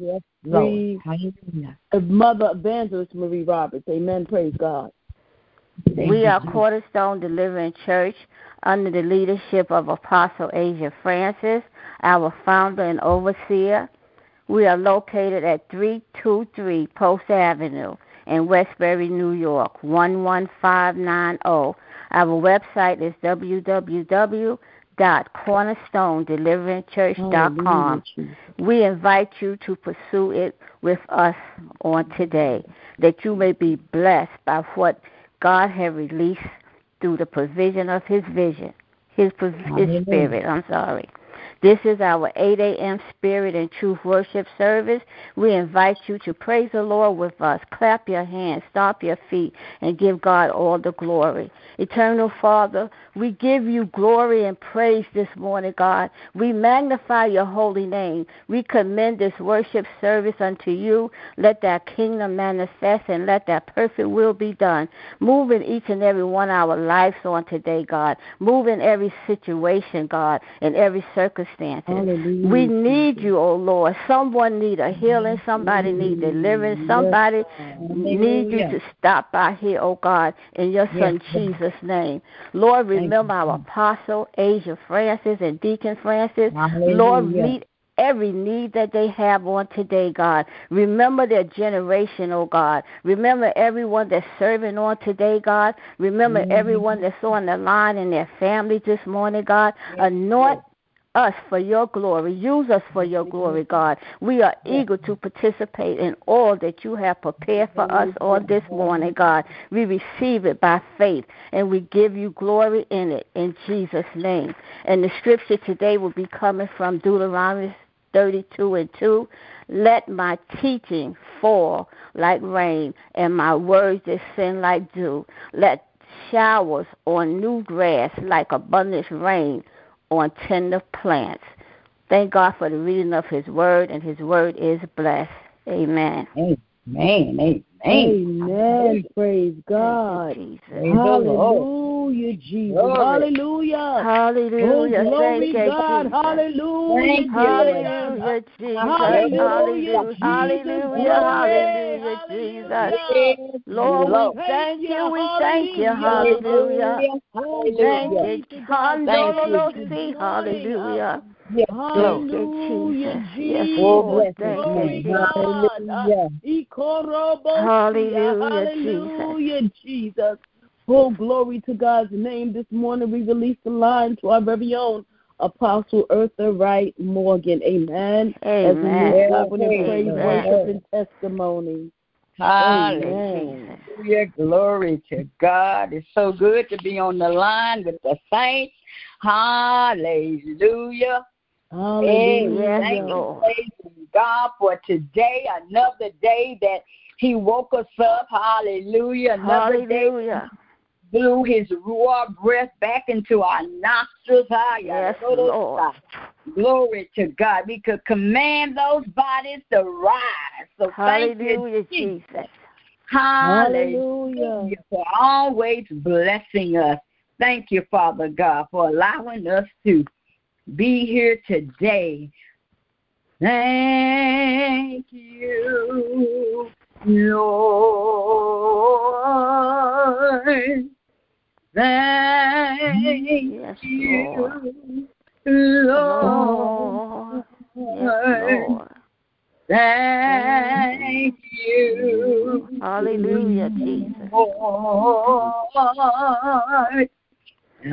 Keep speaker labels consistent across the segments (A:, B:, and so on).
A: Yes, Lord. Hallelujah. Mother Evangelist Marie Roberts. Amen. Praise God.
B: Thank we are Cornerstone Deliverance Church under the leadership of Apostle Asia Francis, our founder and overseer. We are located at 323 Post Avenue in Westbury, New York, 11590. Our website is www.cornerstonedeliverancechurch.com. We invite you to pursue it with us on today, that you may be blessed by what God has released through the provision of His vision, His, his Spirit. I'm sorry. This is our 8 a.m. Spirit and Truth Worship service. We invite you to praise the Lord with us. Clap your hands, stomp your feet, and give God all the glory. Eternal Father, we give you glory and praise this morning, God. We magnify your holy name. We commend this worship service unto you. Let that kingdom manifest and let that perfect will be done. Move in each and every one of our lives on today, God. Move in every situation, God, in every circumstance circumstances. Hallelujah. We need you, oh Lord. Someone need a healing. Somebody need deliverance. Somebody need you to stop by here, oh God, in your Son yes. Jesus' name. Lord, remember our apostle, Asia Francis, and Deacon Francis. Hallelujah. Lord, meet every need that they have on today, God. Remember their generation, oh God. Remember everyone that's serving on today, God. Remember mm-hmm. everyone that's on the line and their family this morning, God. Anoint us for your glory. Use us for your glory, God. We are eager to participate in all that you have prepared for us on this morning, God. We receive it by faith and we give you glory in it in Jesus' name. And the scripture today will be coming from Deuteronomy 32 and 2. Let my teaching fall like rain and my words descend like dew. Let showers on new grass like abundant rain on tender plants. Thank God for the reading of His Word, and His Word is blessed. Amen.
A: Amen. Amen. Amen. Praise God. Hallelujah, Jesus. Hallelujah.
B: Hallelujah.
A: Oh, glory God. Hallelujah.
B: Hallelujah, Jesus. Hallelujah. Hallelujah. Jesus. Lord, we thank you. We thank you. Hallelujah. Thank you. Hallelujah. Hallelujah.
A: Yes, Hallelujah, Jesus. Oh, bless Glory God. Hallelujah. Hallelujah, Hallelujah, Jesus. Oh, glory to God's name. This morning we release the line to our very own Apostle Eartha Wright Morgan. Amen.
B: Amen. As we move
A: forward in praise, worship, and testimony.
C: Hallelujah. Glory to God. It's so good to be on the line with the saints. Hallelujah.
A: Hallelujah.
C: Thank you, God, for today, another day that He woke us up. Hallelujah. Another
B: Hallelujah.
C: day blew His raw breath back into our nostrils.
B: Yes, Lord.
C: Glory to God. We could command those bodies to rise. So
B: Hallelujah,
C: thank you, Jesus.
A: Hallelujah. Hallelujah.
C: For always blessing us. Thank you, Father God, for allowing us to be here today. Thank you, Lord. Thank
B: yes,
C: you, Lord.
B: Lord.
C: Thank you.
B: Hallelujah, Jesus.
C: Lord.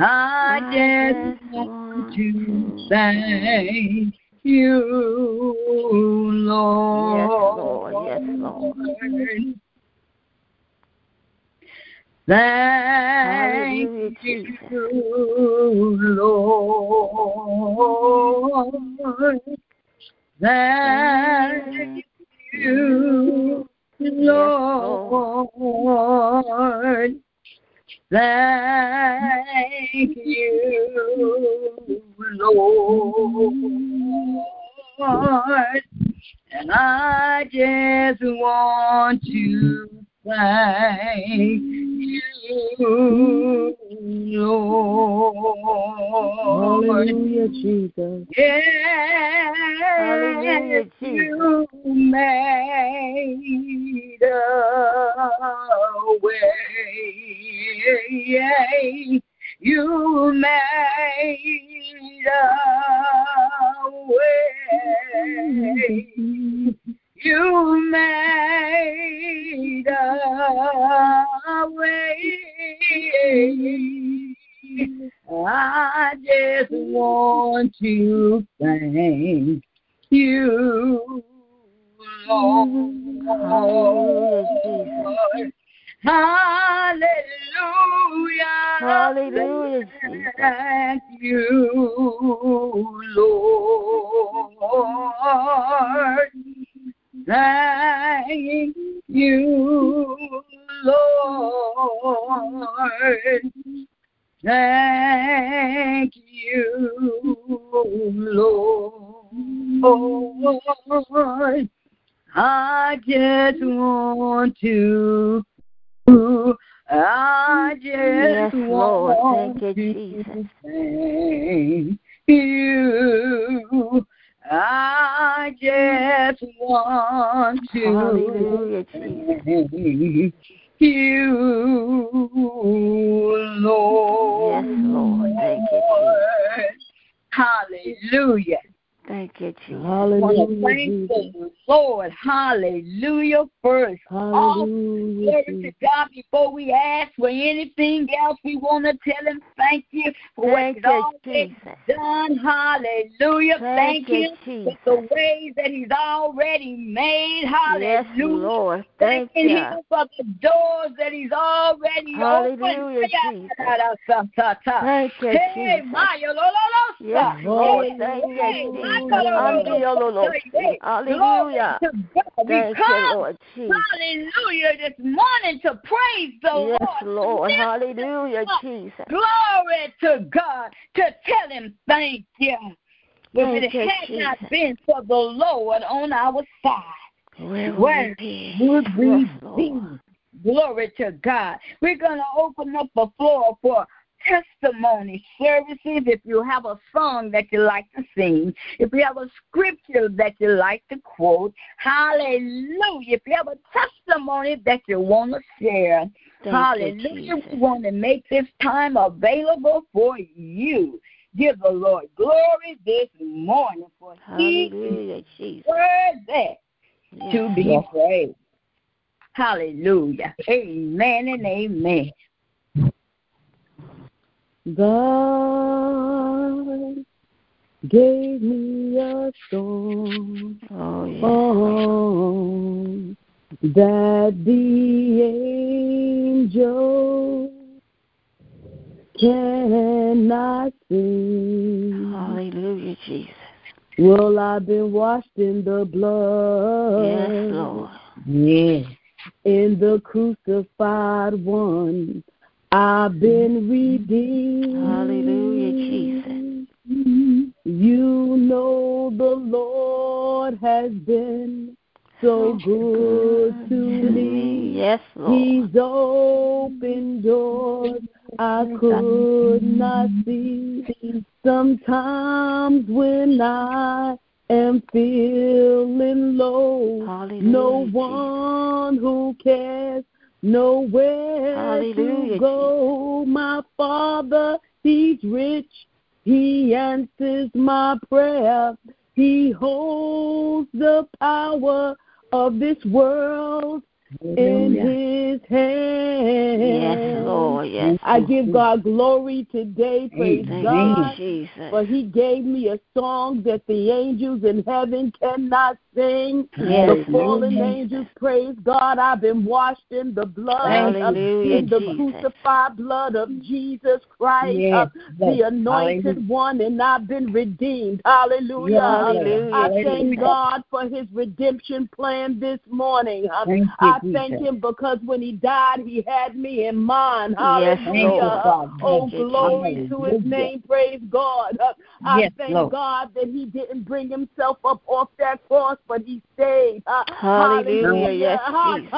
C: I just want to thank you, Lord.
B: Yes, Lord. Yes, Lord.
C: Thank you, Lord. Thank you, Lord. Thank
A: Hallelujah.
C: First,
A: Hallelujah,
C: glory to God. Before we ask for anything else, we want to tell Him thank you for what
B: Thank
C: He's
B: you,
C: already done. Hallelujah.
B: Thank you,
C: Him
B: Jesus.
C: for the ways that He's already made.
B: Yes,
C: Hallelujah.
B: Lord. Thank
C: Thanking
B: you.
C: Him for the doors that He's already
B: Hallelujah,
C: opened.
B: Ah, Jesus. Thank you,
C: Hey,
B: Jesus.
C: Maya, lo, lo, lo,
B: Yes. Lord.
C: Hey,
B: Thank
C: hey,
B: you, Jesus. Hallelujah. Hallelujah.
C: Glory to God. We
B: Thank you, Lord Jesus.
C: hallelujah, this morning to praise the
B: Yes,
C: Lord.
B: Lord. Hallelujah. Jesus.
C: Glory to God. To tell him thank you. If it had not been for the Lord on our side,
B: Where would
C: where
B: we be?
C: would we
B: Yes,
C: be? Glory to God. We're going to open up the floor for testimony services. If you have a song that you like to sing, if you have a scripture that you like to quote, hallelujah. If you have a testimony that you want to share,
B: Thank
C: hallelujah.
B: you,
C: We want to make this time available for you. Give the Lord glory this morning for He is
B: Hallelujah,
C: worthy to be praised. Hallelujah. Amen and amen.
A: God gave me a song
B: Oh, yes.
A: oh, that the angels cannot sing.
B: Hallelujah, Jesus.
A: Well, I've been washed in the blood.
B: Yes, Lord.
C: Yes.
A: In the crucified one, I've been redeemed.
B: Hallelujah, Jesus.
A: You know the Lord has been so good to me.
B: Yes, Lord.
A: He's opened doors I could not see. Sometimes when I am feeling low,
B: Hallelujah,
A: no one who cares nowhere
B: Hallelujah,
A: to go. My Father, He's rich. He answers my prayer. He holds the power of this world in His hand.
B: Yes, Lord. Yes.
A: I give God glory today. Praise
C: Amen.
A: God.
B: Jesus.
A: For he gave me a song that the angels in heaven cannot sing.
B: Yes,
A: the fallen
B: Lord.
A: angels praise God. I've been washed in the blood, of,
B: Hallelujah,
A: in the
B: Jesus.
A: crucified blood of Jesus Christ,
C: Yes,
A: uh,
C: Lord.
A: the anointed
C: Hallelujah.
A: one, and I've been redeemed. Hallelujah.
C: Yes,
B: Hallelujah,
A: I thank
B: Jesus.
A: God for his redemption plan this morning. Um,
C: Thank you,
A: I
C: Jesus.
A: thank him because when he died, he had me in mind.
B: Yes,
A: Hallelujah. Oh,
B: Thank
A: glory
B: Jesus.
A: to his name. Praise God. Uh, I
C: Yes,
A: thank
C: Lord.
A: God that he didn't bring himself up off that cross, but he stayed. Uh,
B: Hallelujah, yes.
A: Hallelujah.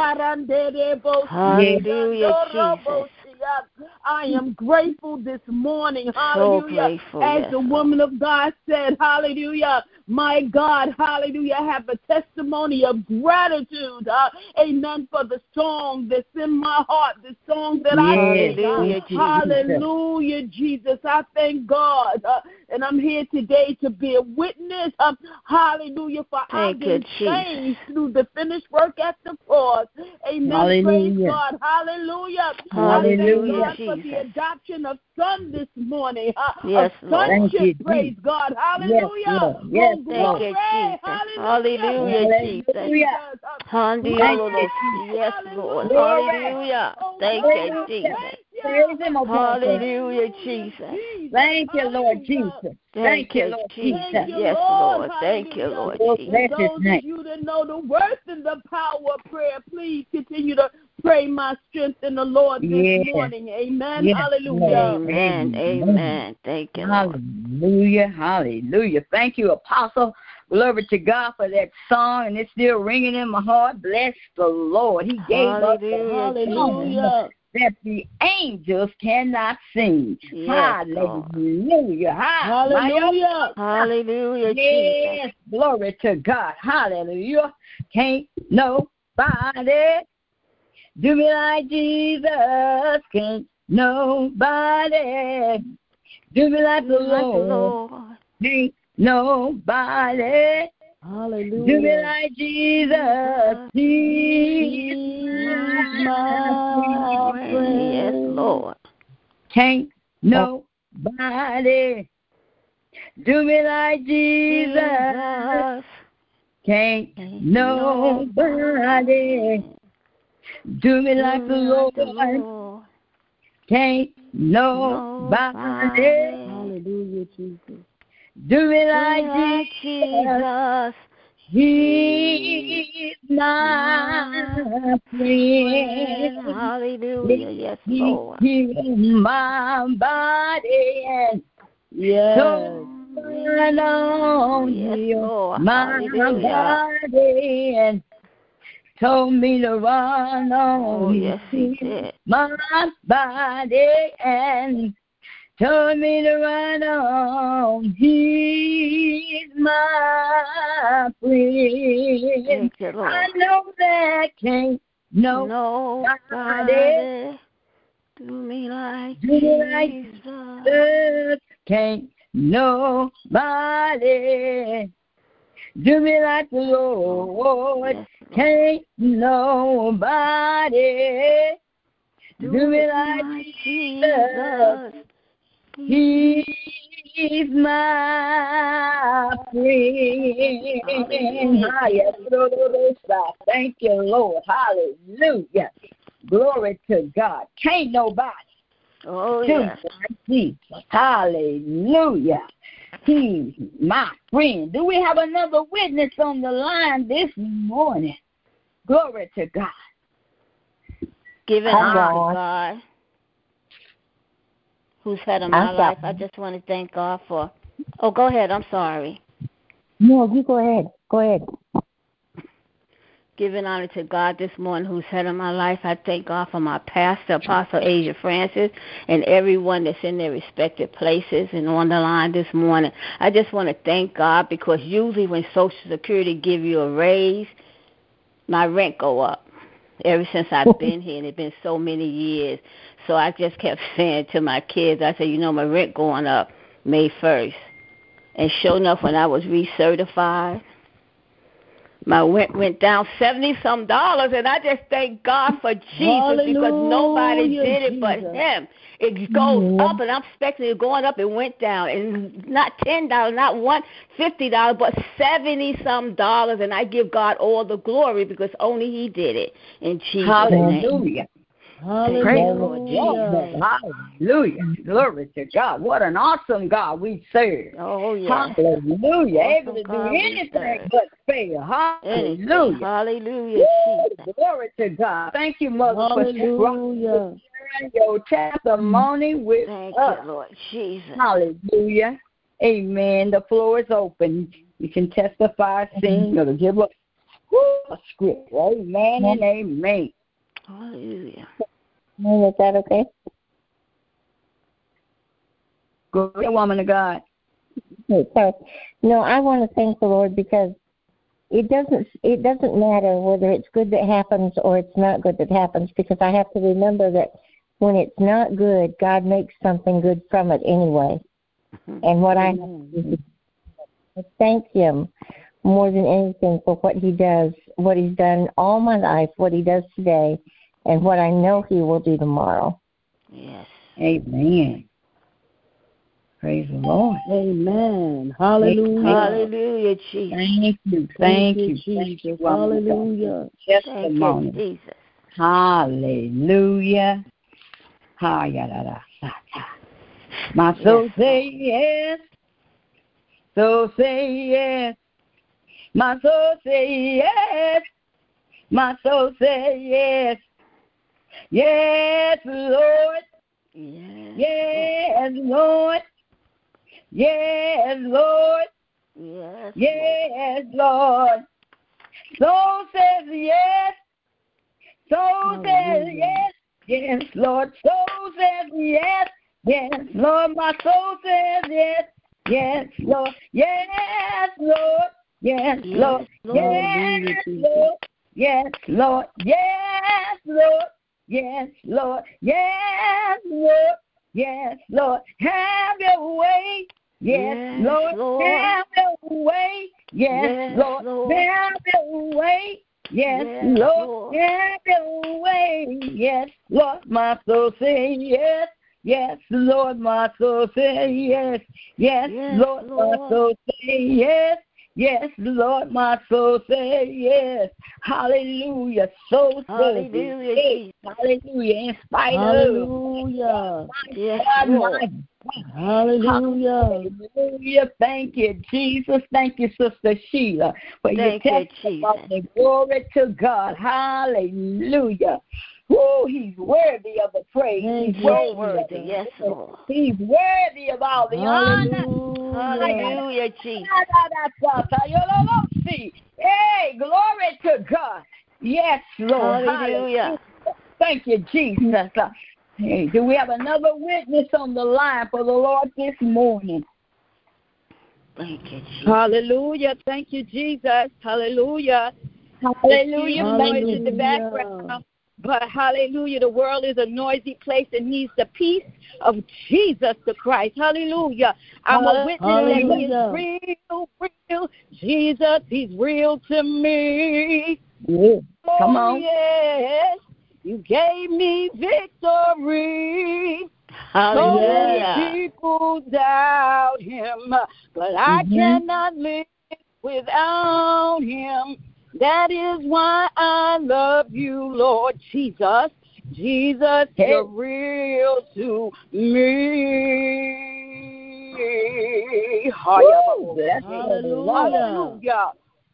B: Hallelujah, Jesus.
A: I am grateful this morning.
B: So
A: Hallelujah.
B: grateful.
A: As
B: yes,
A: the woman of God said, Hallelujah. My God, hallelujah. I have a testimony of gratitude. Uh, amen. For the song that's in my heart, the song that I sing. Uh,
B: Hallelujah, Jesus.
A: Hallelujah, Jesus. I thank God. Uh, and I'm here today to be a witness. Um, hallelujah. For I've been
B: Jesus.
A: changed through the finished work at the cross. Amen. Praise God. Hallelujah. I
B: Hallelujah,
A: thank God for the adoption of son this morning. Uh,
B: Yes,
A: of
B: Lord.
C: Thank you,
A: sonship. Praise
C: Jesus.
A: God. Hallelujah.
C: Yes, Lord.
A: glory.
B: Thank you, Jesus.
A: Hallelujah.
B: Hallelujah, Jesus.
C: Hallelujah.
B: Hallelujah.
C: Thank
B: Yes, Lord. Hallelujah.
A: Oh,
B: Thank you, Jesus.
C: Praise him,
B: Hallelujah, Jesus.
C: Thank you, Lord Jesus.
B: Thank
C: you,
B: you,
C: Lord
B: Jesus. Yes,
A: Lord.
B: Lord. Thank you, Lord
C: Lord,
B: Jesus.
C: bless his
A: those
C: name.
A: of you that know the worth and the power of prayer, please continue to pray my strength in the Lord this
C: Yes.
A: morning. Amen.
C: Yes,
A: Hallelujah.
B: Amen. Amen. Thank you, Lord.
C: Hallelujah. Hallelujah. Thank you, Apostle. Glory to God for that song, and it's still ringing in my heart. Bless the Lord. He gave us the
B: Hallelujah,
C: that the angels cannot sing.
B: Yes, Lord.
C: Hallelujah. Ha-
A: Hallelujah.
B: Hallelujah, Jesus.
C: Yes, glory to God. Hallelujah. Can't nobody do me like Jesus. Can't nobody do me like the Lord. Can't nobody
A: Hallelujah.
C: do me like Jesus. He's my friend.
B: Yes, Lord.
C: Can't oh. nobody do me like Jesus.
B: Jesus.
C: Can't nobody do me like the
B: Like the
C: Lord.
B: Lord.
C: Can't nobody
A: Hallelujah, Jesus.
C: do me
B: Like
C: like Jesus.
B: Jesus.
C: He's my friend.
B: Hallelujah. Yes,
C: He
B: Lord.
C: healed my body and
A: Yes.
C: so run on
B: Yes, Lord.
C: my
B: Hallelujah.
C: body and told me to run on
B: Oh, yes, he did.
C: my body and told me to run on he's my friend.
B: You,
C: I know that can't no
B: Nobody do me like
C: Do me like
B: Jesus.
C: Can't nobody do me like the Lord. Can't nobody do me like
B: Jesus.
C: He's my friend. Hallelujah. Ah, Thank you, Lord. Hallelujah. Glory to God. Can't nobody
B: Oh,
C: like Jesus. Hallelujah. He's my friend. Do we have another witness on the line this morning? Glory to God.
B: Give
C: it
B: honor to
C: God.
B: Who's head of my life. I just want to thank God for. Oh, go ahead. I'm sorry.
C: No, you go ahead. Go ahead.
B: Giving honor to God this morning who's head of my life. I thank God for my pastor, Apostle Asia Francis, and everyone that's in their respective places and on the line this morning. I just want to thank God because usually when Social Security give you a raise, my rent go up. Ever since I've been here, and it's been so many years. So I just kept saying to my kids, I said, you know, my rent going up May 1st. And sure enough, when I was recertified, my rent went down seventy some dollars, and I just thank God for Jesus because nobody did it but
A: Jesus.
B: Him. It goes mm-hmm. up, and I'm expecting it going up. It went down, and not ten dollars, not one fifty dollars, but seventy some dollars, and I give God all the glory because only He did it in Jesus' name.
C: Hallelujah.
A: Hallelujah.
C: Hallelujah. Glory to God. What an awesome God we serve.
B: Oh yes,
C: Hallelujah.
B: Awesome
C: Able to do anything but fail. Hallelujah.
B: Hallelujah,
C: Woo, Glory to God. Thank you, Mother,
A: Hallelujah.
C: for sharing your testimony with
B: Thank
C: us.
B: you, Lord Jesus.
C: Hallelujah. Amen. The floor is open. You can testify, sing, or give a, woo, a script. Amen and amen.
B: Hallelujah.
D: Is that okay?
C: Ahead, woman of God.
D: Okay. No, I want to thank the Lord because it doesn't it doesn't matter whether it's good that happens or it's not good that happens because I have to remember that when it's not good, God makes something good from it anyway. Mm-hmm. And what I I thank Him more than anything for what He does, what He's done all my life, what He does today, and what I know He will do tomorrow.
B: Yes.
C: Amen. Praise the Lord.
A: Amen. Hallelujah.
B: Hallelujah, Jesus.
C: Thank you. Thank, you, Thank you,
A: Jesus. Hallelujah.
B: Thank
C: Testimony.
B: you, Jesus.
C: Hallelujah. Ha-ya-da-da-sa-ta. My soul
B: Yes,
C: say yes. So say yes. My soul say yes. My soul say yes. Yes, Lord.
B: Yes.
C: Yes, Lord. Yes, Lord.
B: Yes.
C: Yes, Lord. Soul says yes. Soul says yes. Yes, Lord. Soul says yes. Yes, Lord. My soul says yes. Yes, Lord. Yes, Lord. Yes. Lord. Yes, Lord. Yes, Lord. Yes, Lord. Yes, Lord. Yes, Lord. Yes, Lord. Have your way. Yes,
B: Yes,
C: Lord.
B: Lord.
C: Have your way. Yes,
B: Yes,
C: Lord.
B: Lord.
C: Have your way. Yes,
B: Yes,
C: Lord.
B: Lord.
C: Have your way. Yes, Lord. My soul say yes. Yes, Lord. My soul say yes. Yes,
B: Yes,
C: Lord. My soul say yes. Yes, Lord, my soul say yes. Hallelujah. So
B: Hallelujah,
C: yes. Hallelujah. In spite of
A: Hallelujah.
B: Yes,
C: God,
B: Lord.
A: Hallelujah.
C: Hallelujah. Thank you, Jesus. Thank you, Sister Sheila, for
B: Thank
C: your
B: you,
C: testimony. Glory to God. Hallelujah. Woo, he's worthy of the praise.
A: Thank
C: he's
A: you,
B: So
C: worthy.
B: worthy. Yes, Lord.
C: He's worthy of all the honor.
A: Hallelujah.
B: Hallelujah, Jesus.
C: Hey, glory to God. Yes, Lord.
B: Hallelujah.
C: Thank you, Jesus. Hey, do we have another witness on the line for the Lord this morning?
B: Thank you, Jesus.
E: Hallelujah. Thank you, Jesus. Hallelujah.
C: Hallelujah.
E: Excuse the noise in the
A: Hallelujah.
E: But hallelujah, the world is a noisy place and needs the peace of Jesus the Christ. Hallelujah. I'm a witness that He is real, real. Jesus, He's real to me.
C: Yeah. Come
E: Oh,
C: on.
E: yes. You gave me victory. So many people doubt him, but I
C: Mhm.
E: cannot live without him. That is why I love you, Lord Jesus. Jesus,
C: Hey.
E: you're real to me.
C: Woo,
A: Hallelujah.
E: Hallelujah.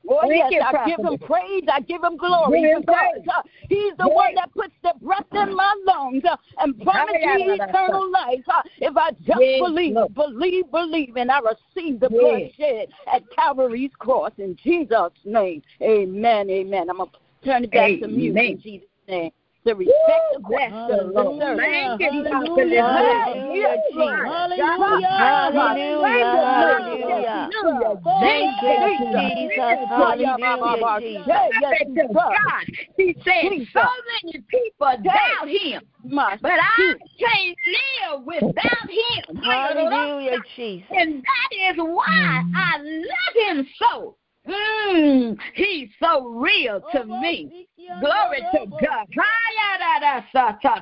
E: Oh, yes, I
C: prophetess.
E: give him praise. I give him glory
C: Give him
E: because uh, he's the
C: Yes.
E: one that puts the breath in my lungs uh, and promises me eternal life. Uh, if I just
C: Yes,
E: believe, believe, believe, and I receive the
C: Yes.
E: blood shed at Calvary's cross in Jesus' name. Amen, amen. I'm going to turn it back to music in Jesus' name. The respect the
C: Bless the
E: question.
C: Lord.
A: Hallelujah.
C: Thank you,
A: Hallelujah.
B: Hallelujah, Jesus.
A: Hallelujah.
B: Hallelujah, hallelujah. Thank you, Jesus. Hallelujah, Jesus.
C: Glory to God. He said
E: Jesus.
C: so many people doubt him,
E: My
C: but I can't live without him.
B: Hallelujah, Jesus.
C: And that is why I love him so. Mm, he's so real to me. Glory to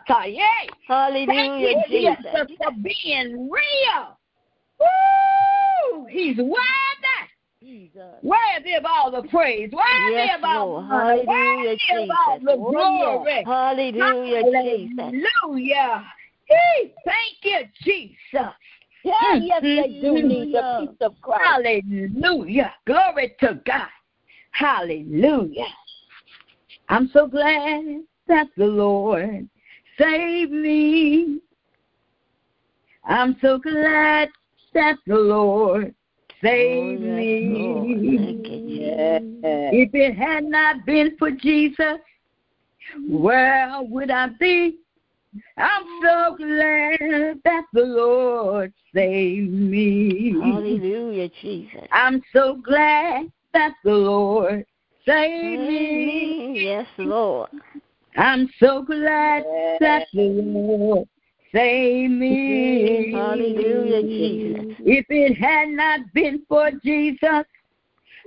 C: God. Yay. Thank
B: Hallelujah,
C: you,
B: Jesus.
C: For being real. Woo! He's worthy.
A: Jesus.
C: Worthy of all the praise. Worthy
B: Yes,
C: of all
B: Lord.
C: the honor.
B: Hallelujah,
C: Worthy of all the
B: Oh,
C: glory.
B: Hallelujah, Jesus.
C: Hallelujah. Thank you, Jesus.
E: Yeah, mm-hmm. yes, they do need the peace of Christ.
C: Hallelujah. Glory to God. Hallelujah. I'm so glad that the Lord saved me. I'm so glad that the Lord
B: Oh,
C: saved
B: yes,
C: me. If it had not been for Jesus, where would I be? I'm so glad that the Lord saved me.
B: Hallelujah, Jesus.
C: I'm so glad that the Lord saved me.
B: Yes, Lord.
C: I'm so glad that the Lord saved me.
B: Hallelujah, Jesus.
C: If it had not been for Jesus,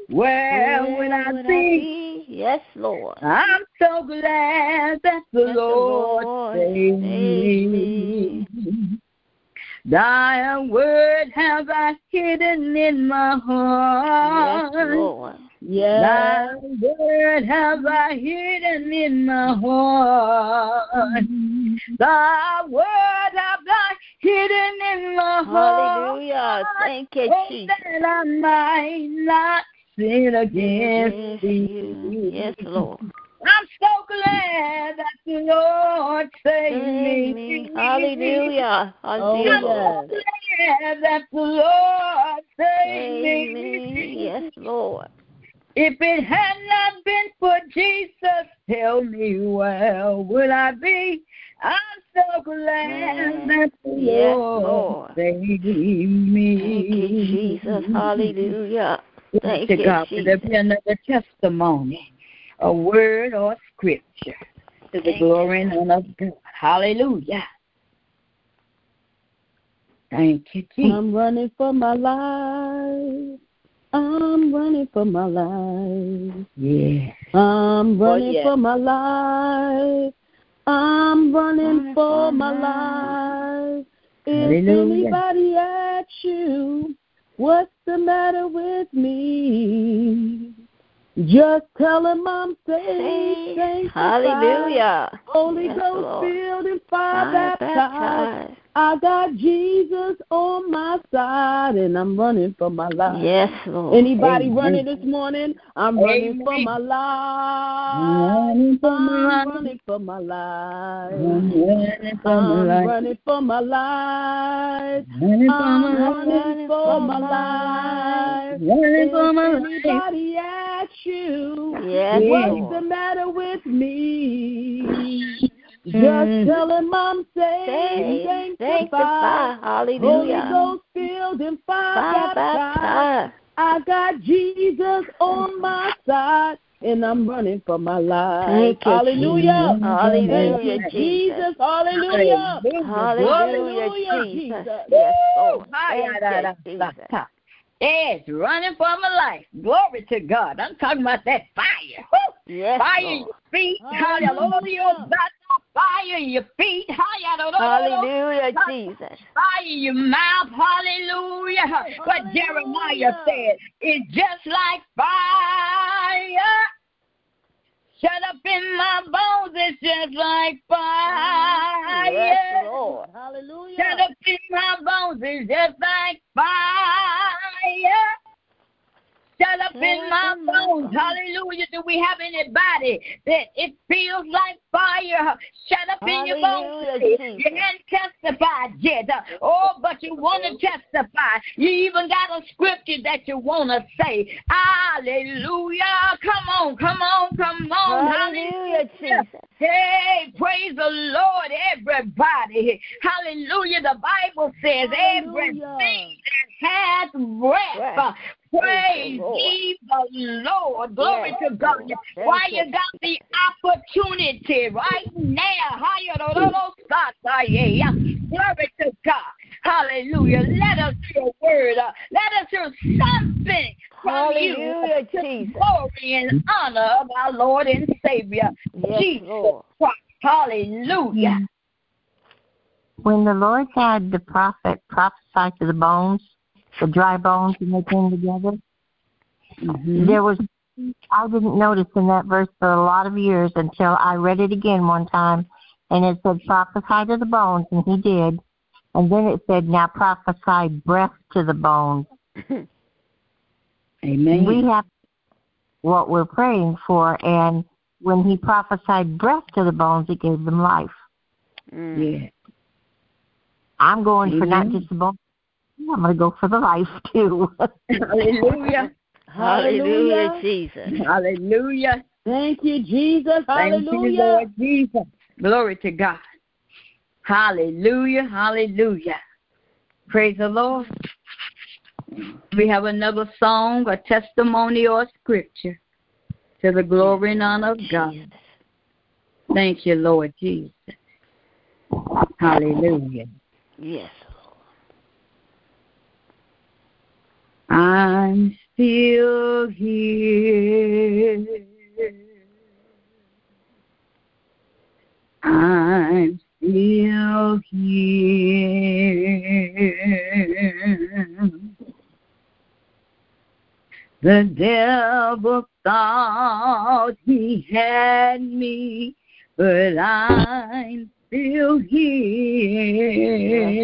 C: where would I be?
B: Yes, Lord.
C: I'm so glad that the
B: That
C: Lord
B: Lord
C: saved
B: saved
C: me. Thy word have I hidden in my heart. Yes.
B: Lord.
A: Yes.
C: Thy word have I hidden in my heart. Thy word have I hidden in my heart.
B: Hallelujah. Thank you, Jesus.
C: that I might not sin against thee.
B: you. Yes, Lord.
C: I'm so glad that the Lord saved
B: Save
C: me.
B: me. Hallelujah. Hallelujah.
C: I'm so glad that the Lord saved
B: Save
C: me.
B: me. Yes, Lord.
C: If it had not been for Jesus, tell me where would I be? I'm so glad mm. that the
B: Yes,
C: Lord,
B: Lord.
C: saved me.
B: Thank you, Jesus. Hallelujah. Thank
C: to
B: you,
C: God. Will there
B: Jesus.
C: be another testimony, a word or scripture to the
B: Thank
C: glory and honor of God? Hallelujah. Thank you, Jesus.
A: I'm running for my life. I'm running for my life.
C: Oh, yeah.
A: I'm running
E: yes.
A: for my life. I'm running
B: Running
A: for
B: for
A: my
B: my
A: life. If
C: Hallelujah.
A: anybody asks you, what's the matter with me? Just tell him I'm saved.
B: Hallelujah.
A: Holy
B: Yes,
A: Ghost
B: Lord.
A: filled and fire
B: Fire
A: baptized.
B: baptized.
A: I got Jesus on my side, and I'm running for my life.
B: Yes, Lord.
A: Anybody
C: Amen.
A: running this morning? I'm running for
C: Amen.
A: my life.
C: Running for my
A: I'm
C: life.
A: running for my life.
C: I'm running for my
A: I'm
C: life.
A: running for my life.
C: Running for
A: I'm
C: my life.
A: running for my life.
C: Running for my
A: If
C: life.
A: anybody asks you,
B: Yes,
A: what's
B: Lord.
A: the matter with me? Just
C: Mm.
A: tell him I'm saved,
B: Saved,
A: sanctified,
B: sanctified.
A: Holy Ghost filled and fire baptized. I got Jesus on my side, and I'm running for my life. Hallelujah.
B: Hallelujah,
A: Thank you,
B: Jesus.
A: Jesus. Hallelujah.
B: Hallelujah,
A: Hallelujah,
B: Jesus. Yes, Lord. Thank you, Jesus.
C: Yes, running for my life. Glory to God. I'm talking about that fire.
B: Yes,
C: Fire in your feet.
A: Hallelujah.
C: Hallelujah. Fire in your feet. Hallelujah.
B: Hallelujah, Jesus.
C: Fire in your mouth. Hallelujah. What
A: Hallelujah.
C: Jeremiah said is just like fire. Shut up in my bones. It's just like mm, fire.
B: Yes, Lord.
A: Hallelujah.
C: Shut up in my bones. It's just like fire. Shut up in my bones. Hallelujah. Do we have anybody that it feels like fire? Shut up in your bones. You haven't testified yet. Oh, but you want to testify. You even got a scripture that you want to say. Hallelujah. Come on, come on, come on.
B: Hallelujah, Jesus.
C: Hey, praise the Lord, everybody. Hallelujah. The Bible says
A: Hallelujah.
C: everything that has breath.
B: Breath.
C: Praise
B: Praise the Lord.
C: ye the Lord. Glory
B: Yes,
C: to God.
B: Lord. Thank
C: Why
B: you.
C: you got the opportunity right now. Hallelujah. Mm. Glory to God. Hallelujah. Let us hear a word. Let us hear something from.
B: Hallelujah,
C: to the
B: Jesus.
C: Glory and honor of our Lord and Savior,
B: Yes,
C: Jesus
B: Lord.
C: Christ. Hallelujah.
D: When the Lord had the prophet prophesy to the bones, the dry bones, and they came together,
C: Mm-hmm.
D: there was I didn't notice in that verse for a lot of years until I read it again one time, and it said prophesy to the bones, and he did, and then it said now prophesy breath to the bones.
C: Amen.
D: We have what we're praying for, and when he prophesied breath to the bones, it gave them life.
B: Mm.
C: yeah.
D: I'm going for not just the bones. I'm going to go for the life too.
C: Hallelujah.
B: Hallelujah,
A: Hallelujah.
B: Jesus.
C: Hallelujah.
A: Thank you, Jesus.
C: Thank you,
A: Hallelujah.
C: Lord Jesus. Glory to God. Hallelujah, hallelujah. Praise the Lord. We have another song, a testimony, or scripture to the glory and honor of God. Thank you, Lord Jesus. Hallelujah.
B: Yes.
C: I'm still here. I'm still here. The devil thought he had me, but I'm still here.
B: Yes.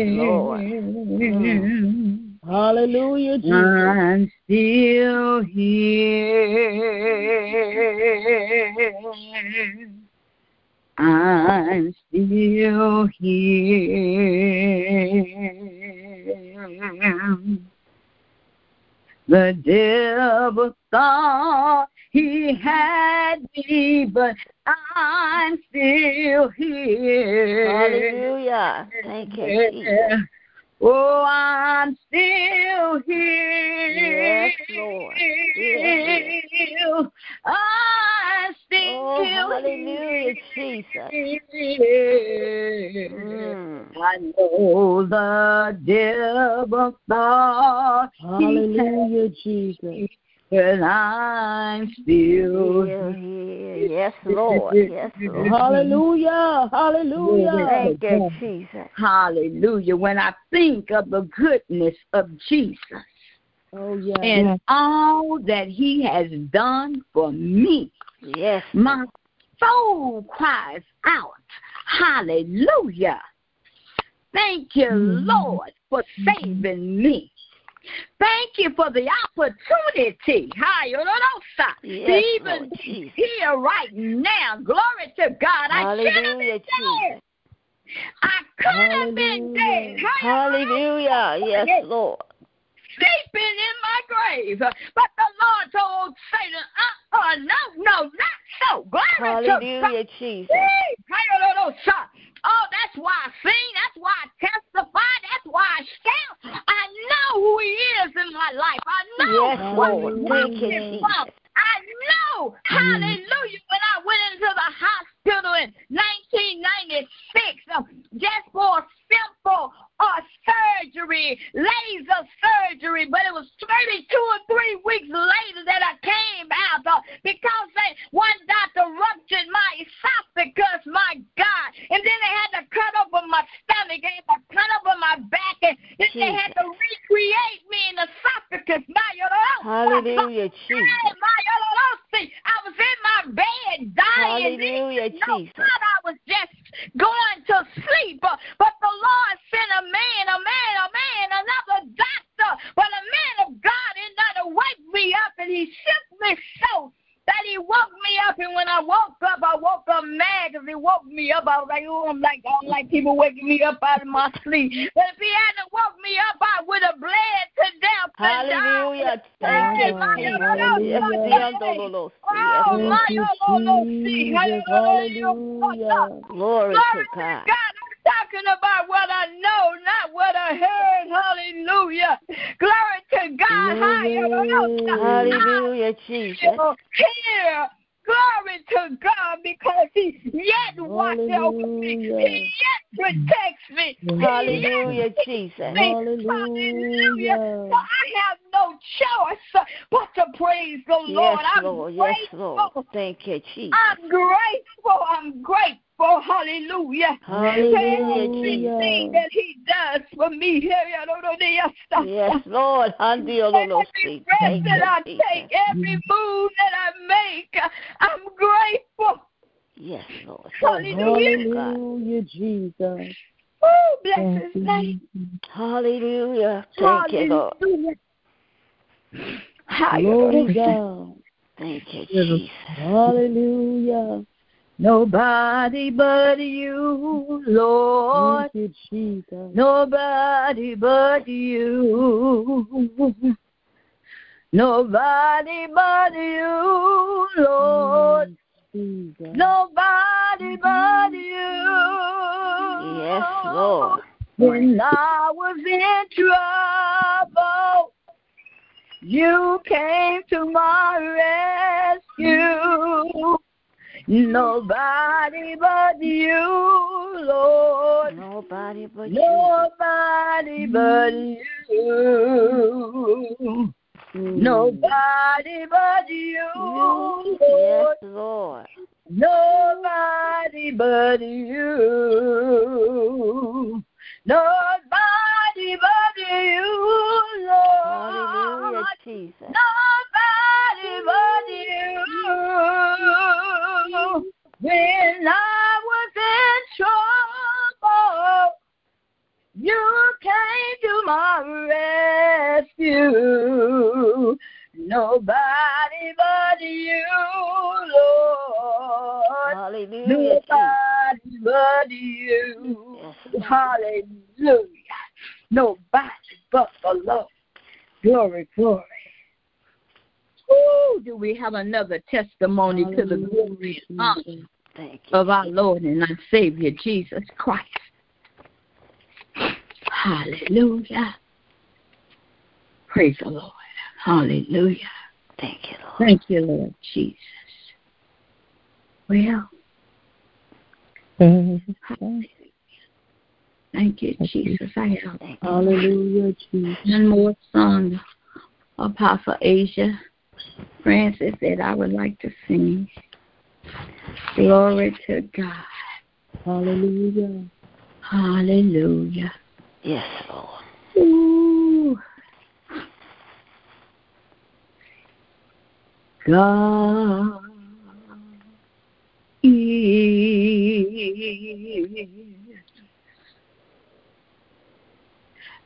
B: Mm.
A: Hallelujah, Jesus.
C: I'm still here. I'm still here. The devil thought he had me, but I'm still here.
B: Hallelujah. Thank you, Jesus.
C: Oh, I'm still here.
B: Yes, Lord. Yes,
C: I'm still
B: Oh, hallelujah, Jesus. Mm.
C: I know the devil thought
A: Hallelujah, Jesus.
C: Me, but I'm still
B: Here,
C: here.
B: here. Yes, Lord. Yes, Lord.
A: Hallelujah. Hallelujah.
B: Thank you, Jesus.
C: Hallelujah. When I think of the goodness of Jesus
A: Oh, yeah.
C: and all that he has done for me,
B: Yes.
C: my soul cries out, Hallelujah. Thank you, mm-hmm. Lord, for saving me. Thank you for the opportunity, Hallelujah, to
B: Yes,
C: even
B: Lord
C: here right now. Glory to God. I should have
B: Hallelujah,
C: been dead. I could have been dead.
B: Hallelujah. Yes, Lord.
C: Sleeping in my grave. But the Lord told Satan, uh uh, no, no, not so. Glory to God.
B: Hallelujah, Jesus.
C: Oh, that's why I sing. That's why I testify. That's why I shout. I know who He is in my life. I know
B: Yes,
C: what
B: Lord.
C: He
B: Thank you,
C: is
B: Jesus.
C: from. I know, hallelujah, when I went into the hospital in 1996 uh, just for a simple uh, surgery, laser surgery, but it was 32 or three weeks later that I came out uh, because they, one doctor ruptured my esophagus, my God, and then they had to cut open my stomach, they had to cut open my back, and then they had to recreate me in the esophagus. My,
B: Hallelujah, Jesus.
C: I was in my bed dying.
B: Hallelujah, Jesus.
C: I was just going to sleep. But but the Lord sent a man, a man, a man, another doctor. But a man of God in to wake me up, and he shook me so that he woke me up. And when I woke up, I woke up mad because he woke me up. I was like, oh, I'm like, I don't like people waking me up out of my sleep. But if he hadn't woke me up, I would have bled to death.
B: Hallelujah. Thank you,
A: Hallelujah.
B: Jesus. Yes,
A: Hallelujah.
C: Oh,
B: Lord.
C: my
A: Thank you, Jesus. Hallelujah.
B: Glory to God.
C: Talking about what I know, not what I heard. Hallelujah. Glory to God.
A: Glory.
B: Hallelujah, Jesus.
C: Here. Glory to God because He yet watches over me. He yet protects me.
B: Hallelujah, Jesus.
C: Hallelujah.
A: Hallelujah.
C: So I have no choice but to praise the
B: Yes,
C: Lord. I'm
B: Lord. Yes, Lord. Thank you, Jesus.
C: I'm grateful. I'm grateful. Hallelujah.
B: Hallelujah,
C: Everything
A: Jesus.
C: that He does for me.
B: Yes, Lord.
C: Every breath that I take, every move that I make, I'm grateful.
B: Yes, Lord.
C: Hallelujah.
A: Hallelujah, Jesus.
C: Oh, bless His name.
B: Hallelujah. Thank you, Lord.
A: Glory
C: Hallelujah.
A: God.
B: Thank you, Jesus.
A: Hallelujah.
C: Nobody but you, Lord.
A: Thank you, Jesus.
C: Nobody but you. Nobody but you, Lord.
A: Jesus.
C: Nobody mm-hmm. but you.
B: Yes, Lord.
C: When I was in trouble, you came to my rescue. Nobody but you, Lord.
B: Nobody but you.
C: Nobody but you. Mm. Nobody but you,
B: You.
C: Lord.
B: Yes, Lord.
C: Nobody but you. Nobody but you,
B: Hallelujah,
C: Lord.
B: Jesus.
C: Nobody but you. When I was in trouble, you came to my rescue. Nobody but you, Lord.
B: Hallelujah,
C: Nobody but you. Hallelujah. Nobody but the Lord. Glory, glory. Ooh, do we have another testimony to the glory and honor of our Lord and our Savior Jesus Christ? Hallelujah. Praise the Lord. Hallelujah.
B: Thank you, Lord.
C: Thank you, Lord Jesus. Well, hallelujah. Thank you, Jesus. I have
B: Thank you.
A: Hallelujah, Jesus.
C: one more song, of Apostle Asia Francis, that I would like to sing. Glory to God.
A: Hallelujah.
C: Hallelujah.
B: Yes, Lord.
C: Ooh. God is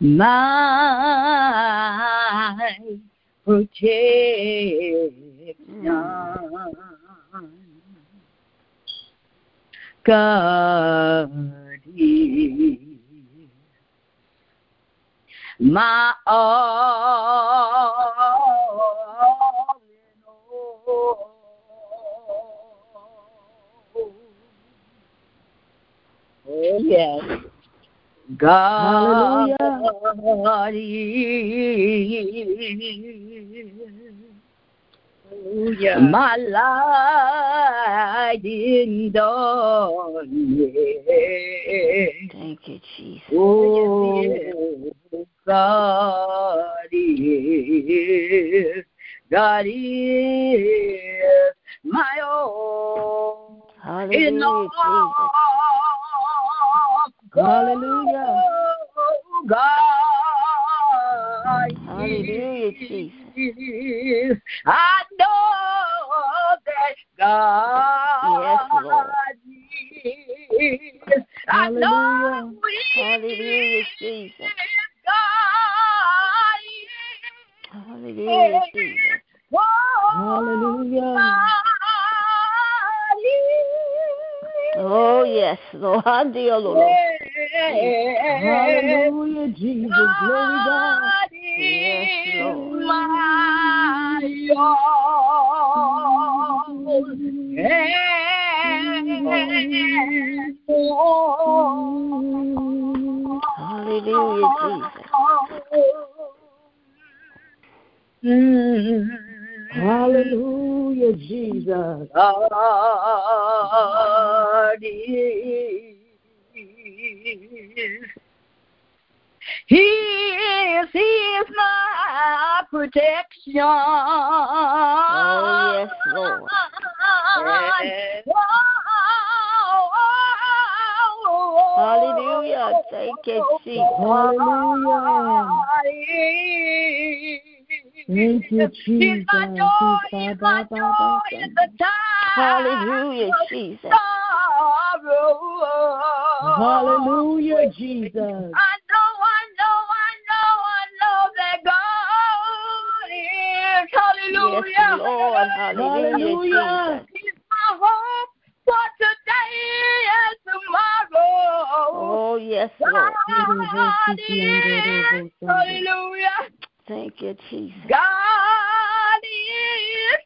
C: my protection. God is my all in all. Oh, yes. God is
A: Hallelujah.
C: my light in darkness.
B: Thank you, Jesus.
C: Oh, God is, God is my all in
B: Hallelujah,
C: all.
B: Jesus.
A: Hallelujah.
C: God
B: Hallelujah,
C: is. I know that God
B: Yes, Lord.
C: is. I know
A: Hallelujah.
B: Hallelujah, Jesus.
C: God is.
B: Hallelujah, Jesus.
A: Hallelujah.
B: Oh, yes, Lord. Dear Lord.
A: Hallelujah, Jesus. Glory God.
B: Yes, Lord.
C: my all.
B: Hallelujah, Jesus.
C: Mm.
A: Hallelujah, Jesus.
C: God is. He is, He is my protection.
B: Oh, yes, Lord. Yes. Hallelujah. Thank you, Jesus.
A: Hallelujah. Thank you,
C: He's
A: Jesus.
C: my joy, he's my joy in the time
B: Hallelujah, Jesus.
A: Hallelujah, Jesus.
C: I know, I know, I know, I know that God is. Hallelujah.
B: Yes, Lord. Hallelujah,
A: Hallelujah.
C: He's my hope for today and tomorrow.
B: Oh, yes, Lord.
C: God is. Hallelujah.
B: Thank you, Jesus.
C: God is.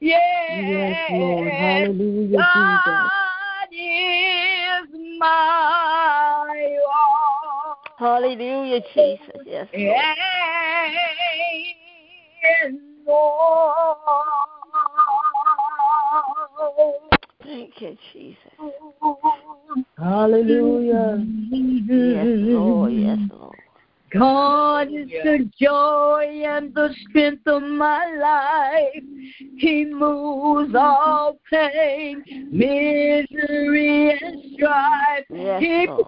C: Yes.
A: Yes, Lord. Hallelujah, Jesus.
C: God is my all.
B: Hallelujah, Jesus. Yes, Lord. Thank you, Jesus.
A: Hallelujah.
B: Yes, Lord. Yes, Lord.
C: God is the joy and the strength of my life. He moves all pain, misery, and strife.
B: Yes,
C: he
B: Lord.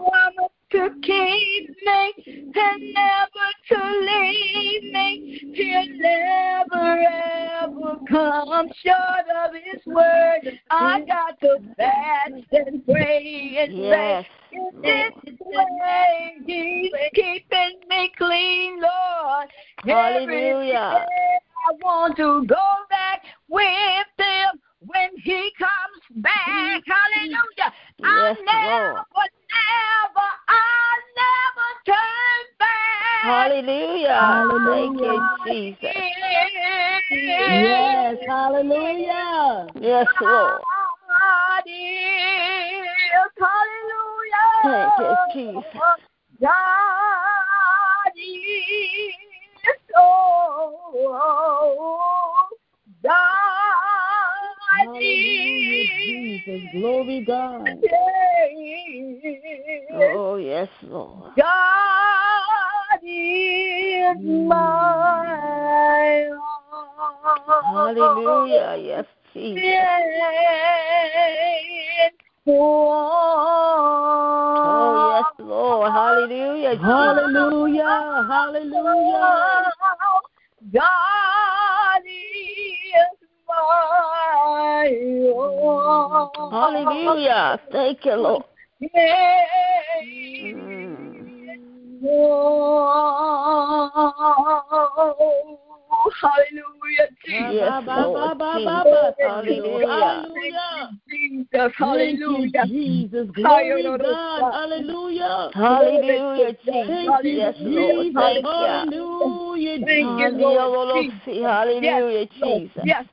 B: Jesus, Thank
A: hallelujah.
B: you,
C: Jesus.
A: Glory, God. Hallelujah.
B: Hallelujah, Jesus.
A: Thank
B: Yes, Lord. Thank you.
A: Hallelujah, Jesus.
B: Hallelujah, Jesus.
C: Yes.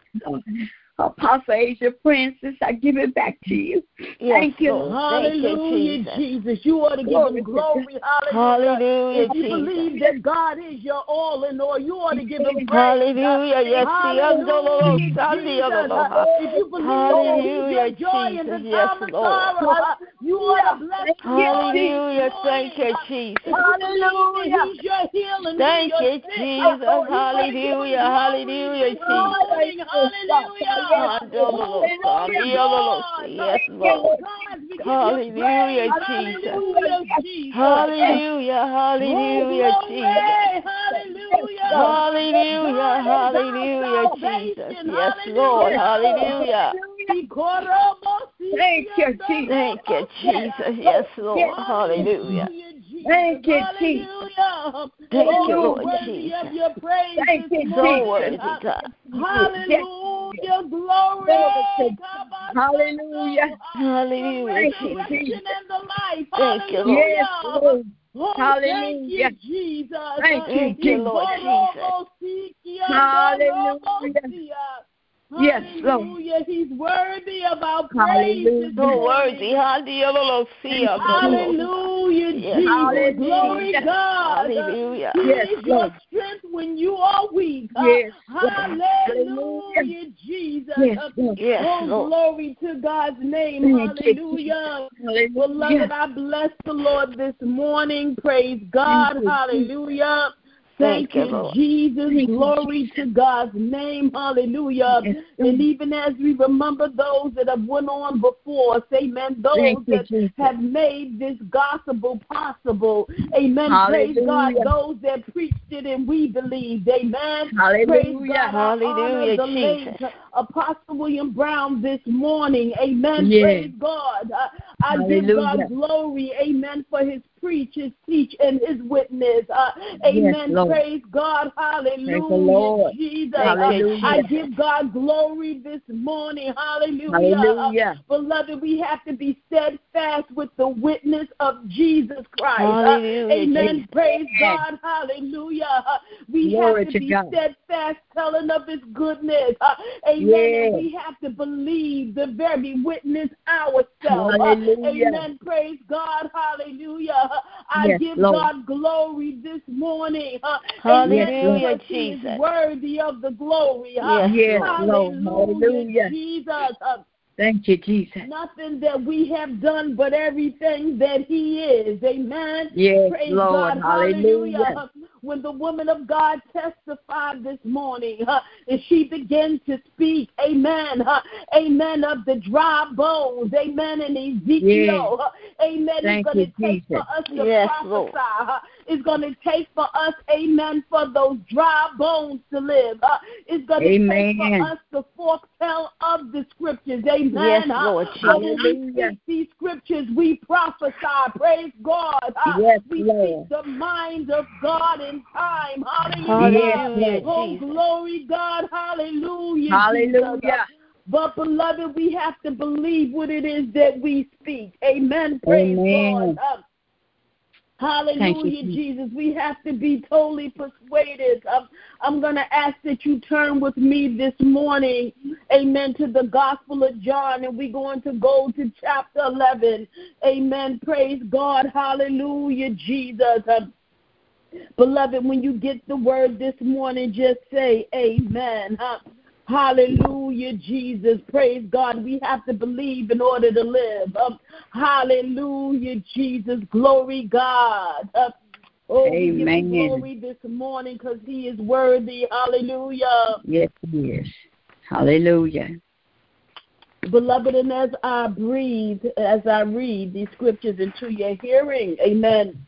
C: Apostle Asia Francis, I give it back to you.
B: Yes,
C: Thank you,
B: Lord. Thank you,
A: Hallelujah,
B: Jesus.
A: Jesus. You ought to give
C: Glory
A: him glory. Hallelujah.
B: Hallelujah,
A: If you
B: Jesus.
A: believe that God is your all in all, you ought to give him praise.
B: Hallelujah. Yes,
A: Hallelujah,
B: the
A: Jesus. If you believe oh, that he's
B: Hallelujah,
A: joy in the
B: Jesus. Yes,
A: time of
B: Lord.
A: sorrow, you ought to bless the
B: Hallelujah. Thank you. Jesus.
A: If you believe that he's your healing,
B: Thank
A: you're
B: you,
A: sick,
B: Jesus.
A: you ought to give him
B: Hallelujah. Hallelujah,
A: this morning. Hallelujah.
B: Hallelujah.
A: Glory to God.
B: Yes, Lord.
A: God, we give you
B: Hallelujah. Jesus.
A: Hallelujah,
B: Hallelujah. Jesus.
A: Hallelujah.
B: Hallelujah.
A: God is our
B: Hallelujah, Jesus. Yes, Lord.
A: Hallelujah.
C: Thank you, Jesus.
B: Thank you, Jesus. Yes, Lord. Hallelujah.
C: Thank you, Jesus.
B: Thank you, Lord Jesus.
A: of your praise
C: Thank you,
B: So worthy, God.
A: Hallelujah. Glory.
C: Hallelujah.
B: Hallelujah,
A: The
B: Jesus.
A: resurrection and the life.
B: Thank you, Lord.
A: Hallelujah.
C: Lord.
A: Oh,
C: Hallelujah.
A: Thank you, Jesus.
C: Thank you,
B: Thank you, Lord
A: Jesus.
C: Hallelujah. Yes, Lord.
A: Hallelujah. He's worthy of our praise
C: Hallelujah.
A: this
B: So
A: morning.
B: worthy. Hallelujah.
A: Hallelujah,
B: Yes,
A: Jesus.
C: Lord.
A: Glory
C: Yes.
A: God.
B: Hallelujah.
A: He
C: Yes,
A: is your
C: Lord.
A: strength when you are weak.
C: Yes, Lord.
A: Hallelujah, Jesus.
C: Yes, Lord.
B: Yes,
A: Oh,
B: Lord.
A: glory to God's name.
C: Thank you,
A: Hallelujah.
C: Hallelujah.
A: Beloved, I bless the Lord this morning. Praise God.
C: Thank you,
A: Hallelujah.
B: Thank
A: Thank
B: you,
A: you,
B: Lord.
A: Jesus.
C: You,
A: Glory to God's name. Hallelujah. And even as we remember those that have went on before us, amen, those
C: Thank
A: that
C: Jesus.
A: have made this gospel possible. Amen. Praise God. Those that preached it and we believed. Amen.
C: Hallelujah.
A: Praise God.
B: Hallelujah,
A: the late. Apostle William Brown this morning. Amen.
C: Yes.
A: Praise God. Uh, I give God glory. Amen. For his preach, his teach, and his witness. Uh, amen.
C: Lord.
A: Praise God. Hallelujah.
C: Lord.
A: Jesus. Uh, I give God glory this morning. Hallelujah.
C: Hallelujah.
A: Uh, beloved, we have to be steadfast with the witness of Jesus Christ. Uh, amen. Praise God. Hallelujah. Uh, we
C: Glory
A: have
C: to
A: to be
C: God.
A: steadfast telling of his goodness. Uh, amen. And we have to believe the very witness ourselves.
C: Hallelujah.
A: amen. Praise God. Hallelujah. I
C: Yes,
A: give
C: Lord.
A: God glory this morning.
B: Hallelujah,
A: Amen, because He is worthy of the glory.
B: Yes,
C: Yes,
A: Hallelujah,
C: Lord. Hallelujah.
A: Jesus.
C: Thank you, Jesus.
A: Nothing that we have done, but everything that He is. Amen.
C: Yes,
A: Praise
C: Lord.
A: God. Hallelujah.
C: Hallelujah.
A: When the woman of God testified this morning, uh, and she began to speak, amen, uh, amen, of the dry bones, amen, in Ezekiel, uh, amen,
C: Thank
A: it's going to
C: you,
A: take for us to
B: Yes,
A: prophesy. Uh, It's going to take for us, amen, for those dry bones to live. uh, It's going to take for us to foretell of the scriptures, amen.
B: Yes,
A: uh,
B: Lord
A: so when we speak these scriptures, we prophesy. Praise God. Uh,
C: Yes,
A: we
C: Lord.
A: speak the mind of God in time. Hallelujah.
B: Hallelujah,
A: oh, glory, God. Hallelujah. Jesus.
C: Hallelujah.
A: But, beloved, we have to believe what it is that we speak. Amen. Praise
C: Amen.
A: God. Uh, Hallelujah,
C: you,
A: Jesus. We have to be totally persuaded. I'm, I'm going to ask that you turn with me this morning, amen, to the Gospel of John, and we're going to go to chapter 11. Amen. Praise God. Hallelujah, Jesus. Um, beloved, when you get the word this morning, just say amen. Huh? Hallelujah, Jesus. Praise God. We have to believe in order to live. Um, hallelujah, Jesus. Glory, God. Uh, oh, we give glory this morning because he is worthy. Hallelujah.
C: Yes, He is. Hallelujah.
A: Beloved, and as I breathe, as I read these scriptures into your hearing, amen.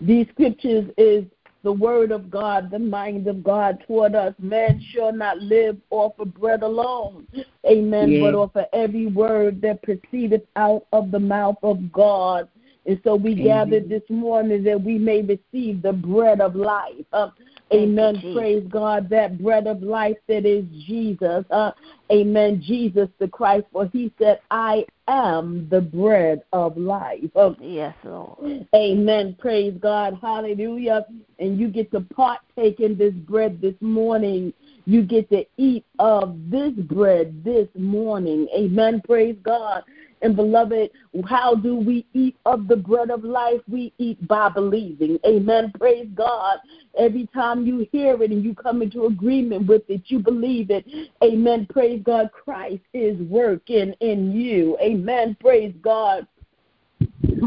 A: These scriptures is the word of God, the mind of God toward us. Man shall not live off of bread alone, amen,
C: Yes.
A: but off of every word that proceedeth out of the mouth of God. And so we
C: Amen.
A: gathered this morning that we may receive the bread of life. Uh, amen.
B: Jesus.
A: Praise God. That bread of life that is Jesus. Uh, amen. Jesus the Christ. For he said, I am the bread of life. Uh,
B: Yes, Lord.
A: Amen. Praise God. Hallelujah. And you get to partake in this bread this morning. You get to eat of this bread this morning. Amen. Praise God. And beloved, how do we eat of the bread of life? We eat by believing. Amen. Praise God. Every time you hear it and you come into agreement with it, you believe it. Amen. Praise God. Christ is working in you. Amen. Praise God.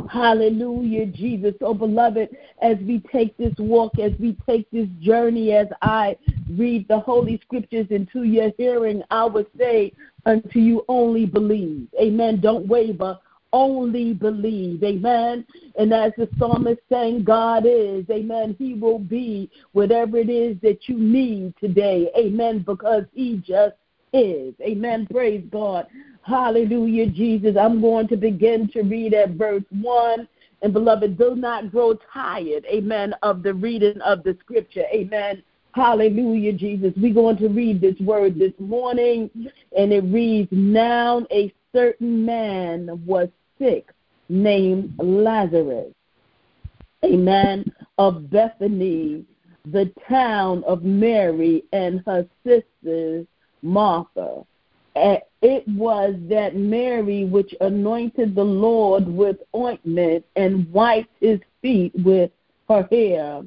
A: Hallelujah, Jesus. Oh, beloved, as we take this walk, as we take this journey, as I read the Holy Scriptures into your hearing, I would say unto you, only believe. Amen. Don't waver. Only believe. Amen. And as the psalmist saying, God is, amen, He will be whatever it is that you need today. Amen. Because He just is. Amen. Praise God. Hallelujah, Jesus. I'm going to begin to read at verse 1. And beloved, do not grow tired, amen, of the reading of the scripture. Amen. Hallelujah, Jesus. We're going to read this word this morning, and it reads Now a certain man was sick named Lazarus, a man of Bethany, the town of Mary and her sisters Martha. It was that Mary which anointed the Lord with ointment and wiped his feet with her hair,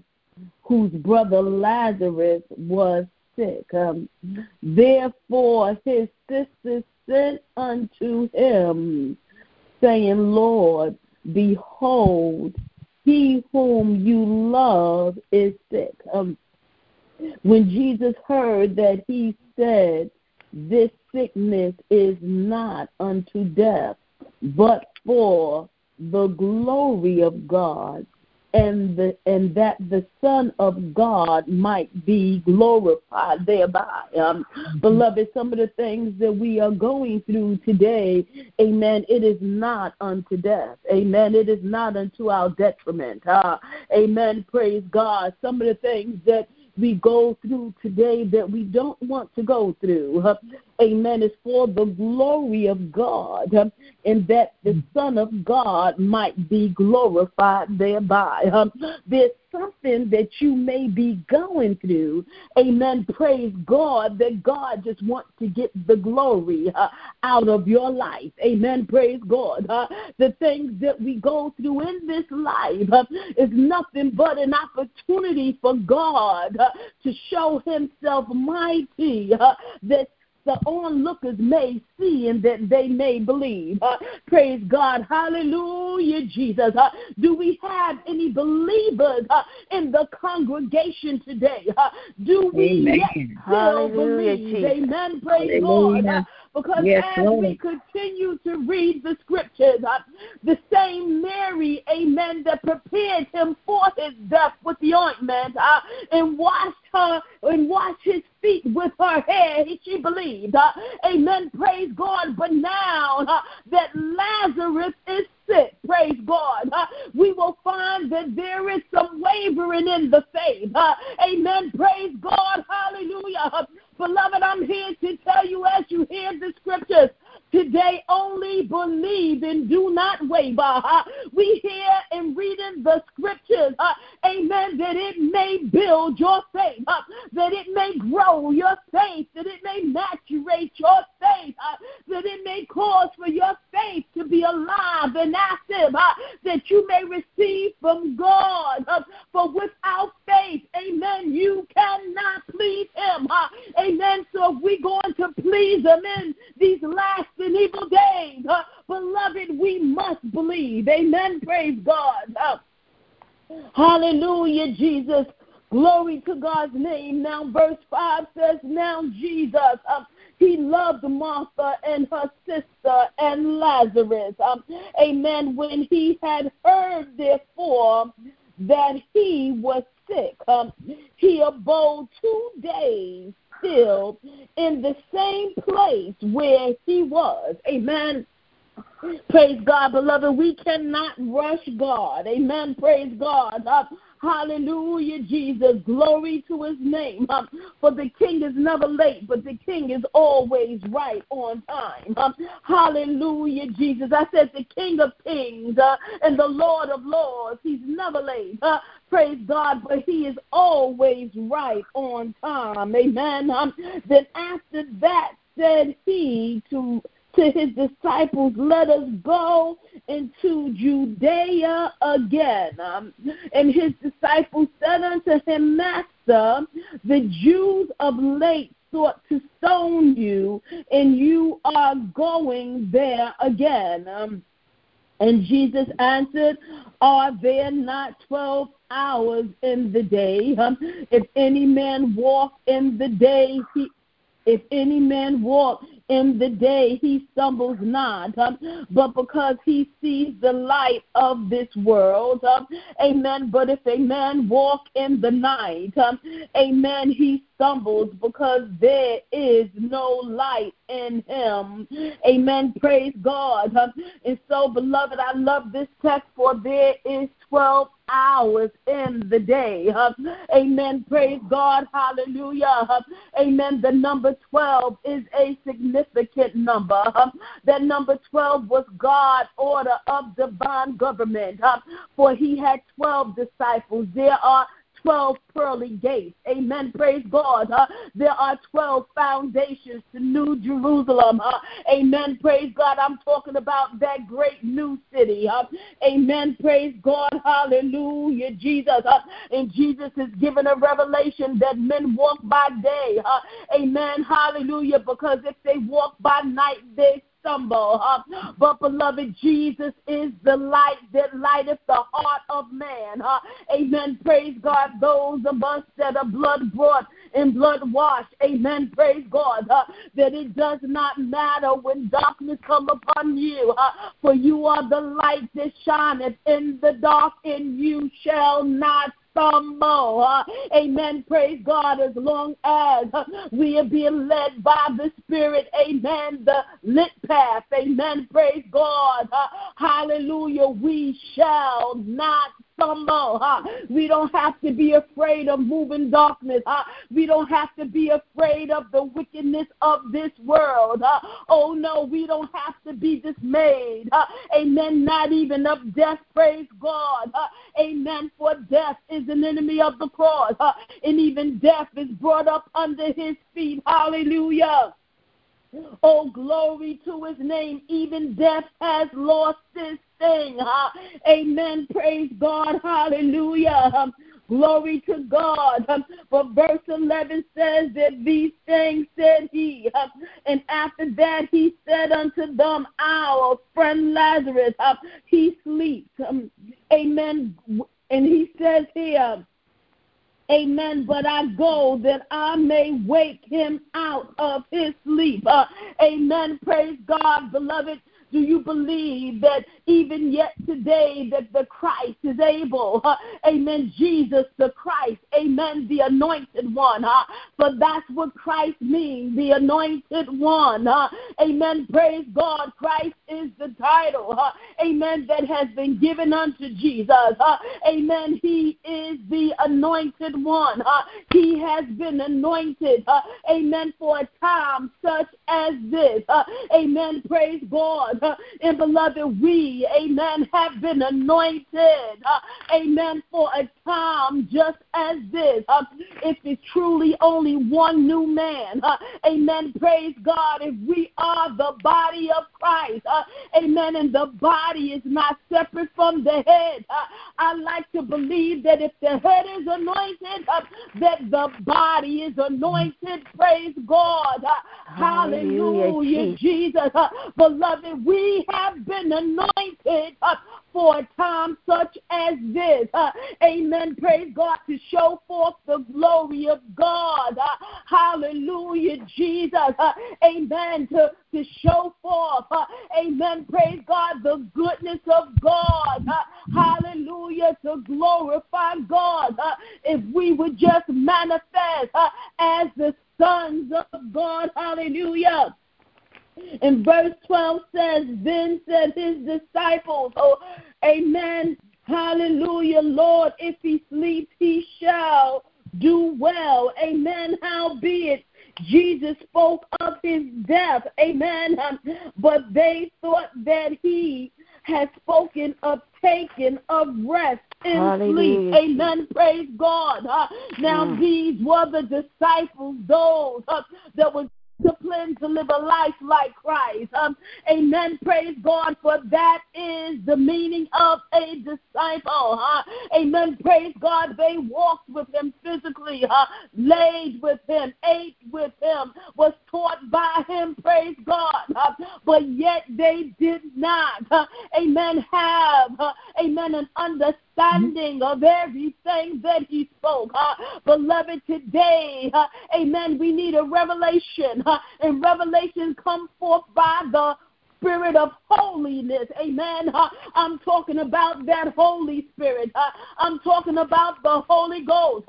A: whose brother Lazarus was sick. Um, therefore his sisters sent unto him, saying, Lord, behold, he whom you love is sick. Um, when Jesus heard that, he said, This sickness is not unto death, but for the glory of God, and the and that the Son of God might be glorified thereby. Um, beloved, some of the things that we are going through today, amen, it is not unto death. Amen. It is not unto our detriment. Uh, amen. Praise God. Some of the things that we go through today that we don't want to go through. Amen, is for the glory of God, and that the Son of God might be glorified thereby. Um, there's something that you may be going through, amen, praise God, that God just wants to get the glory uh, out of your life, amen, praise God. Uh, the things that we go through in this life uh, is nothing but an opportunity for God to show himself mighty, that the onlookers may see and that they may believe. Uh, praise God. Hallelujah, Jesus. Uh, do we have any believers uh, in the congregation today? Uh, do we
C: Amen.
A: yet still
B: Hallelujah,
A: believe?
B: Jesus.
A: Amen. Praise
C: Hallelujah.
A: God. Because
C: Yes,
A: as
C: Lord.
A: we continue to read the scriptures, uh, the same Mary, amen, that prepared him for his death with the ointment uh, and washed her and washed his feet with her hair, she believed. Uh, amen. Praise God. But now uh, that Lazarus is sick, praise God, uh, we will find that there is some wavering in the faith. Uh, amen. Praise God. Hallelujah. Beloved, I'm here to tell you as you hear the scriptures today, only believe and do not waver. Uh, we hear and reading the scriptures, uh, amen, that it may build your faith, uh, that it may grow your faith, that it may maturate your faith, that it may cause for your faith to be alive and active, that you may receive from God. For without faith, amen, you cannot please Him. Amen. So if we're going to please Him in these last and evil days, uh, beloved, we must believe. Amen. Praise God. Uh, Hallelujah, Jesus. Glory to God's name. Now, verse 5 says, Now Jesus, um, he loved Martha and her sister and Lazarus. Um, amen. When he had heard, therefore, that he was sick, um, he abode two days still in the same place where he was. Amen. Praise God, beloved. We cannot rush God. Amen. Praise God. Hallelujah, Jesus. Glory to his name. Uh, for the king is never late, but the king is always right on time. Uh, hallelujah, Jesus. I said the king of kings uh, and the lord of lords. He's never late. Uh, praise God, but he is always right on time. Amen. Um, then after that, said he to to his disciples, Let us go into Judea again. Um, and his disciples said unto him, Master, the Jews of late sought to stone you, and you are going there again. Um, and Jesus answered, Are there not twelve hours in the day? Um, if any man walk in the day, he if any man walk in the day, he stumbles not, but because he sees the light of this world. Amen. But if a man walk in the night, amen, he stumbles because there is no light in him. Amen. Praise God. And so, beloved, I love this text for there is 12 hours in the day. Amen. Praise God. Hallelujah. Amen. The number 12 is a significant number. That number 12 was God's order of divine government. For he had 12 disciples. There are 12 pearly gates. Amen. Praise God. Uh, there are 12 foundations to New Jerusalem. Uh, amen. Praise God. I'm talking about that great new city. Uh, amen. Praise God. Hallelujah. Jesus. And Jesus is given a revelation that men walk by day. Amen. Hallelujah. Because if they walk by night, they stumble. Uh, but beloved, Jesus is the light that lighteth the heart of man. Uh, amen. Praise God. Those of us that are blood brought and blood washed. Amen. Praise God. Uh, that it does not matter when darkness come upon you. For you are the light that shineth in the dark, and you shall not Uh, amen. Praise God. As long as we are being led by the Spirit. Amen. The lit path. Amen. Praise God. Hallelujah. We shall not stumble. Huh? We don't have to be afraid of moving darkness. Huh? We don't have to be afraid of the wickedness of this world. Huh? Oh no, we don't have to be dismayed. Huh? Amen. Not even of death. Praise God. Huh? Amen. For death is an enemy of the cross. Huh? And even death is brought up under his feet. Hallelujah. Oh, glory to his name. Even death has lost its Huh? Amen. Praise God. Hallelujah. Um, glory to God. Um, but verse 11 says that these things said he. Um, and after that he said unto them, Our friend Lazarus, um, he sleeps. Um, amen. And he says here, Amen. But I go that I may wake him out of his sleep. Uh, amen. Praise God, beloved. Do you believe that even yet today that the Christ is able? Uh, amen. Jesus the Christ. Amen. The anointed one. Uh, but that's what Christ means, the anointed one. Uh, amen. Praise God. Christ is the title. Uh, amen. That has been given unto Jesus. Uh, amen. He is the anointed one. He has been anointed. Amen. For a time such as this. Amen. Praise God. And beloved, we, amen, have been anointed, amen, for a time just as this. Uh, if it's truly only one new man, uh, amen, praise God. If we are the body of Christ, uh, amen, and the body is not separate from the head, uh, I like to believe that if the head is anointed, uh, that the body is anointed. Praise God. Hallelujah, hallelujah Jesus. Uh, beloved, we have been anointed uh, for a time such as this. Uh, amen. Praise God to show forth the glory of God. Uh, hallelujah, Jesus. Amen. To, to show forth, amen. Praise God, the goodness of God. Hallelujah. To glorify God. If we would just manifest as the sons of God. Hallelujah. And verse 12 says, Then said his disciples, Oh, amen, hallelujah, Lord, if he sleeps, he shall do well. Amen. Howbeit, Jesus spoke of his death. Amen. But they thought that he had spoken of taking of rest in Hallelujah. sleep. Amen. Praise God. Uh, now, mm. these were the disciples, those uh, that were disciplined to live a life like Christ. Um, amen. Praise God, for that is the meaning of a disciple. Huh? Amen. Praise God. They walked with him physically, huh? laid with him, ate with him, was taught by him. Praise God. Huh? But yet they did not, huh? amen, have, huh? amen, an understanding understanding of everything that he spoke. Uh, beloved, today, uh, amen, we need a revelation. Uh, and revelation comes forth by the Spirit of holiness. Amen. I'm talking about that Holy Spirit. I'm talking about the Holy Ghost.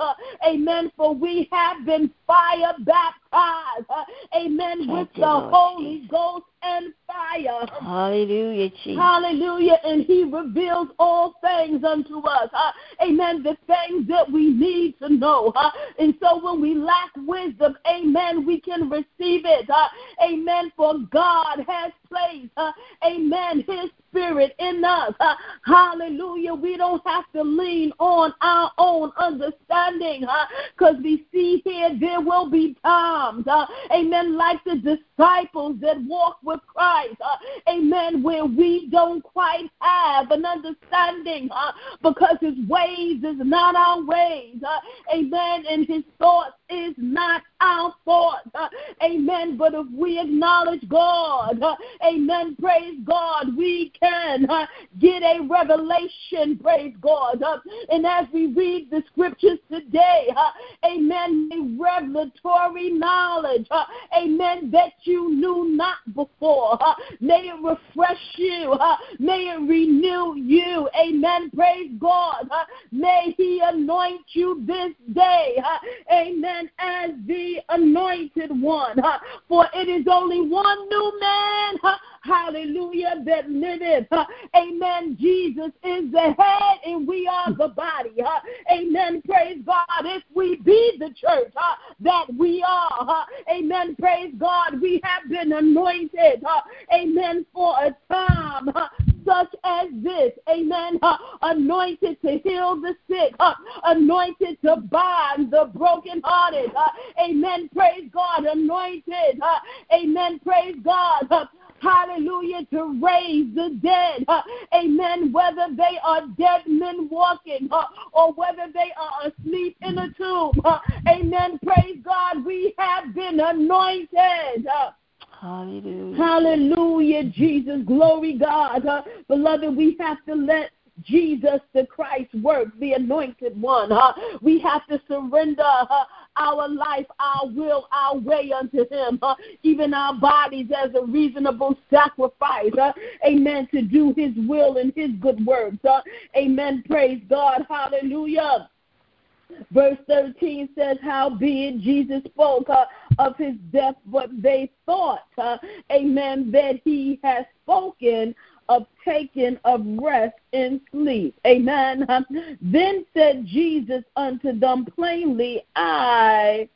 A: Amen. For we have been fire baptized. Amen. With the Holy. Ghost and fire.
B: Hallelujah, Jesus.
A: Hallelujah. And he reveals all things unto us. Uh, amen. The things that we need to know. Uh, and so when we lack wisdom, amen, we can receive it. Uh, amen. For God has placed, amen, his Spirit in us. Hallelujah. We don't have to lean on our own understanding because we see here there will be times, amen, like the disciples that walk with Christ, uh, amen, where we don't quite have an understanding uh, because his ways is not our ways, uh, amen, and his thoughts is not our fault. amen, but if we acknowledge God, amen, praise God, we can get a revelation, praise God. And as we read the scriptures today, amen, a revelatory knowledge, amen, that you knew not before. May it refresh you, may it renew you, amen, praise God. may He anoint you this day, amen, as the anointed one. for it is only one new man hallelujah, that liveth. Uh, amen. Jesus is the head and we are the body. Amen. Praise God. If we be the church that we are, amen. Praise God. We have been anointed. Amen. For a time. Such as this, amen, uh, anointed to heal the sick, uh, anointed to bind the brokenhearted, uh, amen, praise God, anointed, uh, amen, praise God, uh, hallelujah, to raise the dead, uh, amen, whether they are dead men walking. Uh, or whether they are asleep in a tomb, uh, amen, praise God, we have been anointed.
B: Hallelujah.
A: Hallelujah, Jesus. Glory, God. Uh, beloved, we have to let Jesus the Christ work, the anointed one. Uh, we have to surrender uh, our life, our will, our way unto Him, uh, even our bodies as a reasonable sacrifice. Uh, amen. To do His will and His good works. Amen. Praise God. Hallelujah. Verse 13 says, How it Jesus spoke uh, of his death, but they thought, uh, amen, that he has spoken of taking of rest in sleep. Amen. Then said Jesus unto them plainly, I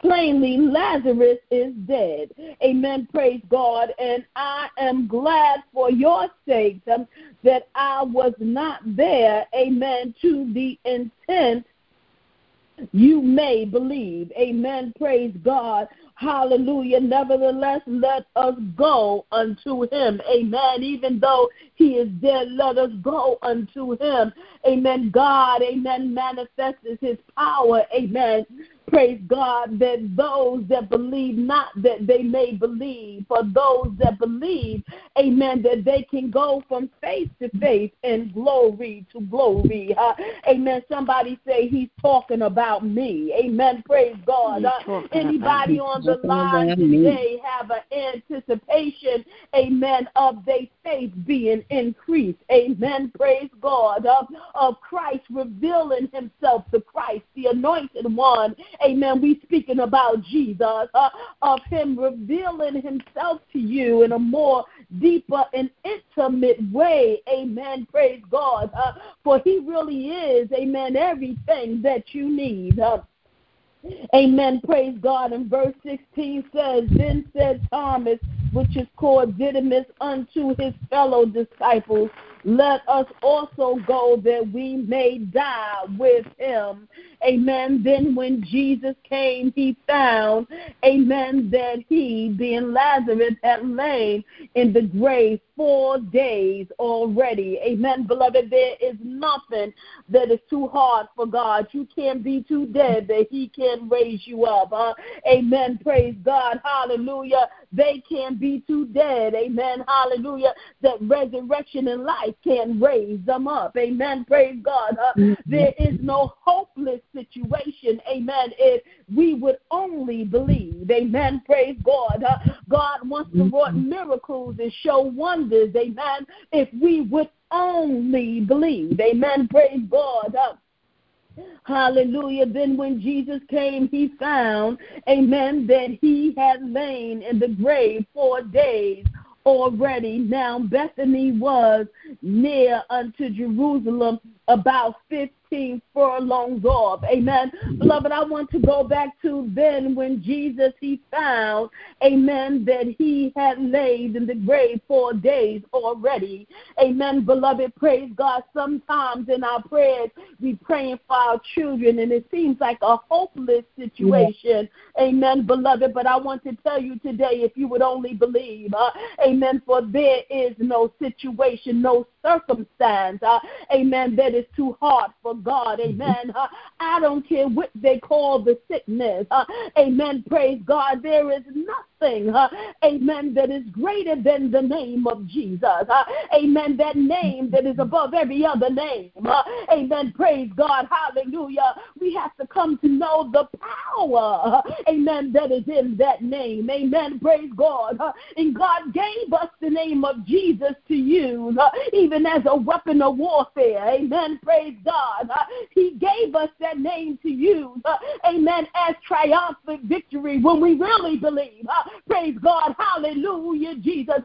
A: plainly Lazarus is dead. Amen. Praise God. And I am glad for your sake um, that I was not there. Amen. To the intent you may believe. Amen. Praise God. Hallelujah. Nevertheless, let us go unto him. Amen. Even though he is dead, let us go unto him. Amen. God, amen, manifests his power. Amen praise God, that those that believe not that they may believe. For those that believe, amen, that they can go from faith to faith and glory to glory. Uh, amen. Somebody say he's talking about me. Amen. Praise God. Uh, anybody on the line today have an anticipation, amen, of their faith being increased. Amen. Praise God. Uh, of Christ revealing himself, the Christ, the anointed one. Amen. We speaking about Jesus, uh, of him revealing himself to you in a more deeper and intimate way. Amen. Praise God. Uh, for he really is, amen, everything that you need. Uh, Amen. Praise God. And verse 16 says, Then said Thomas, which is called Didymus, unto his fellow disciples, let us also go that we may die with him. Amen. Then when Jesus came, he found, amen, that he, being Lazarus, had lain in the grave four days already. Amen. Beloved, there is nothing that is too hard for God. You can't be too dead that he can raise you up. Huh? Amen. Praise God. Hallelujah. They can't be too dead. Amen. Hallelujah. That resurrection and life can raise them up. Amen. Praise God. Uh, there is no hopeless situation. Amen. If we would only believe. Amen. Praise God. Uh, God wants to work miracles and show wonders. Amen. If we would only believe. Amen. Praise God. Uh, Hallelujah. Then when Jesus came, he found, amen, that he had lain in the grave four days already. Now Bethany was near unto Jerusalem, about 15 furlongs off. Amen. Beloved, I want to go back to then when Jesus he found, amen, that he had laid in the grave four days already. Amen. Beloved, praise God. Sometimes in our prayers we praying for our children and it seems like a hopeless situation. Yeah. Amen, beloved. But I want to tell you today, if you would only believe, uh, amen, for there is no situation, no circumstance, uh, amen, that is too hard for God, amen. Uh, I don't care what they call the sickness, uh, amen, praise God, there is nothing, uh, amen, that is greater than the name of Jesus, amen, that name that is above every other name, amen, praise God, hallelujah. We have to come to know the power, amen, that is in that name, amen, praise God, and God gave us the name of Jesus to use, even as a weapon of warfare. Amen. Praise God. He gave us that name to use, amen, as triumphant victory when we really believe. Praise God. Hallelujah, Jesus.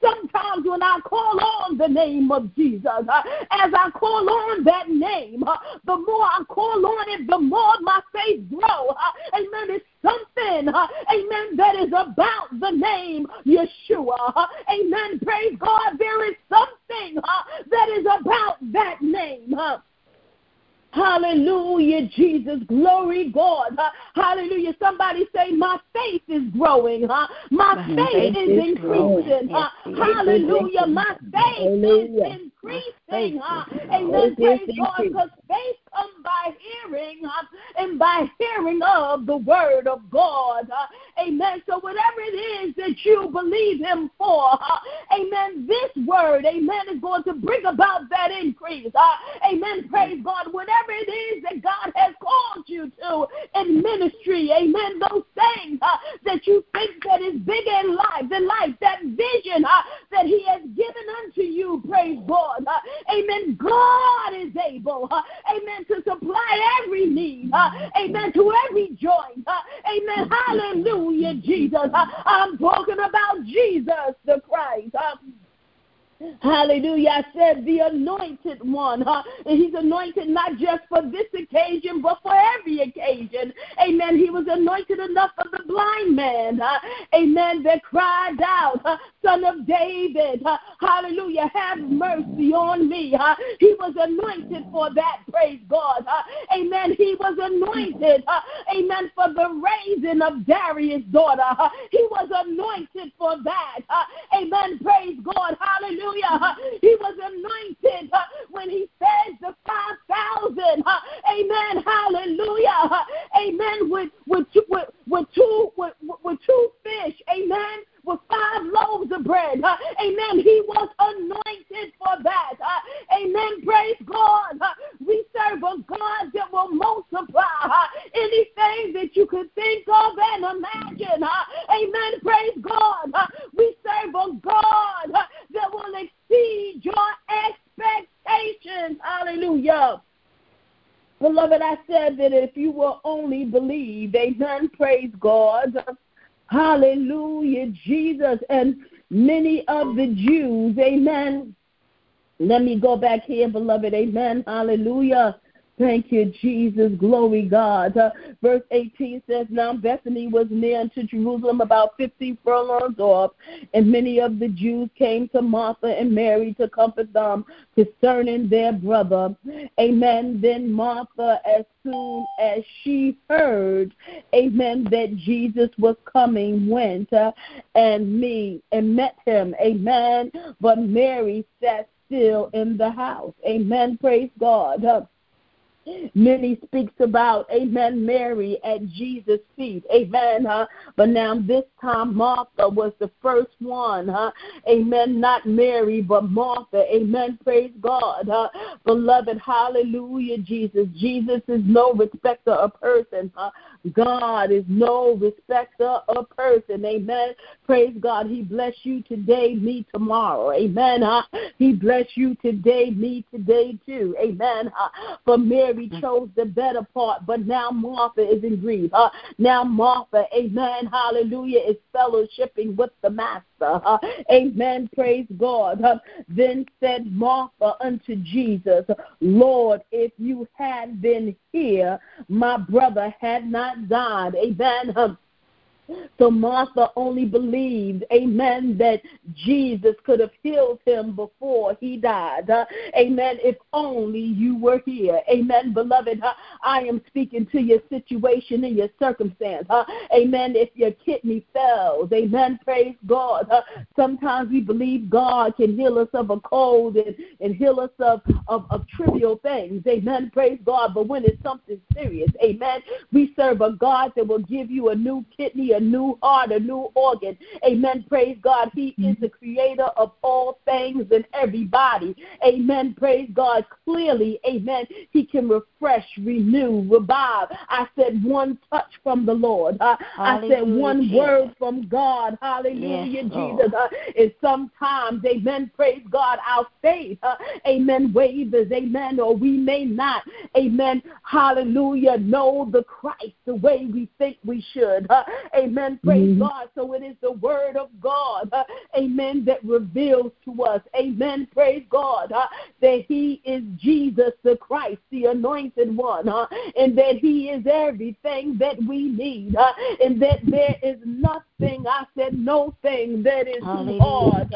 A: Sometimes when I call on the name of Jesus, as I call on that name, the more I call on it, the more my faith grows. Amen. It's something, amen, that is about the name Yeshua. Amen. Praise God. There is something that is about that name. Hallelujah, Jesus. Glory, God. Hallelujah. Somebody say, My faith is growing. Huh? My, My faith, faith, is, is increasing. Hallelujah. My faith Hallelujah. is increasing. Huh? Amen. Praise God. Because faith comes by hearing huh? and by hearing of the word of God. Huh? Amen. So whatever it is that you believe him for, huh? amen, this word, amen, is going to bring about that increase. Amen. Praise God. Whatever whatever it is that God has called you to in ministry, amen, those things uh, that you think that is bigger in life, than life, that vision uh, that he has given unto you, praise God. Uh, amen. God is able, amen, to supply every need, amen, to every joint. Amen. Hallelujah, Jesus. I'm talking about Jesus the Christ. Hallelujah. I said the anointed one. Huh? And he's anointed not just for this occasion, but for every occasion. Amen. He was anointed enough for the blind man. Huh? Amen. That cried out, huh? Son of David. Hallelujah. Have mercy on me. He was anointed for that. Praise God. Amen. He was anointed. Amen. For the raising of Jairus' daughter. He was anointed for that. Amen. Praise God. Hallelujah. Hallelujah. He was anointed uh, when he fed the 5,000. Uh, amen. Hallelujah. Amen. With, with, with, with, two, with, with two fish. Amen with five loaves of bread. Uh, amen. He was anointed for that. Uh, amen. Praise God. Uh, we serve a God that will multiply anything that you could think of and imagine. Amen. Praise God. We serve a God that will exceed your expectations. Hallelujah. Beloved, I said that if you will only believe, amen, praise God. Hallelujah, Jesus. And many of the Jews, amen. Let me go back here, beloved, amen. Hallelujah. Thank you, Jesus. Glory, God. Uh, verse 18 says, Now Bethany was near unto Jerusalem, about 50 furlongs off, and many of the Jews came to Martha and Mary to comfort them concerning their brother. Amen. Then Martha, as soon as she heard, amen, that Jesus was coming, went uh, and me and met him. Amen. But Mary sat still in the house. Amen. Praise God. Uh, Many speaks about, amen, Mary at Jesus' feet, amen, huh? But now this time Martha was the first one, huh? Amen, not Mary, but Martha, amen, praise God, huh? Beloved, hallelujah, Jesus. Jesus is no respecter of person, huh? God is no respecter of person, amen. Praise God. He bless you today, me tomorrow, amen, huh? He bless you today, me today too, amen, huh? For Mary Mary chose the better part, but now Martha is in grief. Uh, now Martha, amen, hallelujah, is fellowshipping with the Master. Uh, amen, praise God. Then said Martha unto Jesus, Lord, if you had been here, my brother had not died. Amen. So Martha only believed, amen, that Jesus could have healed him before he died. Uh, amen. If only you were here. Amen, beloved. Uh, I am speaking to your situation and your circumstance. Uh, amen. If your kidney fails, amen. Praise God. Sometimes we believe God can heal us of a cold and, and heal us of, of, of trivial things. Amen. Praise God. But when it's something serious, amen, we serve a God that will give you a new kidney, a new heart, a new organ. Amen. Praise God. He is the creator of all things and everybody. Amen. Praise God. Clearly, amen. He can refresh, renew, revive. I said one touch from the Lord. Uh, I said one
B: Jesus.
A: word from God. Hallelujah,
B: Yes,
A: Jesus. Uh, is sometimes, amen, praise God, our faith, uh, amen, wavers, amen, or we may not, amen, hallelujah, know the Christ the way we think we should. Uh, amen, praise God. So it is the word of God, uh, amen, that reveals to us, amen, praise God, uh, that he is Jesus the Christ, the anointed one, uh, and that he is everything that we need, uh, and that there is nothing, I said, no thing that is too hard.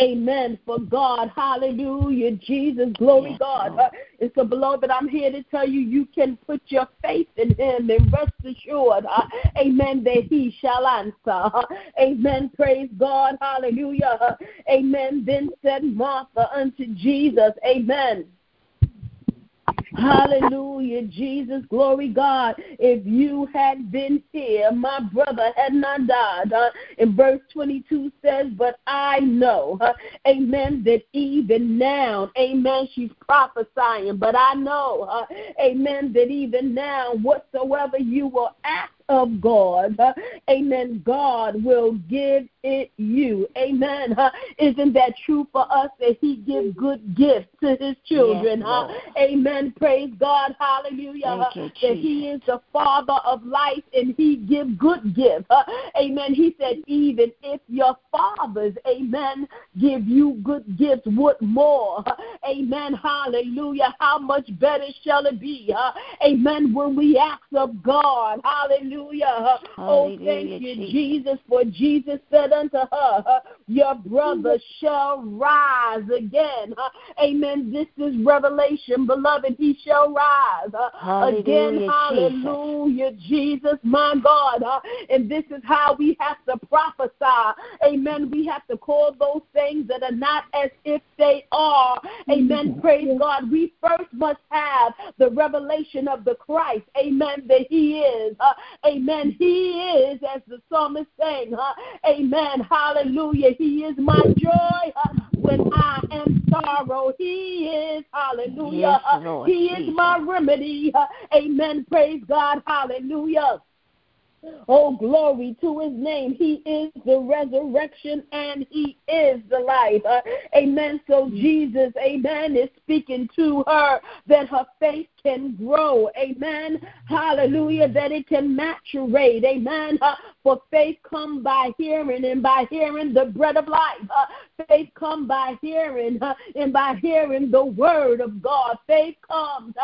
A: Amen. For God. Hallelujah. Jesus. Glory God. Uh, and so, beloved, I'm here to tell you, you can put your faith in Him and rest assured. Uh, amen. That He shall answer. Uh, amen. Praise God. Hallelujah. Uh, amen. Then said Martha unto Jesus. Amen. Hallelujah, Jesus, glory God. If you had been here, my brother had not died. Uh, and verse 22 says, But I know, uh, amen, that even now, amen, she's prophesying, but I know, uh, amen, that even now, whatsoever you will ask of God, amen, God will give it you. Amen. Isn't that true for us that He gives good gifts to His children?
B: Yes,
A: huh? Amen. Praise God. Hallelujah.
B: You,
A: that He is the Father of life and He gives good gifts. huh? Amen. He said, even if your fathers, amen, give you good gifts, what more? Amen. Hallelujah. How much better shall it be? Amen. When we ask of God, hallelujah. Huh? Oh, thank you,
B: Jesus.
A: For Jesus said unto her, Your brother shall rise again. Amen. This is revelation, beloved. He shall rise again.
B: Hallelujah,
A: Hallelujah, Jesus, my God. And this is how we have to prophesy. Amen. We have to call those things that are not as if they are. Amen. Praise God. We first must have the revelation of the Christ. Amen. That He is. Uh, amen. He is, as the psalmist sang. Uh, amen. Hallelujah. He is my joy uh, when I am sorrow. He is. Hallelujah.
B: Yes, Lord
A: he is
B: Jesus.
A: my remedy. Uh, amen. Praise God. Hallelujah. Oh, glory to his name. He is the resurrection and he is the life. Uh, amen. So Jesus, amen, is speaking to her that her faith can grow. Amen. Hallelujah. That it can maturate. Amen. Uh, for faith come by hearing and by hearing the bread of life. Uh, faith come by hearing uh, and by hearing the word of God. Faith comes.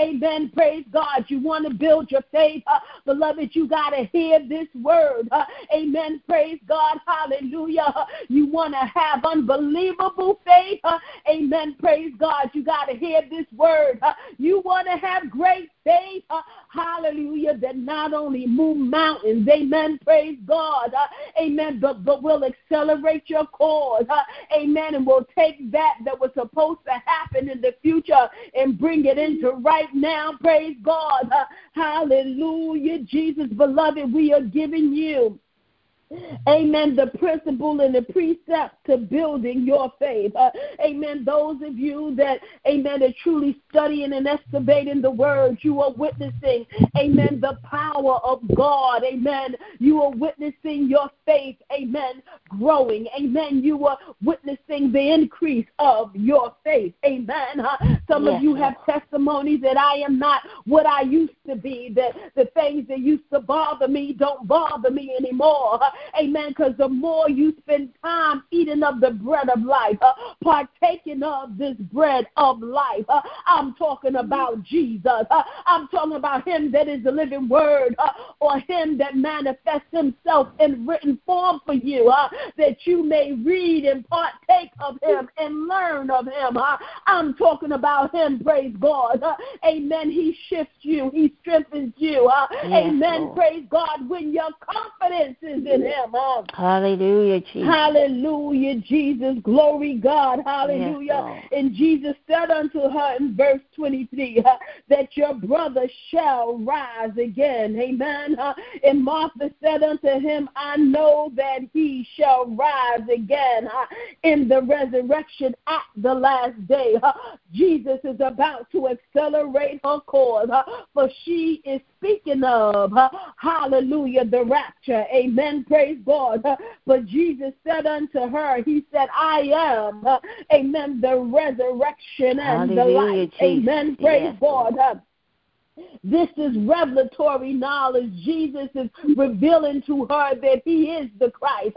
A: Amen. Praise God. You want to build your faith, beloved, you got to hear this word. Amen. Praise God. Hallelujah. You want to have unbelievable faith. Amen. Praise God. You got to hear this word. You want to have great faith. Uh, Hallelujah. That not only move mountains. Amen. Praise God. Uh, Amen. But, but will accelerate your cause. Uh, Amen. And will take that that was supposed to happen in the future and bring it into right now. Praise God. Uh, Hallelujah. Jesus, beloved, we are giving you. Amen. The principle and the precept to building your faith. Uh, amen. Those of you that, amen, are truly studying and excavating the word, you are witnessing, amen, the power of God. Amen. You are witnessing your faith, amen, growing. Amen. You are witnessing the increase of your faith. Amen. Uh, some
B: Yes,
A: of you have testimonies that I am not what I used to be, that the things that used to bother me don't bother me anymore. Amen. Because the more you spend time eating of the bread of life, uh, partaking of this bread of life, uh, I'm talking about Jesus. Uh, I'm talking about Him that is the living word, uh, or Him that manifests Himself in written form for you, uh, that you may read and partake of Him and learn of Him. Uh, I'm talking about Him, praise God. Uh, amen. He shifts you, He strengthens you. Uh,
B: Yes,
A: amen.
B: Lord.
A: Praise God. When your confidence is in Him. Uh,
B: Hallelujah, Jesus.
A: Hallelujah, Jesus. Glory, God. Hallelujah. Yes, and Jesus said unto her in verse 23 uh, that your brother shall rise again. Amen. Uh, and Martha said unto him, I know that he shall rise again uh, in the resurrection at the last day. Uh, Jesus is about to accelerate her course, uh, for she is speaking of, uh, hallelujah, the rapture. Amen. Praise God. But Jesus said unto her, He said, I am, amen, the resurrection and hallelujah, the life. Jesus. Amen. Praise yes, God. This is revelatory knowledge. Jesus is revealing to her that he is the Christ,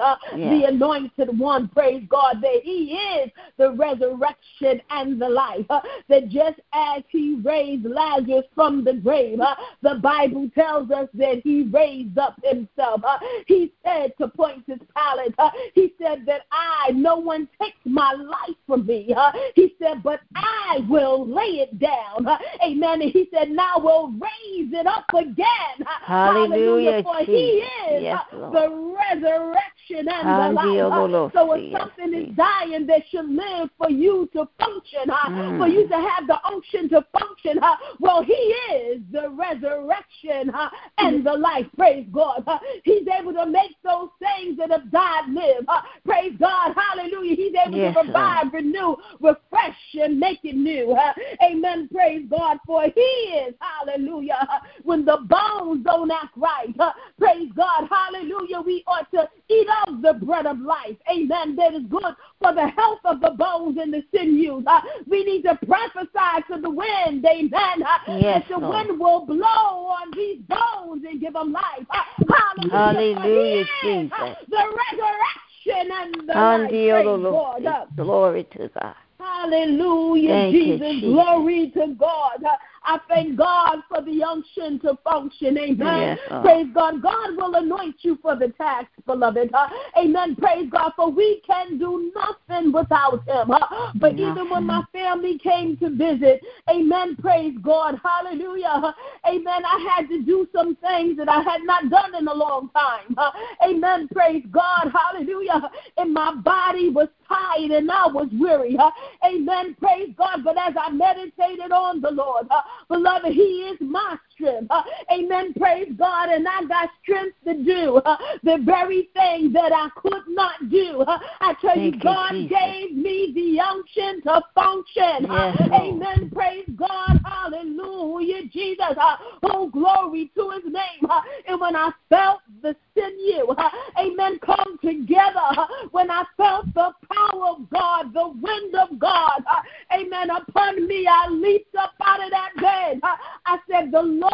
A: the anointed one. Praise God, that he is the resurrection and the life. Uh, that just as he raised Lazarus from the grave, the Bible tells us that he raised up himself. He said to Pontius Pilate, uh, he said that I, no one takes my life from me. He said, but I will lay it down. amen. And he said, now will raise it up again.
B: Hallelujah.
A: For he is yes, the resurrection and the life. So if something is dying that should live for you to function, mm. for you to have the unction to function, well, he is the resurrection and the life. Praise God. He's able to make those things that have died live. Praise God. Hallelujah. He's able yes, to revive, Lord. renew, refresh, and make it new. Amen. Praise God. For he is, Hallelujah. When the bones don't act right, praise God. Hallelujah. We ought to eat of the bread of life. Amen. That is good for the health of the bones and the sinews. we need to prophesy to the wind. Amen.
B: yes,
A: that the
B: Lord.
A: wind will blow on these bones and give them life.
B: hallelujah. Hallelujah, Jesus.
A: The resurrection and the life. Praise.
B: Glory to God.
A: Hallelujah, Jesus. You, Jesus. Glory to God. I thank God for the unction to function. Amen. Yes, Praise God. God will anoint you for the task, beloved. Uh, amen. Praise God. For we can do nothing without Him. Uh, but even when my family came to visit, amen. Praise God. Hallelujah. Amen. I had to do some things that I had not done in a long time. Uh, amen. Praise God. Hallelujah. And my body was tired and I was weary. Amen. Praise God. But as I meditated on the Lord, Beloved, He is my strength. Uh, amen. Praise God. And I got strength to do uh, the very thing that I could not do. Uh, I tell Thank you, God you, gave me the unction to function. Uh, yes, amen. Praise God. Hallelujah. Jesus. Uh, oh, glory to His name. Uh, and when I felt the sinew, amen, come together, when I felt the power of God, the wind of God, amen, upon me, I leaped up out of that bed. I said, The Lord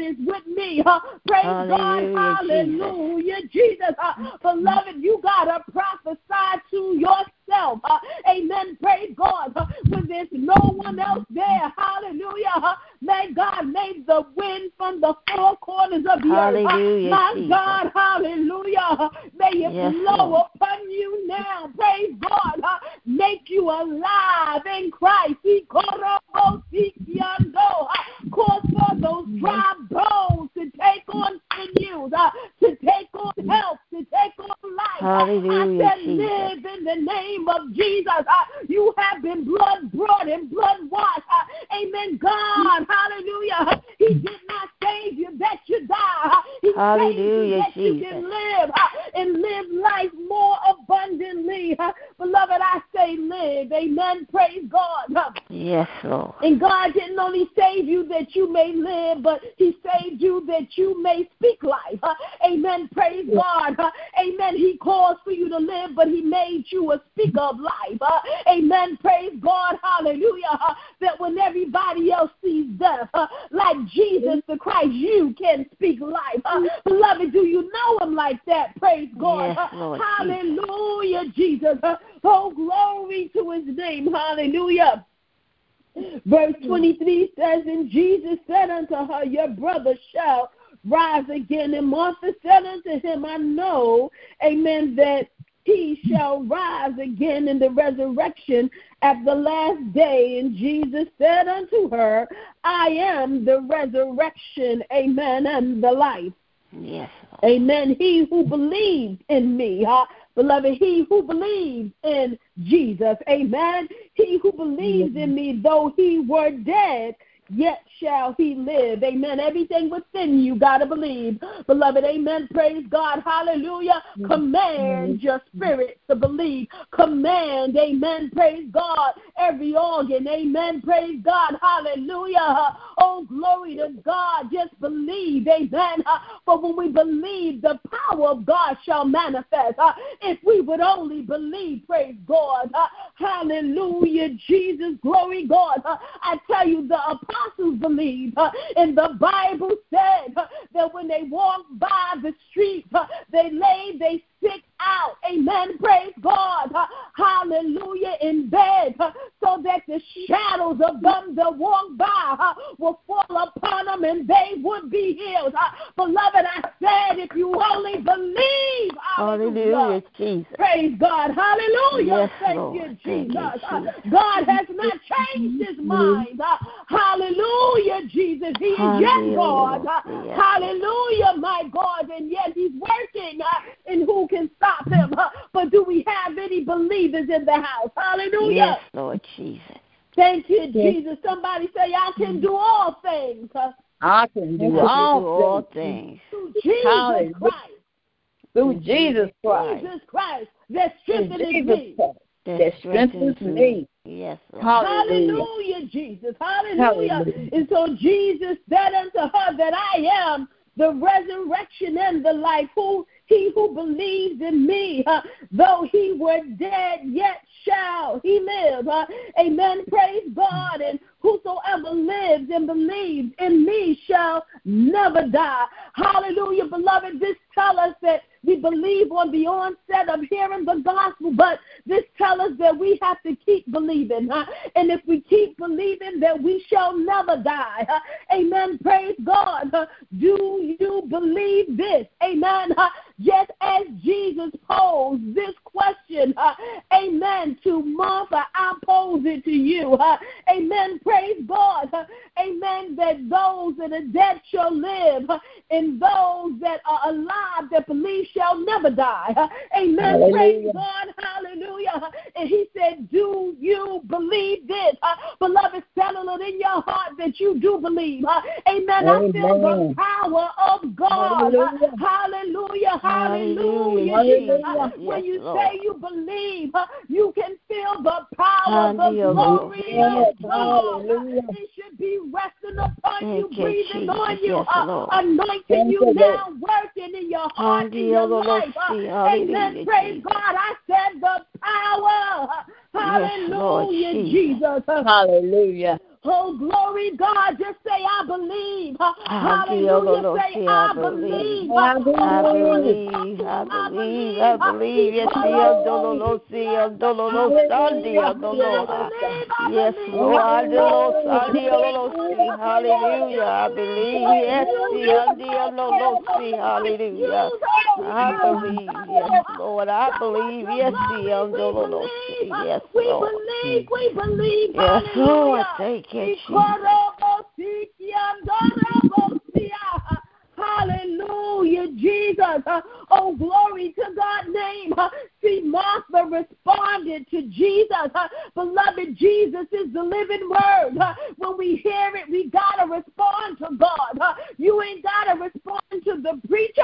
A: is with me. Praise hallelujah, God. Hallelujah. Jesus. Jesus. Beloved, you got to prophesy to yourself. Uh, amen. Praise God. Uh, when there's no one else there. Hallelujah. Uh, may God make the wind from the four corners of the
B: hallelujah,
A: earth. My Jesus. God. Hallelujah. May it yes, blow Lord. upon you now. Praise God. Make you alive in Christ. He called up Hotikiando. Cause for those dry bones to take on sinews, uh, to take on health, to take on life.
B: Hallelujah,
A: I said, live in the name of Jesus. Uh, you have been blood brought and blood washed. Uh, amen. God, hallelujah. Uh, he did not save you that you die. Uh, he
B: hallelujah,
A: saved you that Jesus. you can live uh, and live life more abundantly. Beloved, I say live. Amen. Praise God.
B: Yes, Lord.
A: And God didn't only save you that you may live, but He saved you that you may speak life. Amen. Praise God. Amen. He calls for you to live, but He made you a speaker of life. Uh, amen. Praise God. Hallelujah. Uh, that when everybody else sees death, uh, like Jesus the Christ, you can speak life. Beloved, do you know Him like that? Praise God.
B: Yes, Lord
A: Hallelujah, Jesus. Oh, glory to His name. Hallelujah. Verse mm. 23 says, And Jesus said unto her, Your brother shall rise again. And Martha said unto him, I know, amen, that he shall rise again in the resurrection at the last day. And Jesus said unto her, I am the resurrection, amen, and the life.
B: Yes.
A: Amen. He who believes in me, huh? beloved, he who believes in Jesus, amen, He who believes in me, though he were dead, yet shall he live. Amen. Everything within you got to believe. Beloved, amen. Praise God. Hallelujah. Command your spirit to believe. Command, amen. Praise God. Every organ, amen. Praise God. Hallelujah. Oh, glory to God. Just believe, amen. For when we believe, the power of God shall manifest. If we would only believe, praise God. Hallelujah. Jesus, glory God. I tell you, the apostles believe. And the Bible said that when they walked by the street, they laid their sick out. Amen. Praise God. Hallelujah. In bed so that the shadows of them that walk by will fall upon them and they would be healed. Beloved, I said if you only believe. Hallelujah. hallelujah Jesus. Praise God. Hallelujah. Yes, Thank Lord. you, Jesus. Thank you, Jesus. God has not changed his mm-hmm. mind. Hallelujah, Jesus. He is yet God. Hallelujah, my God. And yet he's working in who can stop him. But do we have any believers in the house? Hallelujah.
B: Yes, Lord Jesus.
A: Thank you, Jesus. Somebody say, I can do all things.
C: I can do, all, all
B: things.
A: Through Jesus Christ.
C: Through Jesus Christ.
A: Jesus Christ that strengthens me.
C: That strengthens me.
B: Yes. Lord.
A: Hallelujah. Hallelujah, Jesus. Hallelujah. Hallelujah. And so Jesus said unto her that I am the resurrection and the life. Who he who believes in me, uh, though he were dead, yet shall he live. Uh, amen. Praise God. And whosoever lives and believes in me shall never die. Hallelujah, beloved. This tell us that we believe on the onset of hearing the gospel, but this tells us that we have to keep believing. Huh? And if we keep believing, that we shall never die. Huh? Amen. Praise God. Huh? Do you believe this? Amen. Just as Jesus posed this question, amen, to Martha, I pose it to you. Amen. Praise God. Amen. That those that are dead shall live, and those that are alive that believe shall never die. Amen. Hallelujah. Praise God. Hallelujah. And he said, Do you believe this? Uh, beloved, settle it in your heart that you do believe. Amen. Amen. I feel the power of God. Hallelujah. Hallelujah. Hallelujah. Hallelujah. When you Lord. say you believe, you can feel the power, the glory of God. It should be resting upon you, breathing on you, uh, anointing you now, working in your heart, in your life. Uh. Amen. Praise God. I said the power. Hallelujah, Jesus.
C: Hallelujah.
A: Oh, glory, God. Just say, I believe. Hallelujah. Say, I believe.
B: I believe. I believe. I believe. Yes, Lord. Yes, Lord. Hallelujah. I believe. Yes, Hallelujah. I believe. Yes, Lord. I believe. Yes, Yes,
A: Lord. We believe. We believe.
B: Yes, Lord. Thank
A: Hallelujah, Jesus. Oh, glory to God's name. See, Martha responded to Jesus. Beloved, Jesus is the living word. When we hear it, we got to respond to God. You ain't got to respond to the preacher,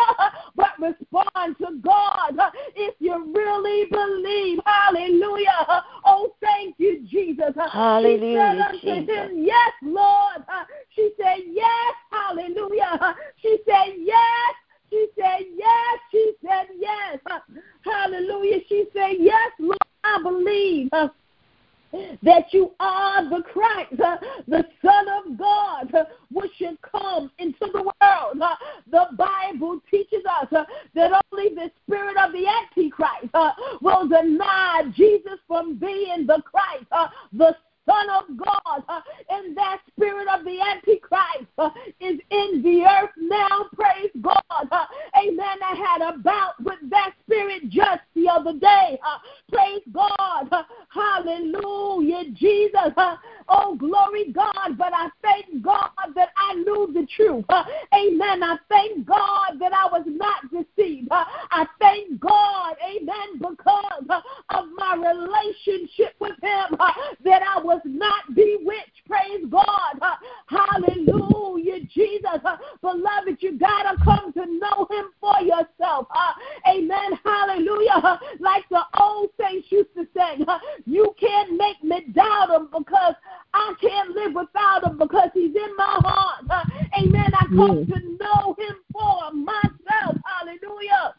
A: but respond to God if you really believe. Hallelujah. Oh, thank you, Jesus.
B: Hallelujah.
A: She said unto him, Yes, Lord. She said, Yes. Hallelujah. She said, Yes. She said, Yes. She said, Yes. Hallelujah. She said, Yes, Lord, I believe that you are the Christ, uh, the Son of God, uh, which should come into the world. Uh, the Bible teaches us uh, that only the spirit of the Antichrist uh, will deny Jesus from being the Christ, uh, the Son of God, uh, and that spirit of the Antichrist uh, is in the earth now. Praise God. Uh, amen. I had a bout with that spirit just the other day. Uh, praise God. Uh, hallelujah, Jesus. Uh, oh, glory God. But I thank God that I knew the truth. Amen. I thank God that I was not deceived. I thank God, amen, because of my relationship with Him was not bewitched. Praise God. Hallelujah, Jesus. Beloved, you got to come to know him for yourself. Amen. Hallelujah. Like the old saints used to say, you can't make me doubt him because I can't live without him because he's in my heart. Amen. I come mm. to know him for myself. Hallelujah.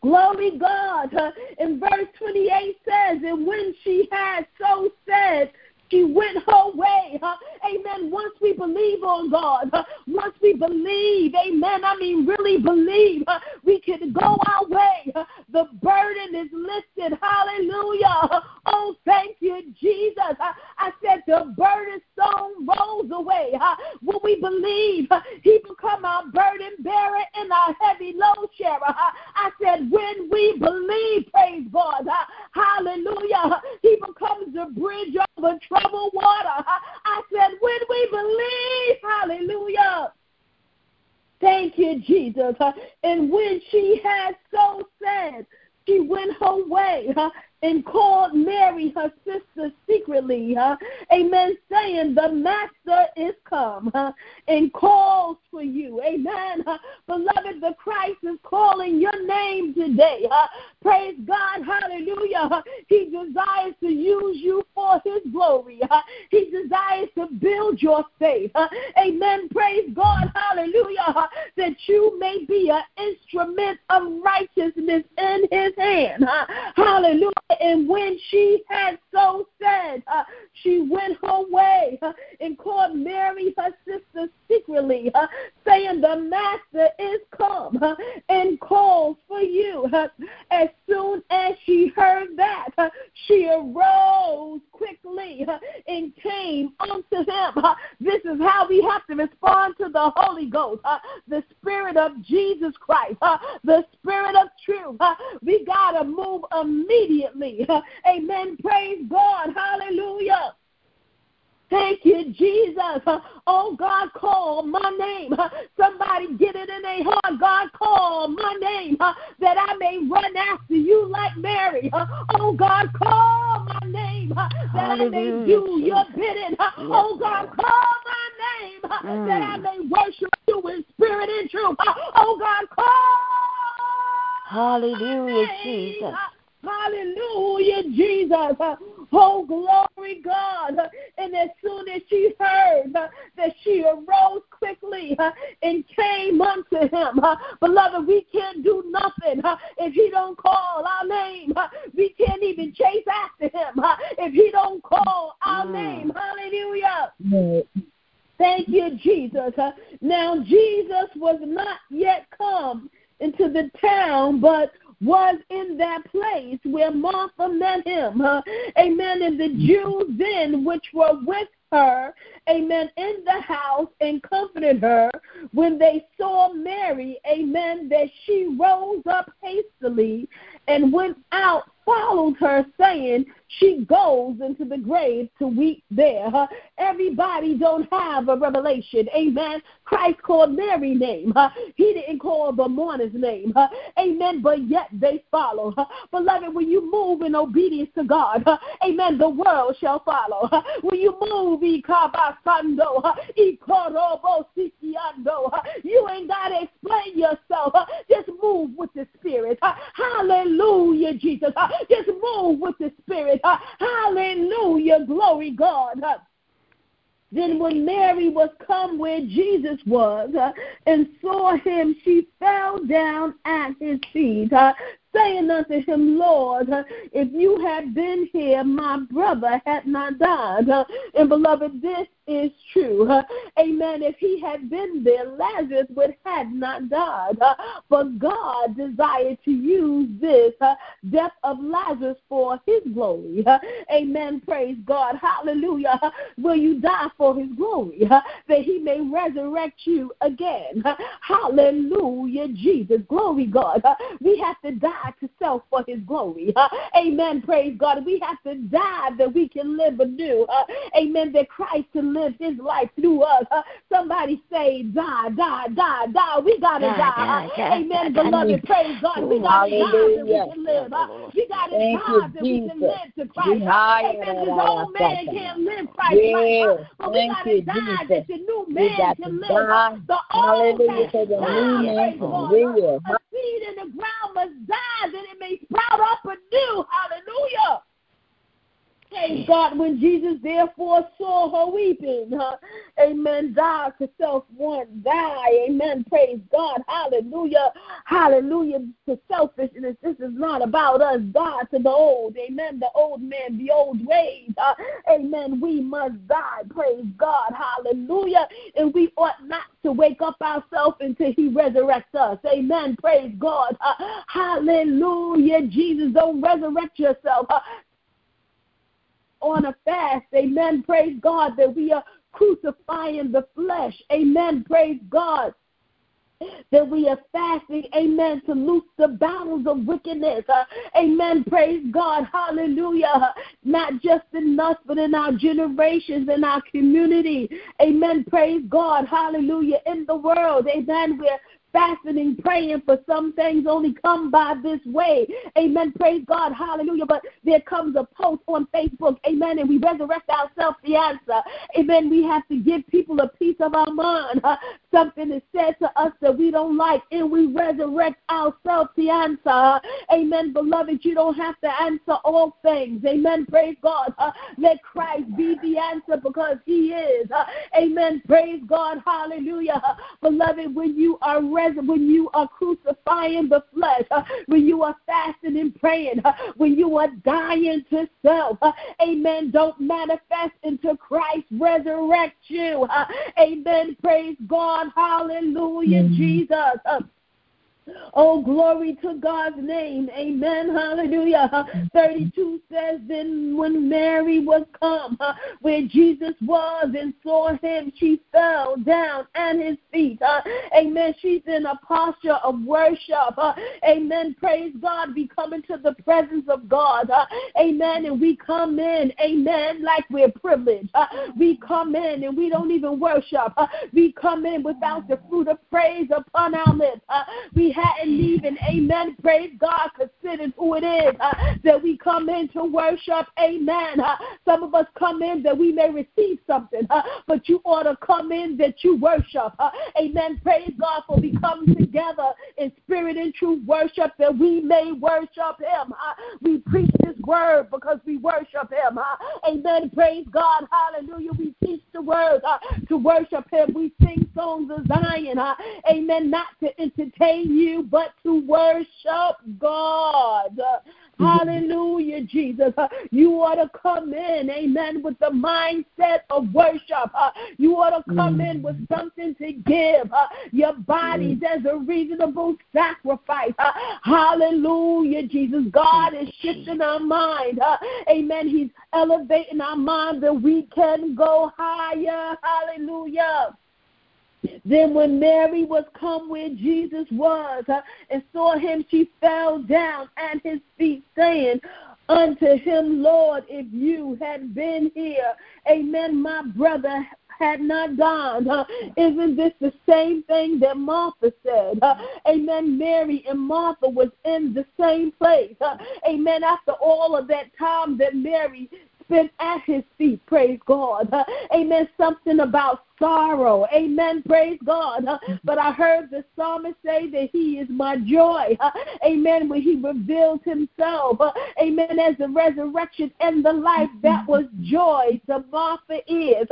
A: Glory God. In verse 28 says, And when she had so said, she went her way. Amen. Once we believe on God, once we believe, amen, I mean, really believe, we can go our way. The burden is lifted. Hallelujah. Oh, thank you, Jesus. I said the burden stone rolls away. When we believe, He become our burden bearer and our heavy load sharer. Uh, I said, when we believe, praise God, uh, hallelujah, He becomes the bridge over troubled water. Uh, I said, when we believe, hallelujah. Thank you, Jesus. And when she had so said, she went her way and called Mary, her sister, secretly. Amen. Saying, The Master is come and calls for you. Amen. Beloved, the Christ is calling your name today. Praise God. Hallelujah. He desires to use you for his glory. He desires to build your faith. Amen. Praise God. Hallelujah. That you may be an instrument of righteousness in his hand. Hallelujah. And when she had so said, uh, she went her way uh, and called Mary, her sister, secretly, uh, saying, The Master is come and calls for you. As soon as she heard that, she arose quickly and came unto him. This is how we have to respond to the Holy Ghost, the Spirit of Jesus Christ, the Spirit of truth. We got to move immediately. Amen. Praise God. Hallelujah. Thank you, Jesus. Oh, God, call my name. Somebody get it in their heart. God, call my name that I may run after you like Mary. Oh, God, call my name that Hallelujah. I may do your bidding. Oh, God, call my name mm. that I may worship you in spirit and truth. Oh, God, call.
B: Hallelujah, Jesus.
A: Hallelujah, Jesus. Oh, glory, God. And as soon as she heard that she arose quickly and came unto him. Beloved, we can't do nothing if he don't call our name. We can't even chase after him if he don't call our mm. name. Hallelujah. Thank you, Jesus. Now, Jesus was not yet come into the town, but was in that place where Martha met him. Uh, amen. And the Jews then, which were with her, amen, in the house and comforted her when they saw Mary, amen, that she rose up hastily and went out, followed her, saying, she goes into the grave to weep there. Everybody don't have a revelation. Amen. Christ called Mary's name. He didn't call the mourner's name. Amen. But yet they follow. Beloved, when you move in obedience to God, amen, the world shall follow. When you move, you ain't got to explain yourself. Just move with the Spirit. Hallelujah, Jesus. Just move with the Spirit. Hallelujah. Glory God. Then when Mary was come where Jesus was uh, and saw him, she fell down at his feet, uh, saying unto him, Lord, if you had been here, my brother had not died. And beloved, this is true. Amen. If he had been there, Lazarus would have not died. But God desired to use this death of Lazarus for his glory. Amen. Praise God. Hallelujah. Will you die for his glory? That he may resurrect you again. Hallelujah. Jesus. Glory God. We have to die to self for his glory. Amen. Praise God. We have to die that we can live anew. Amen. That Christ can live his life through us. Uh, somebody say, die, die, die, die. We got to die. die, die. Amen, die, beloved. Praise God. We got to die that we can live. Uh, we got to die that we can live to Christ. Amen. This old man can't live Christ yeah. life. But we got to die that the new man can live. The old man can die. A seed in the ground must die that it may sprout up anew. Hallelujah. Praise God. When Jesus therefore saw her weeping, uh, amen, die to self one, die, amen. Praise God. Hallelujah. Hallelujah. To selfishness. This is not about us. God to the old, amen. The old man, the old ways, uh, amen. We must die. Praise God. Hallelujah. And we ought not to wake up ourselves until He resurrects us. Amen. Praise God. Uh, hallelujah. Jesus, don't resurrect yourself. Uh, on a fast. Amen. Praise God that we are crucifying the flesh. Amen. Praise God that we are fasting, amen, to loose the battles of wickedness. Uh, amen. Praise God. Hallelujah. Not just in us, but in our generations, in our community. Amen. Praise God. Hallelujah. In the world. Amen. We're fasting praying for some things only come by this way. Amen. Praise God. Hallelujah. But there comes a post on Facebook. Amen. And we resurrect ourselves the answer. Amen. We have to give people a piece of our mind. Something is said to us that we don't like, and we resurrect ourselves the answer. Amen. Beloved, you don't have to answer all things. Amen. Praise God. Let Christ be the answer because he is. Amen. Praise God. Hallelujah. Beloved, when you are when you are crucifying the flesh, uh, when you are fasting and praying, uh, when you are dying to self. Uh, amen. Don't manifest until Christ resurrects you. Amen. Praise God. Hallelujah, mm-hmm. Jesus. Oh, glory to God's name. Amen. Hallelujah. 32 says, Then when Mary was come uh, where Jesus was and saw him, she fell down at his feet. Uh, amen. She's in a posture of worship. Uh, amen. Praise God. We come into the presence of God. Amen. And we come in, amen, like we're privileged. We come in and we don't even worship. We come in without the fruit of praise upon our lips. we hadn't even, amen, praise God, considered who it is uh, that we come in to worship, amen. Uh, some of us come in that we may receive something, uh, but you ought to come in that you worship, uh, amen. Praise God for we come together in spirit and true worship that we may worship Him. Uh, we preach His word because we worship Him, uh, amen. Praise God, hallelujah. We teach the word to worship Him. We sing songs of Zion, amen, not to entertain you you but to worship God. Hallelujah, Jesus. You ought to come in, amen, with the mindset of worship. You ought to come in with something to give your bodies as a reasonable sacrifice. Hallelujah, Jesus. God is shifting our mind. Amen. He's elevating our mind that we can go higher. Hallelujah. Then when Mary was come where Jesus was uh, and saw him, she fell down at his feet, saying, Unto him, Lord, if you had been here, amen, my brother had not gone. Uh, isn't this the same thing that Martha said? Uh, amen. Mary and Martha was in the same place. Uh, amen. After all of that time that Mary spent at his feet, praise God. Amen. Something about sorrow. Amen. Praise God. But I heard the psalmist say that he is my joy. Amen. When he revealed himself. Amen. As the resurrection and the life that was joy to Martha is.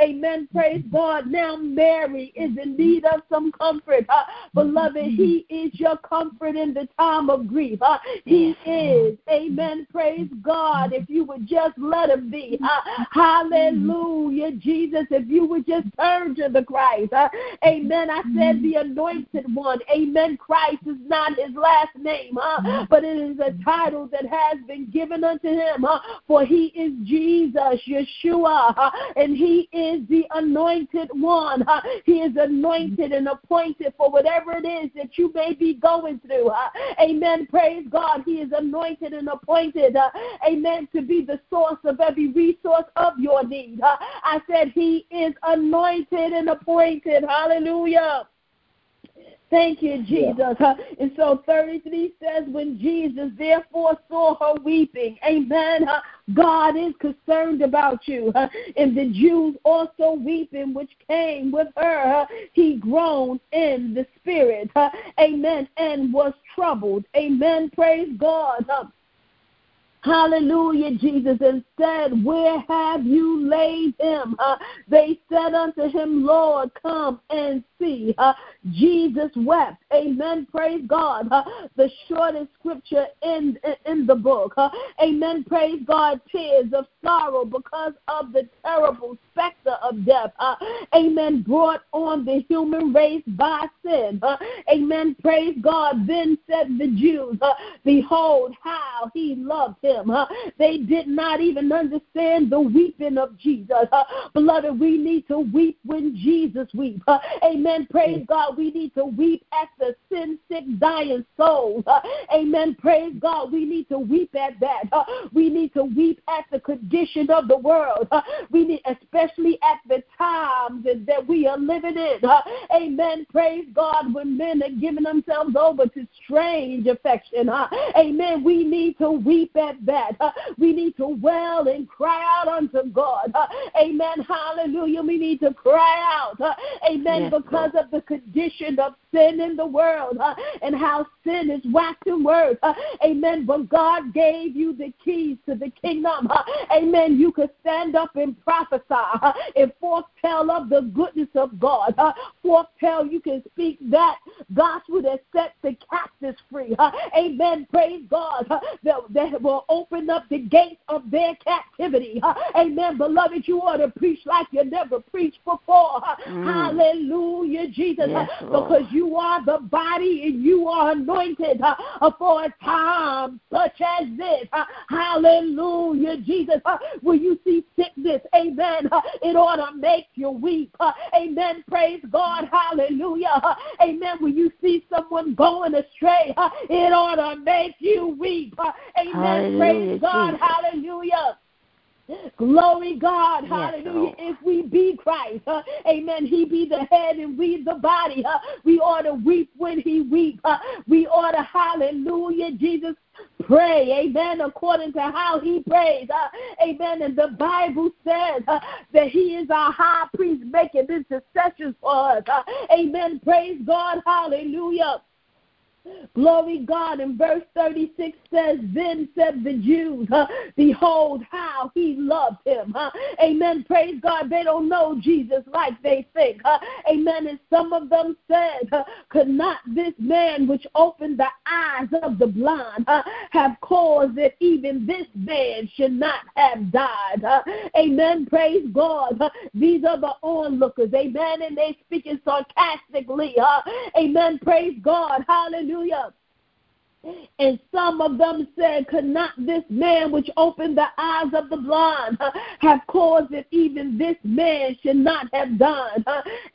A: Amen. Praise God. Now Mary is in need of some comfort. Beloved, he is your comfort in the time of grief. He is. Amen. Praise God. If you would just let him be. Hallelujah. Jesus, if you would just to the Christ. Uh, amen. I said the anointed one. Amen. Christ is not his last name, uh, but it is a title that has been given unto him. Uh, for he is Jesus, Yeshua, uh, and he is the anointed one. Uh, he is anointed and appointed for whatever it is that you may be going through. Uh, amen. Praise God. He is anointed and appointed. Uh, amen. To be the source of every resource of your need. Uh, I said he is anointed anointed and appointed. Hallelujah. Thank you, Jesus. Yeah. And so 33 says, when Jesus therefore saw her weeping, amen, God is concerned about you. And the Jews also weeping, which came with her, he groaned in the spirit, amen, and was troubled. Amen. Praise God. Hallelujah, Jesus, and said, Where have you laid him? Uh, they said unto him, Lord, come and see. Uh, Jesus wept. Amen. Praise God. Uh, the shortest scripture in, in the book. Uh, amen. Praise God. Tears of sorrow because of the terrible specter of death. Uh, amen. Brought on the human race by sin. Uh, amen. Praise God. Then said the Jews, Behold how he loved him. They did not even understand the weeping of Jesus. Beloved, we need to weep when Jesus weeps. Amen. Praise God. We need to weep at the sin sick, dying souls. Amen. Praise God. We need to weep at that. We need to weep at the condition of the world. We need, especially at the times that we are living in. Amen. Praise God. When men are giving themselves over to strange affection. Amen. We need to weep at that. Uh, we need to well and cry out unto God. Uh, amen. Hallelujah. We need to cry out. Uh, amen. Yes, because Lord. of the condition of sin in the world uh, and how sin is waxing worse. Uh, amen. But God gave you the keys to the kingdom. Uh, amen. You could stand up and prophesy and foretell of the goodness of God. Foretell, you can speak that gospel that sets the captives free. Amen. Praise God. That, that will open up the gates of their captivity. Uh, amen. Beloved, you ought to preach like you never preached before. Uh, mm. Hallelujah, Jesus. Yes, because you are the body and you are anointed for a time such as this. Hallelujah, Jesus. When you see sickness, amen, it ought to make you weep. Amen. Praise God. Hallelujah. Amen. When you see someone going astray, it ought to make you weep. amen. Praise God. Hallelujah. Glory God, hallelujah. Yes, if we be Christ, uh, amen, he be the head and we the body. Uh, we ought to weep when he weep. Uh, we ought to, hallelujah, Jesus, pray, amen, according to how he prays, uh, amen. And the Bible says uh, that he is our high priest making intercessions for us, uh, amen. Praise God, hallelujah. Glory God. In verse 36 says, Then said the Jews, uh, Behold how he loved him. Uh, amen. Praise God. They don't know Jesus like they think. Uh, amen. And some of them said, Could not this man which opened the eyes of the blind have caused that even this man should not have died? amen. Praise God. these are the onlookers. Amen. And they speaking sarcastically. amen. Praise God. Hallelujah. Hallelujah. And some of them said, Could not this man which opened the eyes of the blind have caused that even this man should not have done?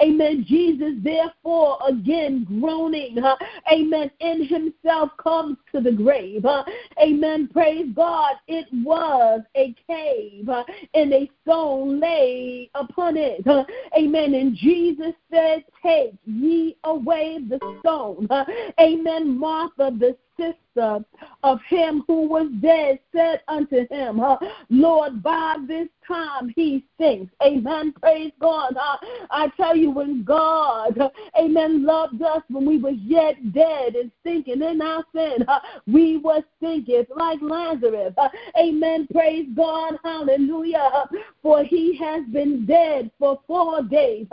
A: Amen. Jesus, therefore, again groaning, amen, in himself comes to the grave. Amen. Praise God. It was a cave and a stone lay upon it. Amen. And Jesus said, Take ye away the stone. Amen. Martha, the this sister of him who was dead said unto him, uh, Lord, by this time he thinks. Amen. Praise God. Uh, I tell you, when God, amen, loved us when we were yet dead and thinking in our sin, we were thinking like Lazarus. Amen. Praise God. Hallelujah. For he has been dead for four days.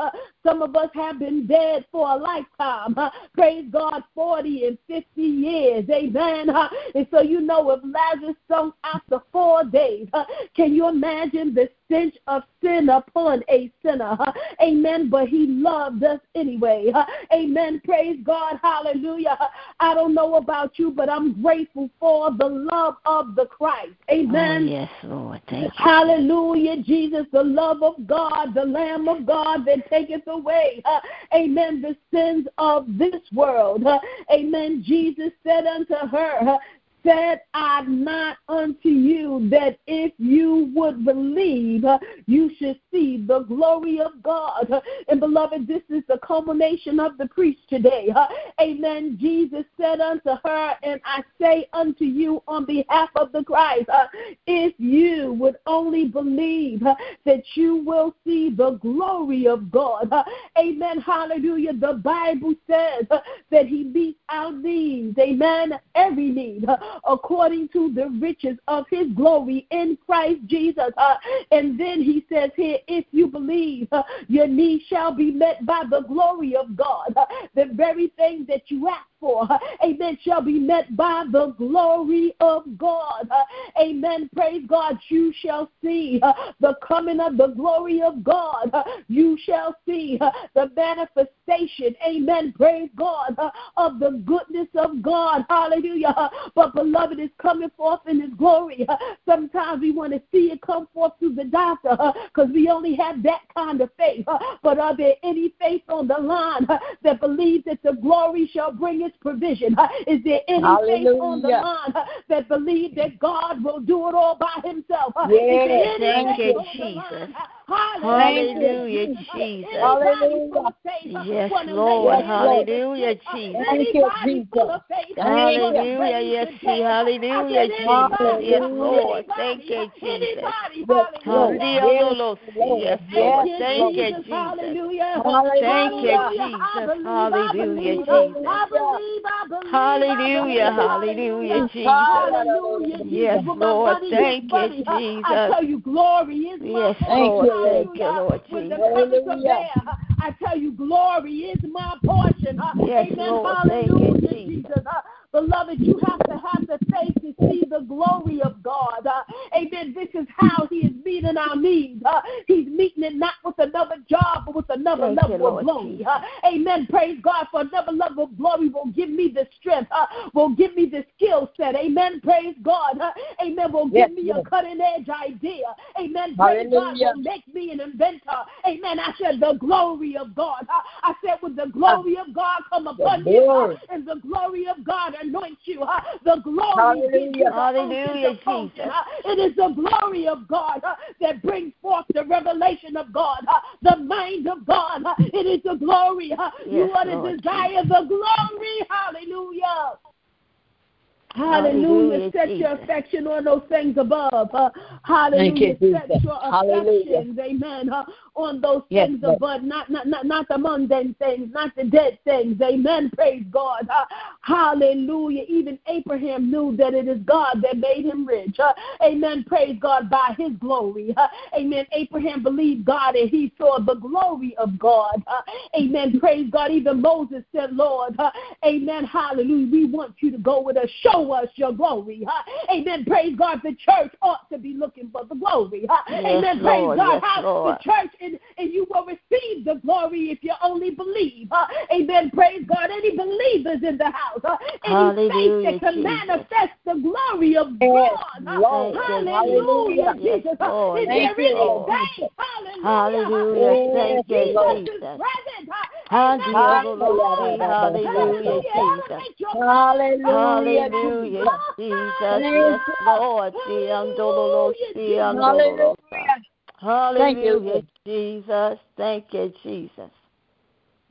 A: Some of us have been dead for a lifetime. Praise God, 40 and 50 years. Amen. And so you know if Lazarus sunk after four days, can you imagine the stench of sin upon a sinner. Amen. But he loved us anyway. Amen. Praise God. Hallelujah. I don't know about you, but I'm grateful for the love of the Christ. Amen.
B: Oh, yes, Lord. Thank you.
A: Hallelujah. Jesus, the love of God, the Lamb of God that taketh away. Amen. The sins of this world. Amen. Jesus said unto her, said I not unto you that if you would believe, you should see the glory of God. And beloved, this is the culmination of the preach today. Amen. Jesus said unto her, and I say unto you on behalf of the Christ, if you would only believe that you will see the glory of God. Amen. Hallelujah. The Bible says that he meets our needs. Amen. Every need according to the riches of his glory in Christ Jesus. Uh, and then he says here, if you believe, uh, your needs shall be met by the glory of God. Uh, the very thing that you ask for, uh, amen, shall be met by the glory of God. Uh, amen. Praise God. You shall see uh, the coming of the glory of God. You shall see the manifestation, amen. Praise God, of the goodness of God. Hallelujah. But beloved is coming forth in his glory. Sometimes we want to see it come forth through the doctor because we only have that kind of faith. But are there any faith on the line that believes that the glory shall bring its provision? Is there any Hallelujah. faith on the line that believes that God will do it all by himself?
B: Yes, thank you, Jesus. Hallelujah, Jesus. Hallelujah. Yes, Lord. Hallelujah, Jesus.
C: Thank you, Jesus.
B: Hallelujah, yes, hallelujah, Jesus. Yes, Lord. Thank you, Jesus. Hallelujah. Yes, Lord. Thank you, Jesus.
A: Hallelujah.
B: Thank you, Jesus. Hallelujah, Jesus. Hallelujah, hallelujah, Jesus. Hallelujah, Yes, Lord. Thank you, Jesus. I
A: tell you, glory is
B: my portion. Yes, Lord. Thank you, Lord
A: Jesus. Hallelujah. I tell you, glory is my portion.
B: Yes,
A: Amen.
B: Lord.
A: Hallelujah,
B: Thank you,
A: Jesus. Beloved, you have to have the faith to see the glory of God. Uh, amen. This is how He is meeting our needs. Uh, he's meeting it not with another job, but with another
B: Thank
A: level
B: you,
A: of glory. Uh, amen. Praise God for another level of glory will give me the strength, uh, will give me the skill set. Amen. Praise God. Uh, amen. Will give yes, me yes. a cutting edge idea. Amen. Praise Hallelujah. God will make me an inventor. Amen. I said the glory of God. Uh, I said with the glory of God come upon you, and the glory of God anoint you. Uh, the glory
B: Hallelujah. Hallelujah,
A: Jesus. Uh, it is the glory of God uh, that brings forth the revelation of God, uh, the mind of God. Uh, it is the glory. Uh, yes, you are the desire Jesus. the glory. Hallelujah. Hallelujah. Set Jesus. your affection on those things above. Uh, hallelujah.
C: You,
A: Set your affections, amen, uh, on those yes, things Lord. above, not, not, not, not the mundane things, not the dead things. Amen. Praise God. Uh, hallelujah. Even Abraham knew that it is God that made him rich. Uh, amen. Praise God by his glory. Uh, amen. Abraham believed God and he saw the glory of God. Amen. Praise God. Even Moses said, Lord, amen. Hallelujah. We want you to go with us. Show us your glory. Amen. Praise God. The church ought to be looking for the glory.
B: Yes,
A: Amen.
B: Lord.
A: Praise
B: God.
A: Yes,
B: Lord.
A: The church and, and you will receive the glory if you only believe. Uh, amen. Praise God. Any believers in the house. Uh, any
B: Hallelujah,
A: faith that can
B: Jesus.
A: manifest the glory of God.
C: Uh, Lord.
A: Hallelujah,
B: yes,
A: Jesus.
B: Lord.
A: Is
B: Thank
A: there any
B: Lord.
A: faith?
B: Hallelujah. Thank you,
A: Jesus
B: Jesus.
A: is present.
B: Hallelujah, hallelujah, Jesus.
C: Hallelujah,
B: Hallelujah, Jesus. Yes, Lord. Hallelujah. Hallelujah, Jesus. Thank you, Jesus.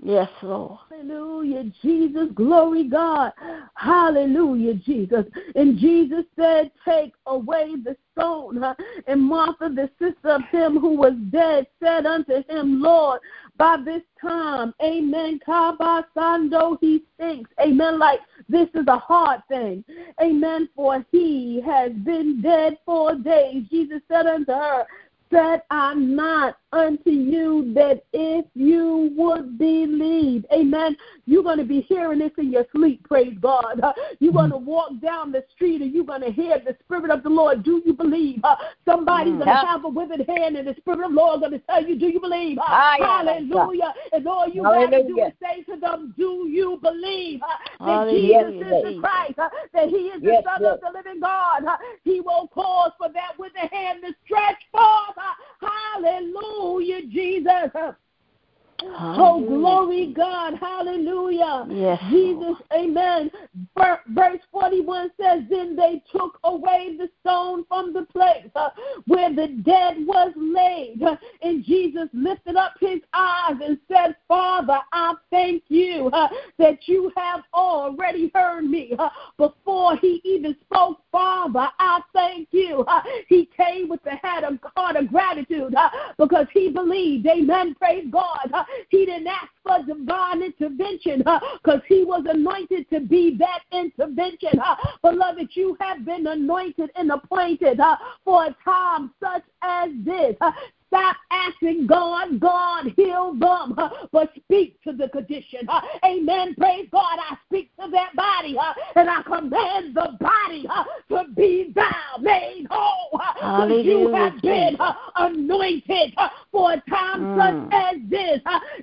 B: Yes, Lord.
A: Hallelujah, Jesus. Glory God. Hallelujah, Jesus. And Jesus said, Take away the stone. And Martha, the sister of him who was dead, said unto him, Lord, by this time, amen, kabasando, he thinks, amen, like this is a hard thing, amen, for he has been dead four days. Jesus said unto her, Said I not unto you that if you would believe, amen, you're going to be hearing this in your sleep, praise God. Uh, you're going to walk down the street and you're going to hear the Spirit of the Lord. Do you believe? Uh, somebody's going to have a withered hand and the Spirit of the Lord is going to tell you, Do you believe? Uh, hallelujah. And all you have to do is say to them, Do you believe that Jesus is the Christ, that He is the Son of the living God? He will cause for that withered hand to stretch forth. Hallelujah, Jesus. Oh, glory God. Hallelujah.
B: Yes.
A: Jesus, amen. Verse 41 says, Then they took away the stone from the place uh, where the dead was laid. And Jesus lifted up his eyes and said, Father, I thank you uh, that you have already heard me uh, before he even spoke. Father, I thank you. Uh, he came with the heart of, heart of gratitude uh, because he believed. Amen. Praise God. He didn't ask for divine intervention because he was anointed to be that intervention. Beloved, you have been anointed and appointed for a time such as this. Stop asking God, God, heal them, but speak to the condition. Amen. Praise God. I speak to that body and I command the body to be thou made whole. Hallelujah. You have been anointed for a time mm. such as this.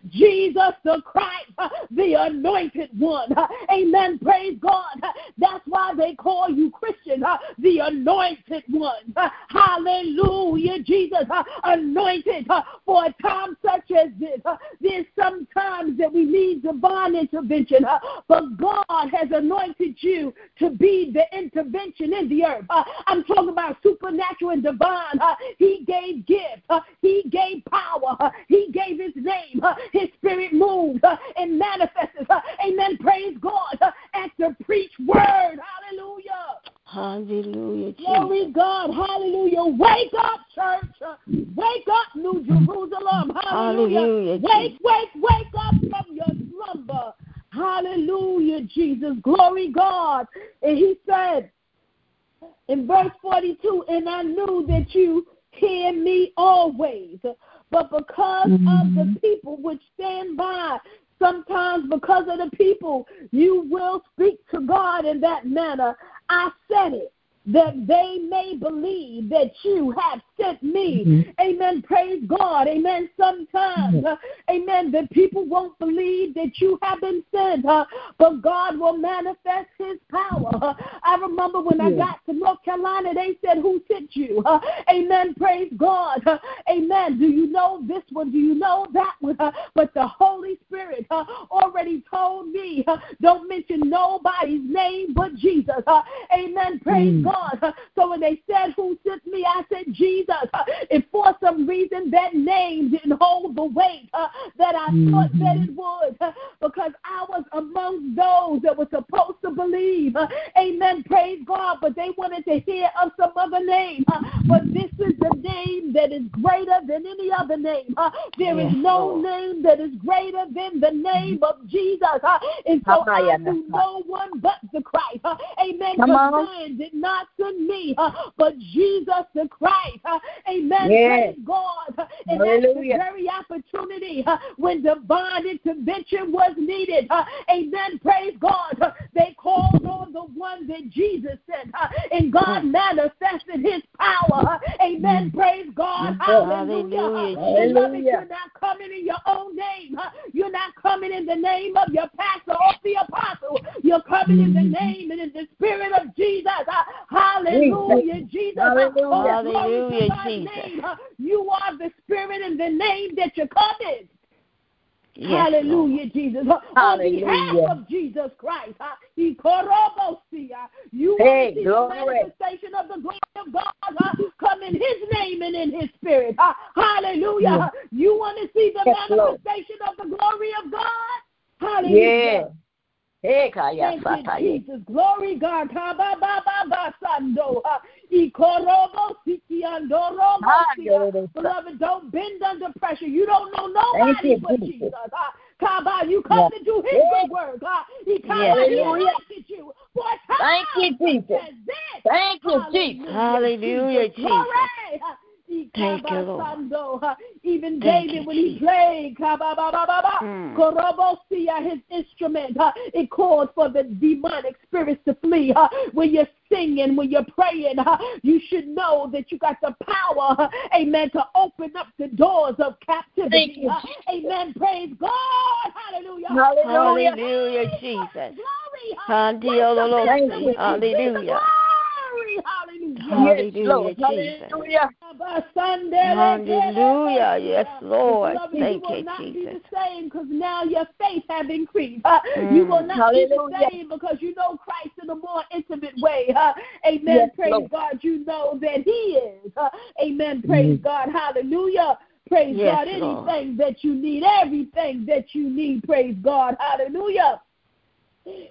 A: Jesus the Christ, the anointed one. Amen. Praise God. That's why they call you Christian, the anointed one. Hallelujah. Jesus, anointed anointed for a time such as this. There's sometimes that we need divine intervention, but God has anointed you to be the intervention in the earth. I'm talking about supernatural and divine. He gave gifts, uh, He gave power, He gave His name. His spirit moves and manifests. amen. Praise God. as to preach word. Hallelujah.
B: Hallelujah.
A: Glory God. Hallelujah. Wake up, church. Wake up, New Jerusalem. Hallelujah. Hallelujah wake, wake, wake up from your slumber. Hallelujah, Jesus. Glory God. And he said in verse 42, and I knew that you hear me always. But because mm-hmm. of the mm-hmm. people which stand by, sometimes because of the people, you will speak to God in that manner. I said it that they may believe that you have sent me. Mm-hmm. Amen. Praise God. Amen. Sometimes, mm-hmm. uh, amen, the people won't believe that you have been sent, uh, but God will manifest his power. Uh, I remember when yeah. I got to North Carolina, they said, Who sent you? Uh, amen. Praise God. Uh, amen. Do you know this one? Do you know that one? Uh, but the Holy Spirit already told me, don't mention nobody's name but Jesus. amen. Praise mm. God. God. So when they said, Who sent me? I said, Jesus. If for some reason that name didn't hold the weight uh, that I mm-hmm. thought that it would, uh, because I was among those that were supposed to believe. Uh, amen. Praise God. But they wanted to hear of some other name. But this is the name that is greater than any other name. There is no name that is greater than the name of Jesus. And so I do no one but the Christ. Amen. Because man did not send me, uh, but Jesus the Christ. Uh, amen. Yes. Praise God. And Hallelujah. that's the very opportunity uh, when divine intervention was needed. amen. Praise God. they called on the one that Jesus sent, and God manifested his power. Amen. Mm. Praise God. Hallelujah. Hallelujah. Beloved, you're not coming in your own name. You're not coming in the name of your pastor or the apostle. You're coming in the mm-hmm. name and in the spirit of Jesus. Hallelujah, Jesus. Hallelujah, Hallelujah Jesus. Name. You are the spirit and the name that you're coming. Yes, Hallelujah, Lord. Jesus. Hallelujah. On behalf of Jesus Christ, he you hey, see the manifestation of the glory of God come in His name and in His spirit. Hallelujah. Yes. You want to see the yes, manifestation Lord. of the glory of God? Hallelujah. Yeah. Thank you, Jesus. Glory, God. Beloved, don't bend under pressure. You don't know nobody but Jesus. Kaba, ah, you come yes. to do his yes. good work. Ah, he come yes. he elected you for a
B: time. Thank you, Jesus. Thank you, Jesus. Hallelujah, Jesus. Glory. Thank you, Lord.
A: Even David, when he played mm. his instrument, it called for the demonic spirits to flee. When you're singing, when you're praying, you should know that you got the power, amen, to open up the doors of captivity. Amen. Praise God. Hallelujah.
B: Hallelujah, Hallelujah Jesus. Glory. Hallelujah. Hallelujah. Hallelujah. Hallelujah, Jesus. Hallelujah. Hallelujah. Yes, Lord. Thank you,
A: you will not
B: Jesus.
A: be the same because now your faith have increased. Uh, mm. You will not Hallelujah. be the same because you know Christ in a more intimate way. Uh, amen. Yes, Praise Lord. God. You know that He is. Uh, amen. Praise mm. God. Hallelujah. praise
B: Yes,
A: God, anything
B: Lord.
A: that you need, everything that you need, praise God, hallelujah.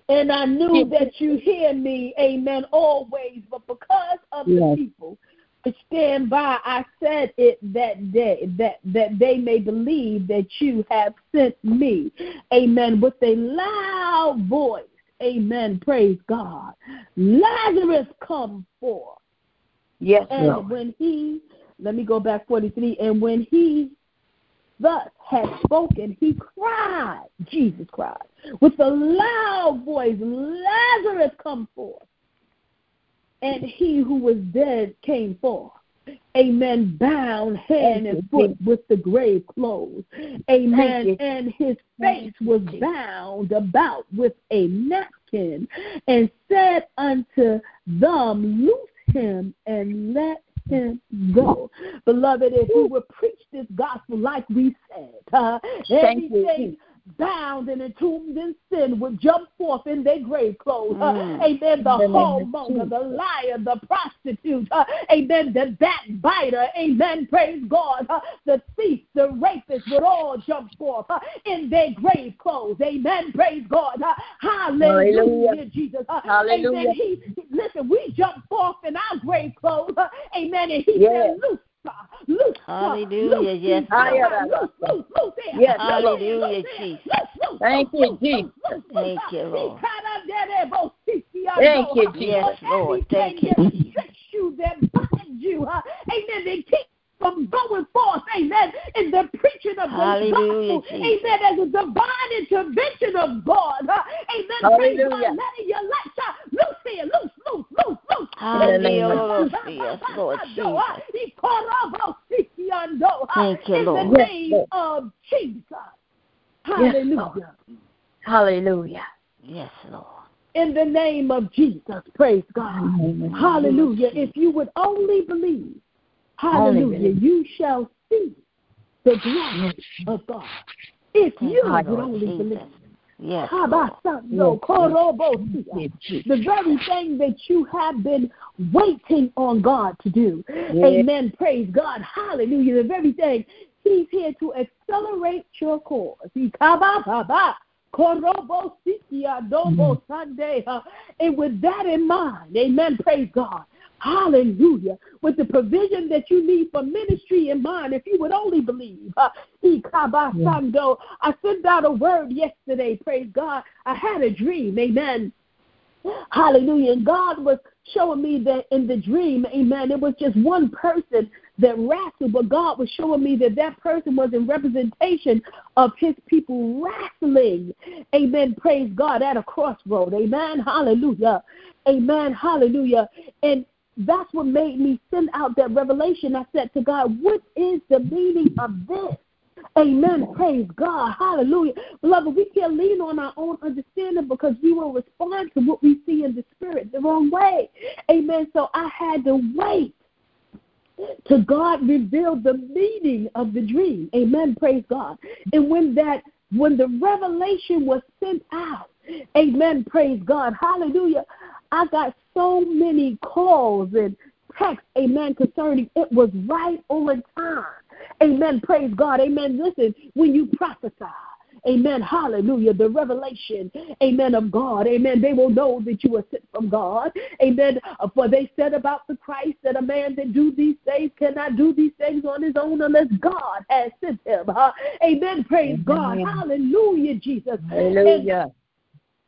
A: And I knew that you hear me, amen, always, but because of the people to stand by, I said it that day, that, that they may believe that you have sent me, amen, with a loud voice, amen, praise God. Lazarus come forth.
C: Yes,
A: And
C: Lord.
A: when he, let me go back 43, and when he thus had spoken, he cried, Jesus cried, with a loud voice, Lazarus come forth. And he who was dead came forth. Amen. Bound hand and foot with the grave clothes. Amen. And his face was bound about with a napkin and said unto them, Loose him and let him go. Beloved, if we would preach this gospel like we said, uh,
C: Thank you,
A: everything bound and entombed in sin would jump forth in their grave clothes. Uh,
B: Mm.
A: amen. The
C: In the name of
A: whoremonger, the liar, the prostitute, uh, amen. The backbiter, amen. Praise God. Uh, the thief, the rapist would all jump forth uh, in their grave clothes. Amen. Praise God. Uh, hallelujah,
C: Hallelujah.
A: Jesus. Uh,
C: Hallelujah.
A: Amen. He, listen, we jump forth in our grave clothes. Uh, amen. And he
C: Yes.
A: said, loose. Loose,
B: Hallelujah.
A: loose,
B: Yes.
C: Yes,
A: Loose,
C: Lord.
A: there, loose,
B: Hallelujah,
A: there.
B: Jesus.
A: Loose, loose,
C: Thank
A: loose,
C: you,
A: loose,
C: Jesus.
A: loose, loose,
B: Thank
A: loose.
B: you, Lord.
A: He cut up there, there, both sixty on
C: Thank
A: those,
C: you, Jesus.
B: Yes, Lord. Thank you,
A: Everything that
B: Jesus.
A: restricts you, that binds you, amen, they keep from going forth, amen, in the preaching of the
B: Hallelujah,
A: gospel, amen, as a divine intervention of God, amen, praise God,
C: Hallelujah.
A: letting your light shine, loose here, loose, loose, loose, loose,
B: Hallelujah, yes, Lord Jesus. Thank you,
A: in the
B: Lord.
C: Yes,
A: name
C: Lord.
A: of Jesus.
C: Yes,
A: Hallelujah.
C: Hallelujah.
B: Yes, Lord.
A: In the name of Jesus. Praise God. Hallelujah. If you would only believe,
C: Only
A: hallelujah, you shall see the glory of God. If you would only believe.
B: Yes, Lord.
A: Habasando, korobosia.
C: Yes, Jesus.
A: The very thing that you have been waiting on God to do.
C: Yes.
A: Amen. Praise God. Hallelujah. The very thing He's here to accelerate your course. He kaba baba, korobosikia, dobo Sunday. Uh, And with that in mind, amen. Praise God. Hallelujah. With the provision that you need for ministry in mind, if you would only believe. I sent out a word yesterday, praise God. I had a dream, amen. Hallelujah. And God was showing me that in the dream, amen, it was just one person that wrestled, but God was showing me that that person was in representation of his people wrestling, amen, praise God, at a crossroad, amen, hallelujah, amen, hallelujah. And that's what made me send out that revelation. I said to God, what is the meaning of this? Amen. Praise God. Hallelujah. Beloved, we can't lean on our own understanding because we will respond to what we see in the spirit the wrong way. Amen. So I had to wait to God reveal the meaning of the dream. Amen. Praise God. And when that when the revelation was sent out, amen, praise God. Hallelujah. I got so many calls and texts, amen, concerning it was right on time. Amen. Praise God. Amen. Listen, when you prophesy, Amen. Hallelujah. The revelation, amen, of God. Amen. They will know that you are sent from God. Amen. Uh, For they said about the Christ that a man that do these things cannot do these things on his own unless God has sent him. Uh, Amen. Praise God. Hallelujah, Jesus. And
C: Hallelujah.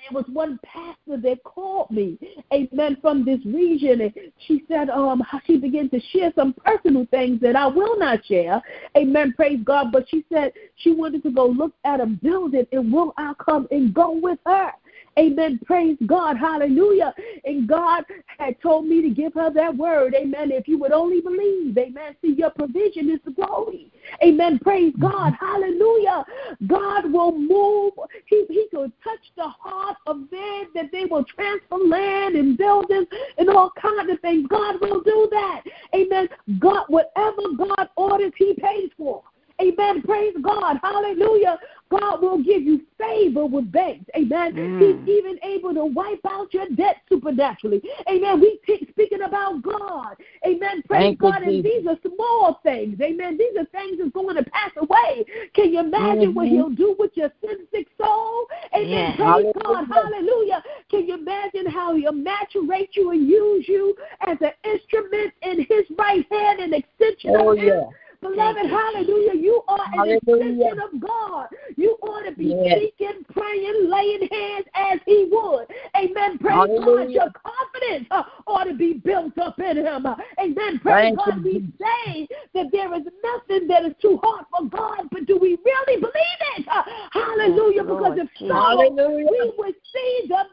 A: There was one pastor that called me, amen, from this region, and she said, um, she began to share some personal things that I will not share, amen, praise God. But she said she wanted to go look at a building, and will I come and go with her? Amen. Praise God. Hallelujah. And God had told me to give her that word. Amen. If you would only believe. Amen. See, your provision is the glory. Amen. Praise God. Hallelujah. God will move. He, he could touch the heart of men that they will transfer land and buildings and all kinds of things. God will do that. Amen. God, whatever God orders, He pays for. Amen. Praise God. Hallelujah. God will give you favor with banks. Amen. Mm. He's even able to wipe out your debt supernaturally. Amen. We keep speaking about God. Amen. Praise Thank God. And these are small things. Amen. These are things that's going to pass away. Can you imagine mm-hmm. what He'll do with your sin sick soul? Amen. Yeah. Praise Hallelujah. God. Hallelujah. Can you imagine how He'll maturate you and use you as an instrument in His right hand and extension oh, of Him? Yeah. Beloved, hallelujah. You are an extension of God. You ought to be yes. seeking, praying, laying hands as He would. Amen. Praise hallelujah. God. Your confidence uh, ought to be built up in Him. Amen. Praise Thank God. You. We say that there is nothing that is too hard for God, but do we really believe it? Uh, hallelujah. Yes, because if so, hallelujah. we would see the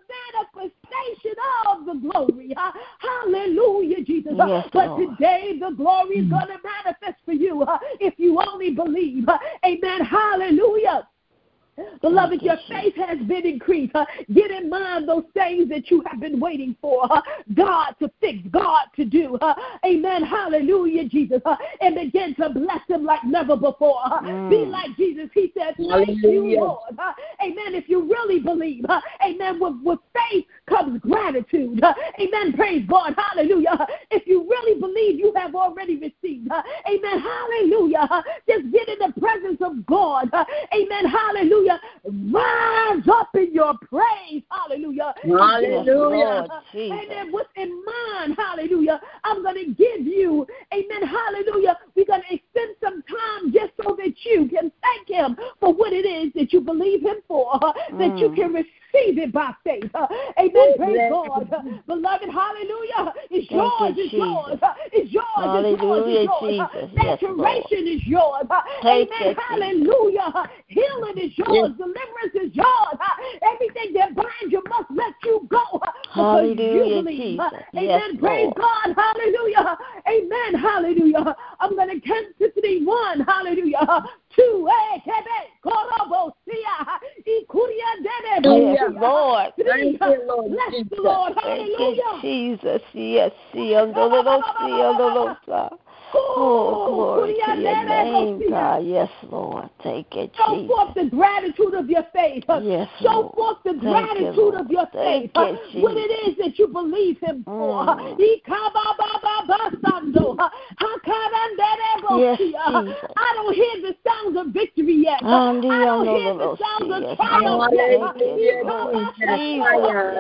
A: manifestation of the glory. Uh, hallelujah, Jesus. Yes, but Lord. today the glory is going to manifest for you Uh, if you only believe. Amen. Hallelujah. Beloved, your faith has been increased. Get in mind those things that you have been waiting for. God to fix, God to do. Amen. Hallelujah, Jesus. and begin to bless him like never before. Mm. Be like Jesus. He said, Thank you, Lord. amen. If you really believe, amen, with, with faith comes gratitude. amen. Praise God. Hallelujah. If you really believe you have already received, amen. Hallelujah. Just get in the presence of God. amen. Hallelujah hallelujah, rise up in your praise, hallelujah.
C: Hallelujah.
A: Amen. What's in mind, hallelujah, I'm going to give you, amen, hallelujah. We're going to extend some time just so that you can thank him for what it is that you believe him for, mm. that you mm. can receive receive it by faith. Uh, amen. Praise God. Beloved, hallelujah. Uh, it's yours. It's yours. It's yours. It's yours. Jesus. Saturation yes, is yours. Amen. Hallelujah. Healing is yours. Deliverance is yours. Everything that binds you must let you go.
B: Hallelujah, you believe.
A: Amen. Praise God. Hallelujah. Amen. Hallelujah. I'm going to count to three. One. Hallelujah two,
B: Yes, Lord.
C: Thank you, Lord.
A: Bless Jesus. Yes, see the Lord. Hallelujah.
B: Thank you, Jesus. Yes, yes. Oh, glory to your name, God. Yes, Lord. Take it,
A: Show Jesus. forth the gratitude of your faith.
B: Yes,
A: Show Lord. forth the gratitude
B: you,
A: of your faith.
B: It,
A: what it is that you believe Him for. Mm. Yes,
B: Jesus.
A: I don't hear the sounds of victory yet. I don't hear the sounds of triumph yet.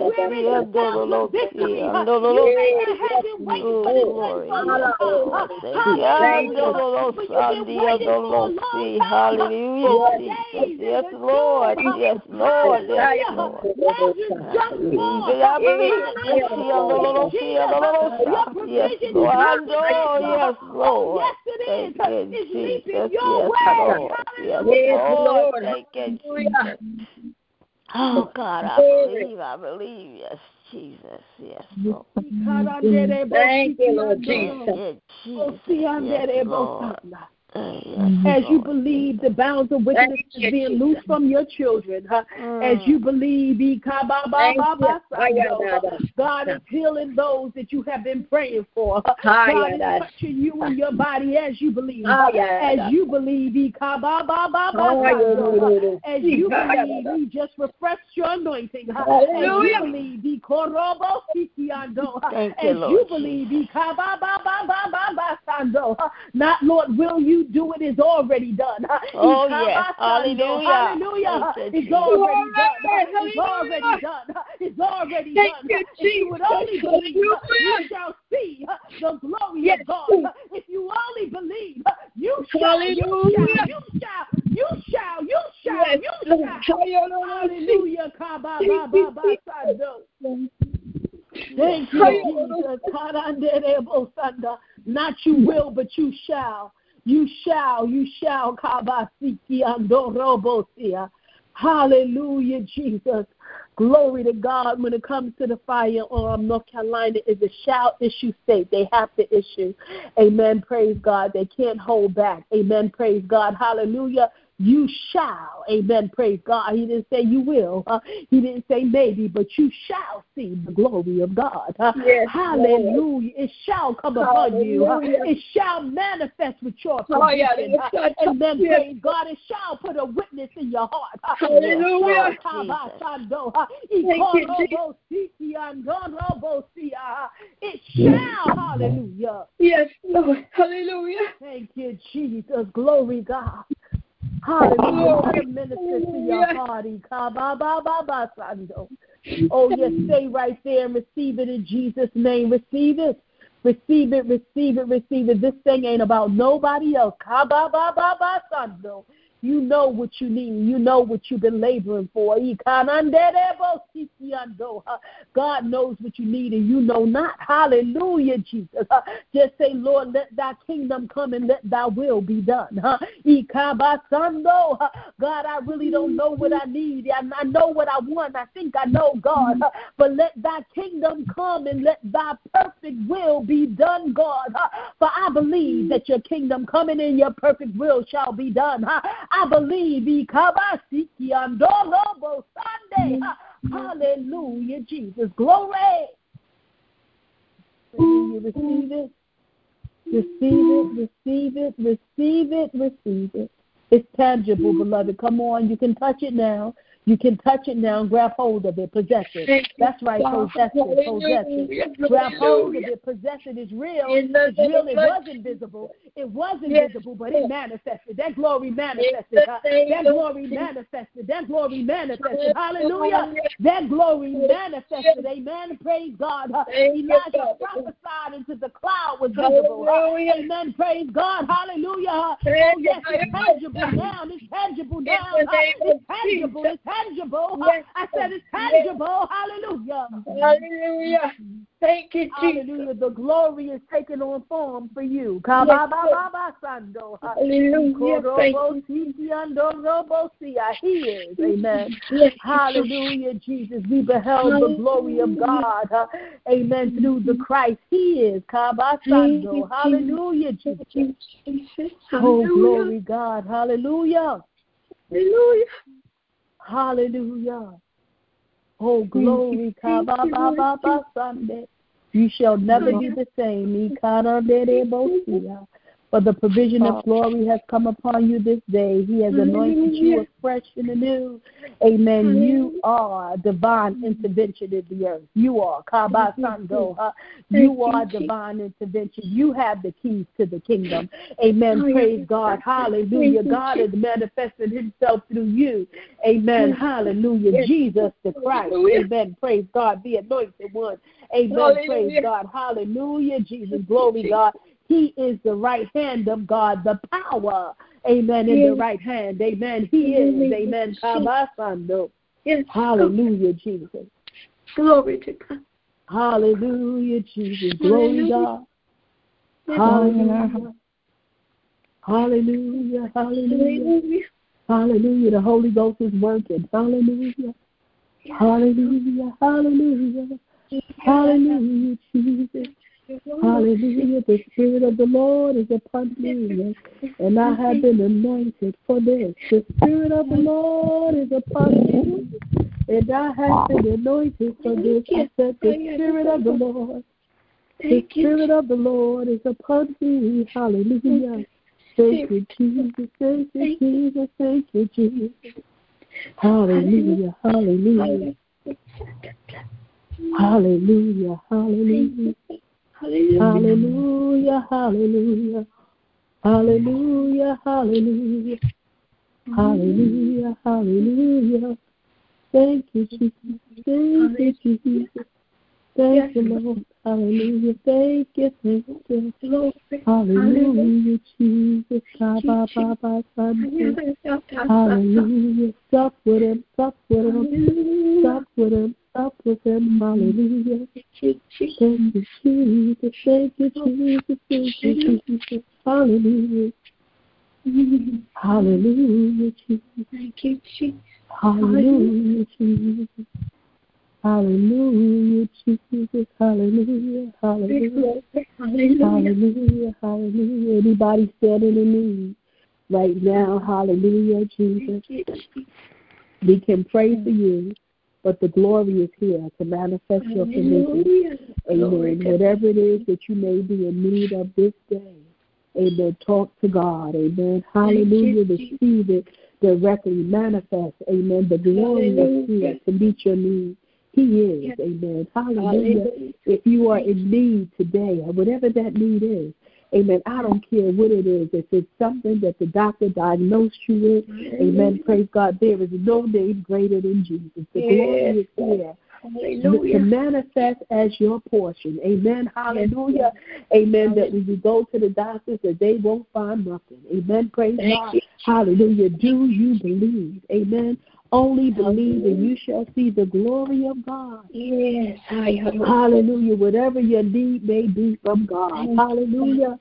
A: Where is the sound of victory? You may have been waiting for this
B: Hallelujah. Hallelujah. Yes, Lord. Yes, Lord. Yes, Lord. Yes, Lord. Yes, Lord.
A: Yes, is. It's leaping
B: your way. Yes, Lord. Thank you, Jesus. Oh God, I believe, I believe, yes, Jesus, yes, Lord.
C: Thank you, Lord Jesus.
B: Yes, yes, Lord.
A: As you believe the bounds of wickedness is being loosed from your children, as you believe God is healing those that you have been praying for. God is touching you in your body as you believe. As you believe, as you believe, He just refreshed your anointing. As you believe, as you believe, not Lord, will you do it is already done.
B: Oh, yes. Hallelujah.
A: Hallelujah. It's already done. It's already done. It's already done. If you would only believe, you shall see the glory of God. If you only believe, you shall, you shall, you shall, you shall, you shall, you shall. Hallelujah. Thank you, Jesus. Not you will, but you shall. You shall, you shall. Kabasiki andorobosia. Hallelujah, Jesus. Glory to God. When it comes to the fire firearm, North Carolina is a shall issue state. They have to issue. Amen. Praise God. They can't hold back. Amen. Praise God. Hallelujah. You shall, amen, praise God. He didn't say you will, uh, he didn't say maybe, but you shall see the glory of God. Uh,
C: yes,
A: hallelujah. Lord. It shall come upon you, uh, it shall manifest with your provision. Oh, yeah, uh, and then, yes. praise God, it shall put a witness in your heart.
C: Hallelujah.
A: It shall, hallelujah.
C: Yes, Lord. Hallelujah.
A: Thank you, Jesus. Glory, God. Hallelujah. Oh, Let him minister to your heart. Oh, yes, stay right there and receive it in Jesus' name. Receive it. Receive it, receive it, receive it. This thing ain't about nobody else. You know what you need. You know what you've been laboring for. God knows what you need and you know not. Hallelujah, Jesus. Just say, Lord, let thy kingdom come and let thy will be done. God, I really don't know what I need. I know what I want. I think I know, God. But let thy kingdom come and let thy perfect will be done, God. For I believe that your kingdom coming and your perfect will shall be done. I believe. Because I see the indelible Sunday. Mm-hmm. Hallelujah, Jesus. Glory. You receive it. Receive it, receive it, receive it, receive it. It's tangible, mm-hmm. beloved. Come on, you can touch it now. You can touch it now and grab hold of it, possess it. That's right, possess it, possess it. Grab hold of it, possess it. It's real. It's real. It was invisible. It was invisible, but it manifested. That glory manifested. That glory manifested. That glory manifested. Hallelujah. That glory manifested. Amen. Praise God. Elijah prophesied into the cloud was visible. Amen. Praise God. Hallelujah. Oh, yes, it's tangible now. It's tangible now. It's tangible. It's tangible tangible. Yes. I said it's tangible. Hallelujah.
C: Hallelujah. Thank you, Jesus.
A: Hallelujah. The glory is taking on form for you.
C: Hallelujah.
A: He is. Amen. Hallelujah, Jesus. We beheld the glory of God. Amen. Through the mm-hmm. Christ. He is. Hallelujah, Jesus. Oh, glory, God. Hallelujah.
C: Hallelujah.
A: Hallelujah. Oh, glory. Sunday. You shall never be the same. For the provision of glory has come upon you this day. He has anointed you afresh and anew. Amen. You are divine intervention in the earth. You are Kabasando. You are divine intervention. You have the keys to the kingdom. Amen. Praise God. Hallelujah. God is manifesting himself through you. Amen. Hallelujah. Jesus the Christ. Amen. Praise God. The anointed one. Amen. Praise God. Hallelujah. Jesus. Glory God. He is the right hand of God, the power, amen, in the right hand. Amen. He is, amen. Hallelujah, Jesus.
C: Glory to God.
A: Hallelujah, Jesus. Glory God. Hallelujah. Hallelujah. Hallelujah. Hallelujah. The Holy Ghost is working. Hallelujah. Hallelujah. Hallelujah. Hallelujah, Jesus. Hallelujah. The Spirit of the Lord is upon me, and I have been anointed for this. The Spirit of the Lord is upon me, and I have been anointed for this. I said, The Spirit of the Lord, the Spirit of the Lord is upon me. Hallelujah. Thank you, Jesus. Thank you, Jesus. Thank you, Jesus. Hallelujah. Hallelujah. Hallelujah. Hallelujah. Hallelujah. Hallelujah. Hallelujah. Hallelujah. Hallelujah. Hallelujah. Thank you, Jesus. Thank you, Jesus. Thank you, Lord. Hallelujah. Thank you. Thank you. Hallelujah, Jesus. Hallelujah. Stop with him. Stop with him. Stop with him up with him. Hallelujah. Jesus. Thank you, Jesus. Thank you, Jesus. Hallelujah. Hallelujah, Jesus. Hallelujah. Hallelujah, Jesus. Hallelujah. Hallelujah. Hallelujah. Hallelujah. Hallelujah. Anybody standing in need? right now. Hallelujah, Jesus. We can pray for you, but the glory is here to manifest your provision. Amen. Whatever it is that you may be in need of this day, amen. Talk to God. Amen. Hallelujah. Receive it directly. Manifest. Amen. The glory is here to meet your needs. He is. Amen. Hallelujah. If you are in need today, or whatever that need is, Amen. I don't care what it is. If it's something that the doctor diagnosed you with, amen. Mm-hmm. Praise God. There is no name greater than Jesus. The glory is here.
C: Hallelujah.
A: To manifest as your portion. Amen. Hallelujah. Amen. That when you go to the doctors that they won't find nothing. Amen. Praise
C: Thank
A: God.
C: you.
A: Hallelujah. Do you believe? Amen. Only believe and you shall see the glory of God.
C: Yes. Hallelujah.
A: Hallelujah. Whatever your need may be from God. Hallelujah.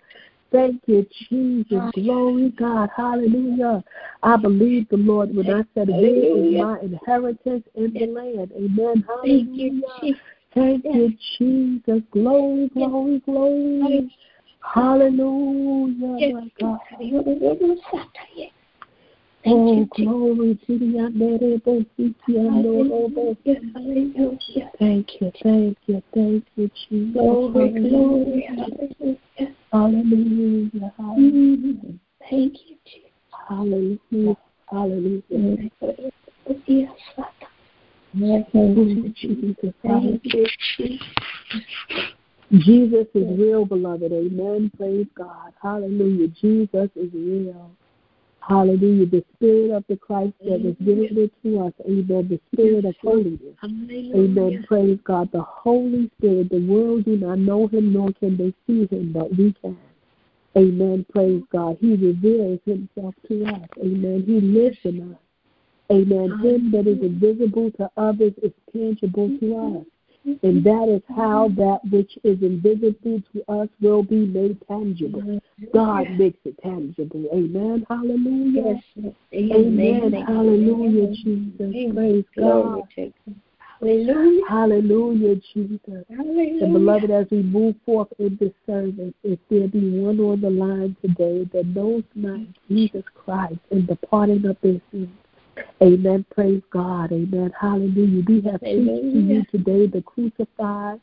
A: Thank you, Jesus. Glory, God. Hallelujah. I believe the Lord when I said, This is my inheritance in the land. Amen.
C: Thank you,
A: Hallelujah.
C: Jesus.
A: Thank you, Jesus. Glory, glory, glory. Hallelujah, my God. Oh,
C: Thank you,
A: glory to the honorable
C: Hallelujah.
A: Thank you, thank you, thank you, Jesus.
C: Glory, glory.
A: Hallelujah.
C: Hallelujah.
A: Hallelujah.
C: Thank you, Jesus.
A: Hallelujah. Hallelujah.
C: Yes.
A: Oh, Jesus.
C: Thank you, Jesus.
A: Jesus is real, beloved. Amen. Praise God. Hallelujah. Jesus is real. Hallelujah. The Spirit of the Christ that was given to us. Amen. The Spirit of holiness. Amen. Praise God. The Holy Spirit. The world do not know him, nor can they see him, but we can. Amen. Praise God. He reveals himself to us. Amen. He lives in us. Amen. Him that is invisible to others is tangible to us. And that is how that which is invisible to us will be made tangible. God makes it tangible. Amen. Hallelujah.
C: Yes.
A: Amen. Hallelujah, Jesus. Praise God.
C: God. Hallelujah.
A: Hallelujah, Jesus.
C: Hallelujah.
A: And beloved, as we move forth in this service, if there be one on the line today that knows not Jesus Christ and the pardon of their sins, Amen. Praise God. Amen. Hallelujah. We have preached to you today the crucified,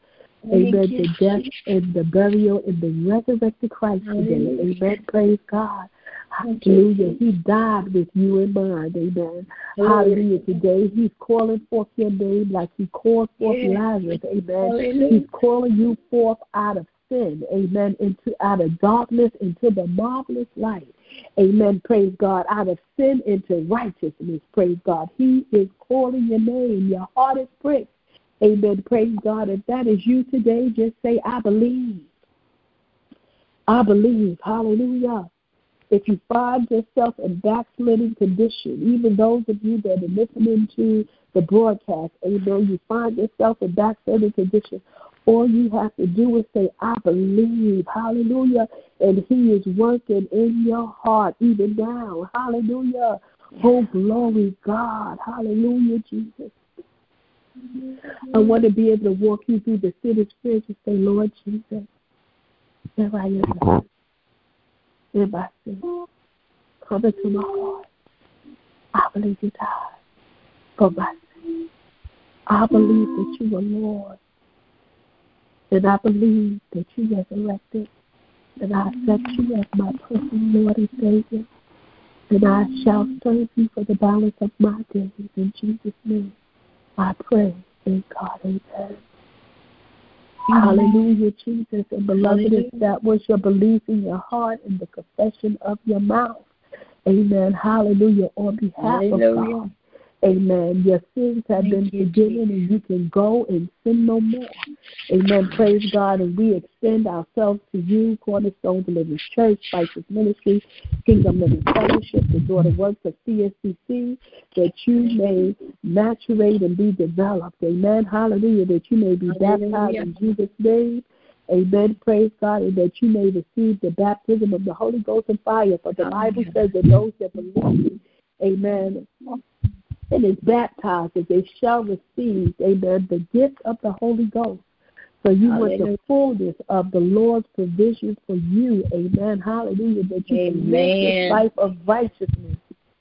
A: amen, the death and the burial and the resurrected Christ today. Amen. Praise God. Hallelujah. He died with you in mind. Amen. Hallelujah. Today he's calling forth your name like he called forth Lazarus. Amen. He's calling you forth out of sin. Amen. Into out of darkness into the marvelous light. Amen. Praise God. Out of sin into righteousness. Praise God. He is calling your name. Your heart is pricked. Amen. Praise God. If that is you today, just say, I believe. I believe. Hallelujah. If you find yourself in backsliding condition, even those of you that are listening to the broadcast, amen, you find yourself in backsliding condition, all you have to do is say, I believe, hallelujah, and he is working in your heart even now, hallelujah. Oh, glory, God, hallelujah, Jesus. I want to be able to walk you through the city spirit and say, Lord Jesus, here I am. In my sin. Come into my heart. I believe you died for my sin. I believe that you are Lord. And I believe that you resurrected. that I accept you as my personal Lord and Savior. And I shall serve you for the balance of my days. In Jesus' name, I pray. Thank God. Amen. Hallelujah, Jesus. And beloved, if that was your belief in your heart and the confession of your mouth, amen. Hallelujah. On behalf of God. Amen. Your sins have
C: Thank
A: been
C: you,
A: forgiven and you can go and sin no more. Amen. Praise God. And we extend ourselves to you, Cornerstone Deliverance Church, Spices Ministry, Kingdom Living Fellowship, the daughter works of CSDC, that you may maturate and be developed. Amen. Hallelujah. That you may be baptized in Jesus' name. Amen. Praise God. And that you may receive the baptism of the Holy Ghost and fire. For the Bible says that those that believe, amen, and is baptized, that they shall receive, amen, the gift of the Holy Ghost. So you Hallelujah. want the fullness of the Lord's provision for you. Amen. Hallelujah. That you Amen. can live this life of righteousness.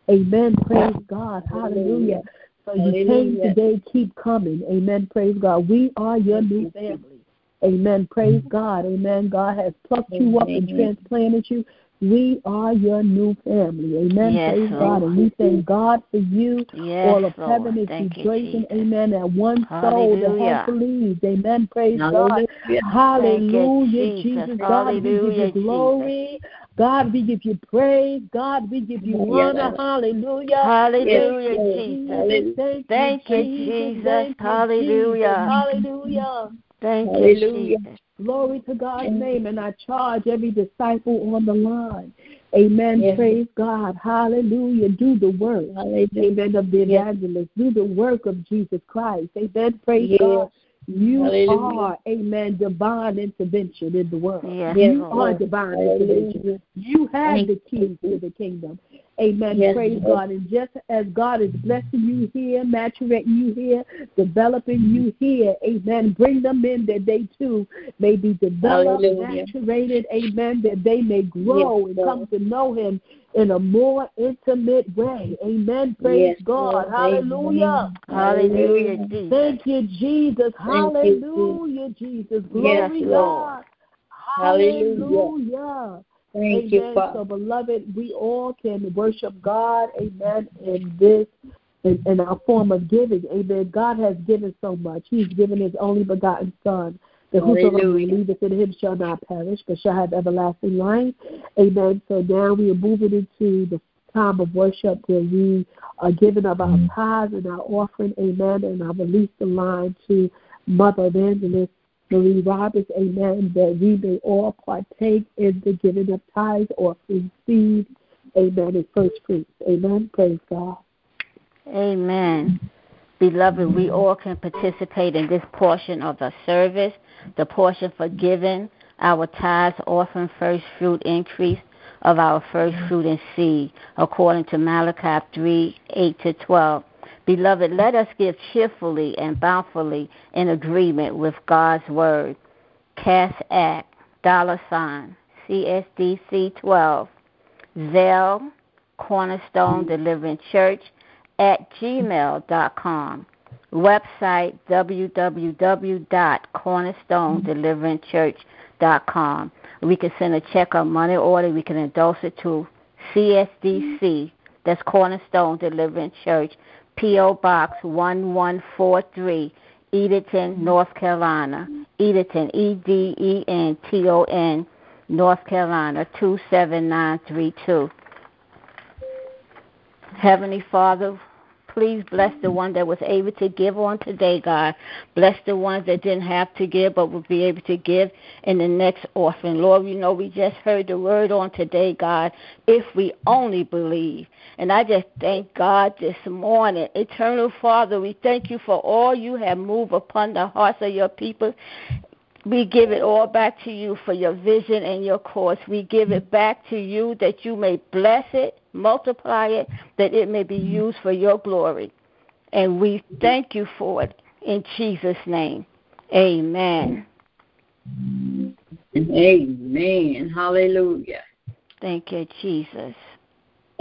A: Amen. Praise God. Hallelujah. So you came today, keep coming. Amen. Praise God. We are your new family. Amen. Praise God. Amen. God has plucked you up and transplanted you. We are your new family. Amen.
B: Yes,
A: Praise
B: Lord.
A: God. And we thank God for you.
B: Yes,
A: All of
B: Lord.
A: heaven is rejoicing. Amen. That one soul that has believed. Amen. Praise
C: Hallelujah.
A: God. Hallelujah.
B: You, Jesus.
A: Jesus. God, we give you glory. God, we give you praise. God, we give you honor. Hallelujah.
B: Hallelujah, Jesus.
A: Jesus.
B: Thank you,
A: Jesus. Thank
B: Hallelujah.
A: Hallelujah.
B: Thank you. Jesus.
A: Glory to God's name. And I charge every disciple on the line. Amen.
C: Yes.
A: Praise God. Hallelujah. Do the work. Amen. Of the evangelist. Do the work of Jesus Christ. Amen. Praise
C: Yes.
A: God. You
C: Hallelujah.
A: are, amen, divine intervention in the world.
B: Yes,
A: you are divine
C: Hallelujah.
A: intervention. You have
C: Thank
A: the keys to the kingdom. Amen.
C: Yes,
A: Praise
C: Lord.
A: God. And just as God is blessing you here, maturating you here, developing you here, amen. Bring them in that they too may be developed,
C: Hallelujah.
A: maturated, amen, that they may grow
C: Yes,
A: and come to know Him in a more intimate way. Amen. Praise
C: Yes,
A: God.
C: Lord.
A: Hallelujah.
B: Hallelujah, Jesus.
A: Thank you, Jesus.
C: Thank you,
A: Hallelujah, Jesus. Glory
B: Yes,
A: God.
C: Hallelujah.
A: Hallelujah.
C: Thank you,
A: Amen.
C: Father.
A: So, beloved, we all can worship God. Amen. In this, in, in our form of giving. Amen. God has given so much. He's given His only begotten Son. That whosoever believeth in Him shall not perish, but shall have everlasting life. Amen. So now we are moving into the time of worship where we are giving of our mm. tithes and our offering. Amen. And I release the line to Mother Evangelist Marie Roberts, amen, that we may all partake in the giving of tithes, offering, seed, amen, and first fruits. Amen. Praise God.
B: Amen. Beloved, we all can participate in this portion of the service, the portion for giving, our tithes, offering, first fruit increase of our first fruit and seed, according to Malachi 3 8 to 12. Beloved, let us give cheerfully and bountifully in agreement with God's word. Cash App, dollar sign, CSDC 12, Zelle, Cornerstone Deliverance Church at gmail.com. Website www.cornerstonedeliverancechurch.com. We can send a check or money order. We can endorse it to CSDC, that's Cornerstone Deliverance Church, P.O. Box 1143, Edenton, North Carolina. Edenton, E D E N T O N, North Carolina 27932. Heavenly Father, please bless the one that was able to give on today, God. Bless the ones that didn't have to give but will be able to give in the next offering. Lord, you know we just heard the word on today, God, if we only believe. And I just thank God this morning. Eternal Father, we thank you for all you have moved upon the hearts of your people. We give it all back to you for your vision and your course. We give it back to you that you may bless it, multiply it, that it may be used for your glory. And we thank you for it in Jesus' name. Amen.
C: Amen. Hallelujah.
B: Thank you, Jesus.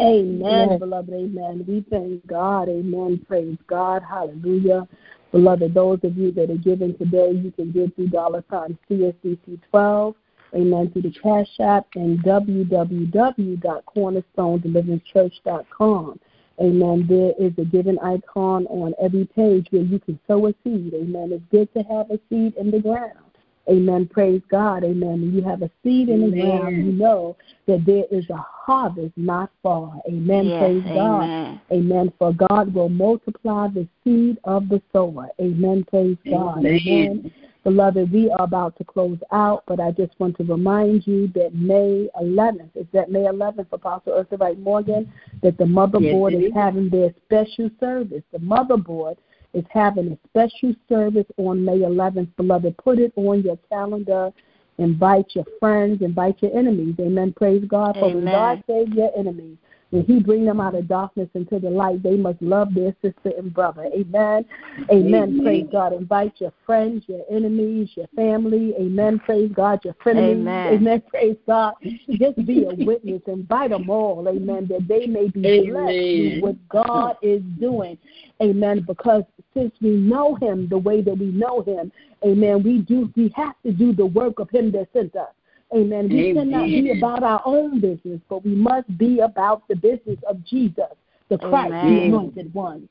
A: Amen,
D: Yes.
A: beloved. Amen. We thank God. Amen. Praise God. Hallelujah. Beloved, those of you that are giving today, you can give through dollar sign CSDC 12. Amen. Through the Cash App and www.cornerstonedeliverancechurch.com. Amen. There is a giving icon on every page where you can sow a seed. Amen. It's good to have a seed in the ground. Amen. Praise God. Amen. When you have a seed in the
C: Amen.
A: ground, you know that there is a harvest not far. Amen.
B: Yes,
A: Praise God.
B: amen.
A: Amen. For God will multiply the seed of the sower. Amen. Praise God.
C: Amen.
A: Amen. Beloved, we are about to close out, but I just want to remind you that May 11th, is that May 11th, Apostle Eartha Wright Morgan, that the motherboard
C: Yes,
A: is
C: is.
A: having their special service. The motherboard is having a special service on May 11th. Beloved, put it on your calendar. Invite your friends, invite your enemies. Amen. Praise God. For
B: Amen.
A: God save your enemies, when He bring them out of darkness into the light, they must love their sister and brother. Amen. Amen. Amen. Praise God. Invite your friends, your enemies, your family. Amen. Praise God. Your frenemies. Amen. Amen. Praise God. Just be a witness. Invite them all. Amen. That they may be Amen. blessed with what God is doing. Amen. Because since we know Him the way that we know Him, Amen, we do. We have to do the work of Him that sent us. Amen. We Amen. cannot be about our own business, but we must be about the business of Jesus, the Christ, Amen. the anointed one.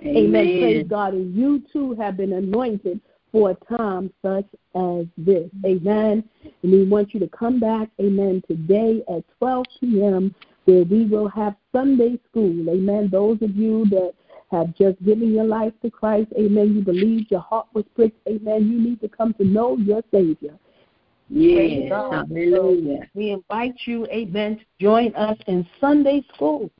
A: Amen. Amen. Praise God. And you too have been anointed for a time such as this. Amen. And we want you to come back, amen, today at 12 p.m., where we will have Sunday school. Amen. Those of you that have just given your life to Christ, amen, you believe your heart was pricked, amen, you need to come to know your Savior.
C: Yes, hallelujah.
A: So we invite you, amen, to join us in Sunday school.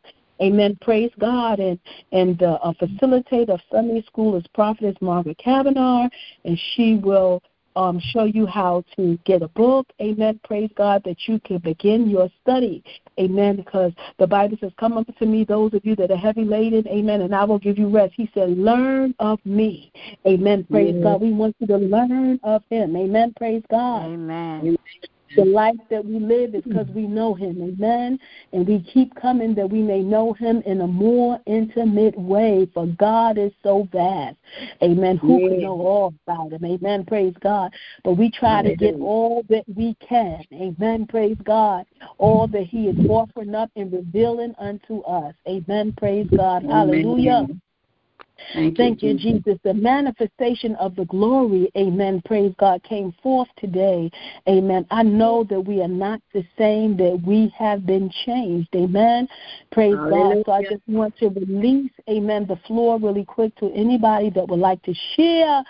A: Amen. Praise God. And and the uh, facilitator of Sunday school is Prophetess Margaret Kavanaugh, and she will um, show you how to get a book. Amen. Praise God that you can begin your study. Amen. Because the Bible says, Come up to me, those of you that are heavy laden. Amen. And I will give you rest. He said, Learn of me. Amen. Praise God. We want you to learn of him. Amen. Praise God.
B: Amen.
A: The life that we live is because we know Him. Amen. And we keep coming that we may know Him in a more intimate way, for God is so vast. Amen. Who yeah. can know all about Him? Amen. Praise God. But we try to get all that we can. Amen. Praise God. All that He is offering up and revealing unto us. Amen. Praise God. Amen. Thank, Thank you, Jesus. Jesus. The manifestation of the glory, amen, praise God, came forth today. Amen. I know that we are not the same, that we have been changed. Amen. Praise Hallelujah. God. So I just want to release, amen, the floor really quick to anybody that would like to share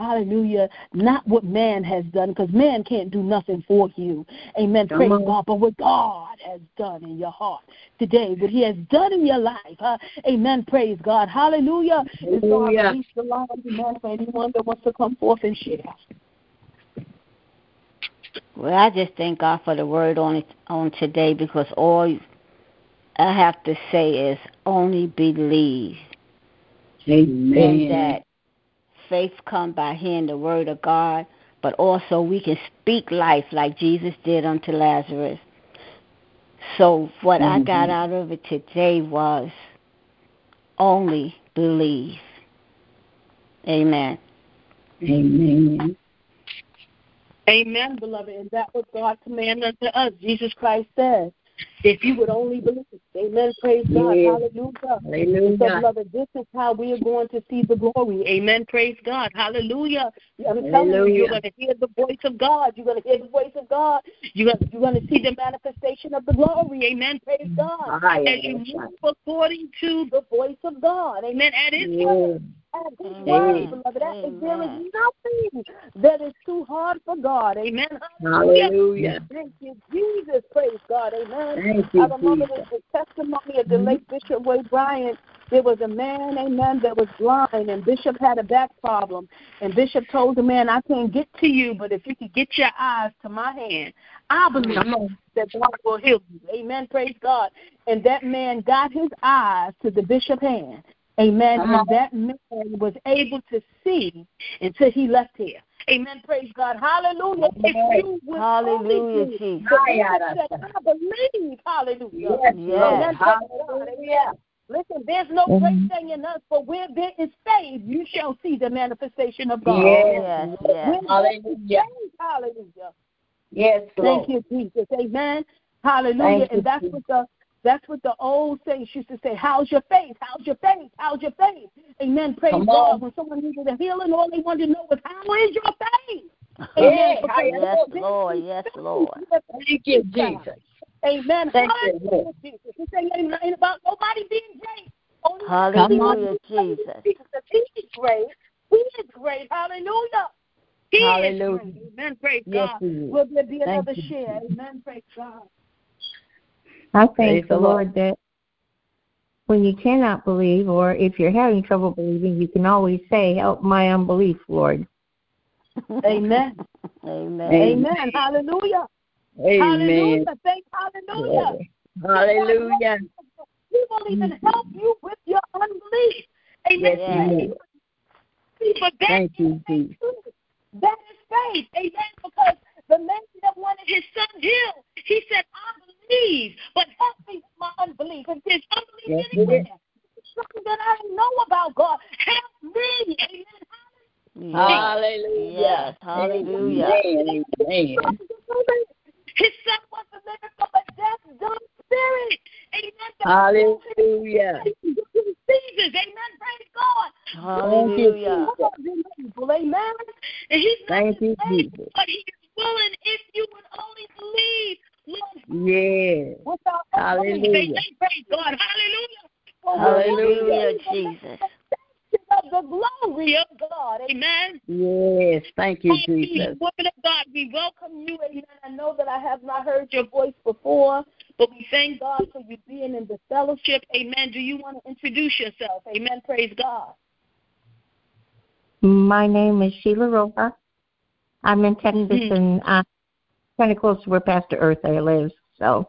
A: Hallelujah. Not what man has done, because man can't do nothing for you. Amen. Come Praise on. God. But what God has done in your heart today, what He has done in your life. Huh? Amen. Praise God. Hallelujah. And so I release the line, amen, for anyone that wants to come forth and share.
B: Well, I just thank God for the word on it, on today because all I have to say is only believe.
C: Amen.
B: that faith come by hearing the word of God, but also we can speak life like Jesus did unto Lazarus. So what mm-hmm. I got mm-hmm. out of it today was only believe. Amen.
C: Amen.
A: Amen, beloved. And that was God commanded unto us. Jesus Christ said, if you would only believe. Amen. Praise God. Hallelujah. Hallelujah. So, beloved, this is how we are going to see the glory. Amen. Praise God. Hallelujah. I'm telling you, you're going to hear the voice of God. You're going to hear the voice of God. You're going to, you're going to see the manifestation of the glory. Amen. Praise God. As you move according to the voice of God. Amen. At His word. At His word, beloved. Amen. There is nothing that is too hard for God. Amen.
C: Hallelujah.
A: Thank you, Jesus. Praise God. Amen.
C: Thank you,
A: I remember the testimony of the mm-hmm. late Bishop Wade Bryant. There was a man, amen, that was blind, and Bishop had a back problem. And Bishop told the man, I can't get to you, but if you can get your eyes to my hand, I believe that God will heal you. Amen. Praise God. And that man got his eyes to the bishop's hand. Amen. Uh-huh. And that man was able to see until he left here. Amen. Praise God. Hallelujah. If you would
B: Hallelujah, Jesus.
A: I believe. Hallelujah. Yes, yes. Hallelujah. Listen, there's no mm-hmm. great thing in us, but where there is faith, you shall see the manifestation of God.
B: Yes, yes.
C: Hallelujah.
A: Faith, hallelujah.
C: Yes,
A: Lord. Thank you, Jesus. Amen. Hallelujah. Thank and that's what the that's what the old saints used to say. How's your faith? How's your faith? How's your faith? Amen. Praise Come God. On. When someone needed a healing, all they wanted to know was, How is your faith?
B: Amen. Yes, Lord. Yes, Lord.
C: Thank you, Jesus.
A: Amen. Thank you, Jesus. This ain't, ain't about nobody being great. Only
B: Hallelujah, Jesus.
A: He is great. He is great. Hallelujah. He
C: Hallelujah.
A: Is great. Amen. Praise yes, God. Will there be another share? Amen. Praise God.
D: I thank the Lord that when you cannot believe, or if you're having trouble believing, you can always say, Help my unbelief, Lord.
A: Amen.
B: Amen.
A: Amen. Hallelujah.
C: Amen.
A: Hallelujah. Thank hallelujah.
C: Hallelujah.
A: He will even help you with your unbelief. Amen.
C: Yes,
A: But that
C: Thank you,
A: faith That is faith. Amen. Because the man that wanted his son healed, he said, I believe, but help me with my unbelief. If there's unbelief
C: Yes,
A: anywhere, something that I don't know about God, help me. Amen.
B: Yes.
C: Hallelujah.
B: Yes. Hallelujah.
C: Amen. Amen.
A: His son was delivered from a death dumb spirit. Amen.
C: Hallelujah.
A: Diseases. Amen. Praise God.
B: Hallelujah.
A: Amen. And he's not
C: Thank you, Jesus.
A: but he is willing if you would only believe. Lord,
C: Yes. Hallelujah.
A: Praise God. Hallelujah.
B: Hallelujah, Jesus.
A: Of the glory of God. Amen.
C: Yes. Thank you, Jesus.
A: Woman of God, we welcome you. Amen. I know that I have not heard your voice before, but we thank God for you being in the fellowship. Amen. Do you want to introduce yourself? Amen. Praise God.
D: My name is Sheila Roja. I'm in Texas
A: Mhm.
D: And kind of close to where Pastor Eartha lives. So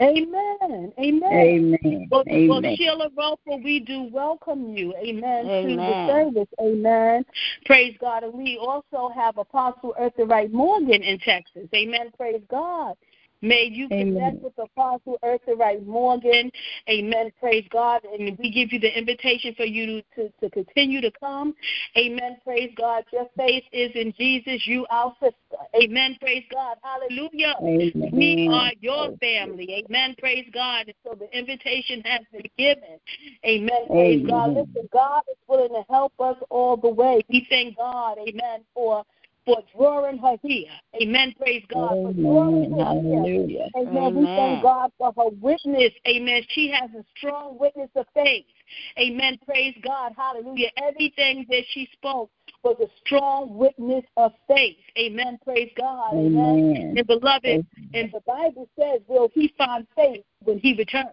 A: Amen. Amen.
C: Amen.
A: Well, well, Sheila Roper, we do welcome you, amen, to the service, amen. Praise God. And we also have Apostle Eartha Wright Morgan in Texas, amen. Praise God. May you
C: Amen.
A: connect with the Apostle Eartha Wright Morgan, amen. Praise God. And we give you the invitation for you to, to, continue to come, amen. Praise God. Your faith is in Jesus, you our sister, amen. Praise God. Hallelujah.
C: Amen.
A: We are your family. Amen. Praise God. And so the invitation has been given. Amen. Praise God. Listen, God is willing to help us all the way. We thank God, amen, for for drawing her here. Amen. Praise God. For drawing
C: Amen.
A: her here.
C: Hallelujah.
A: Amen. We thank God for her witness. Amen. She has a strong witness of faith. Amen. Praise God. Hallelujah. Everything that she spoke was a strong witness of faith. Amen. Praise God. Amen.
C: Amen.
A: And beloved, and the Bible says, will he find faith when he returns?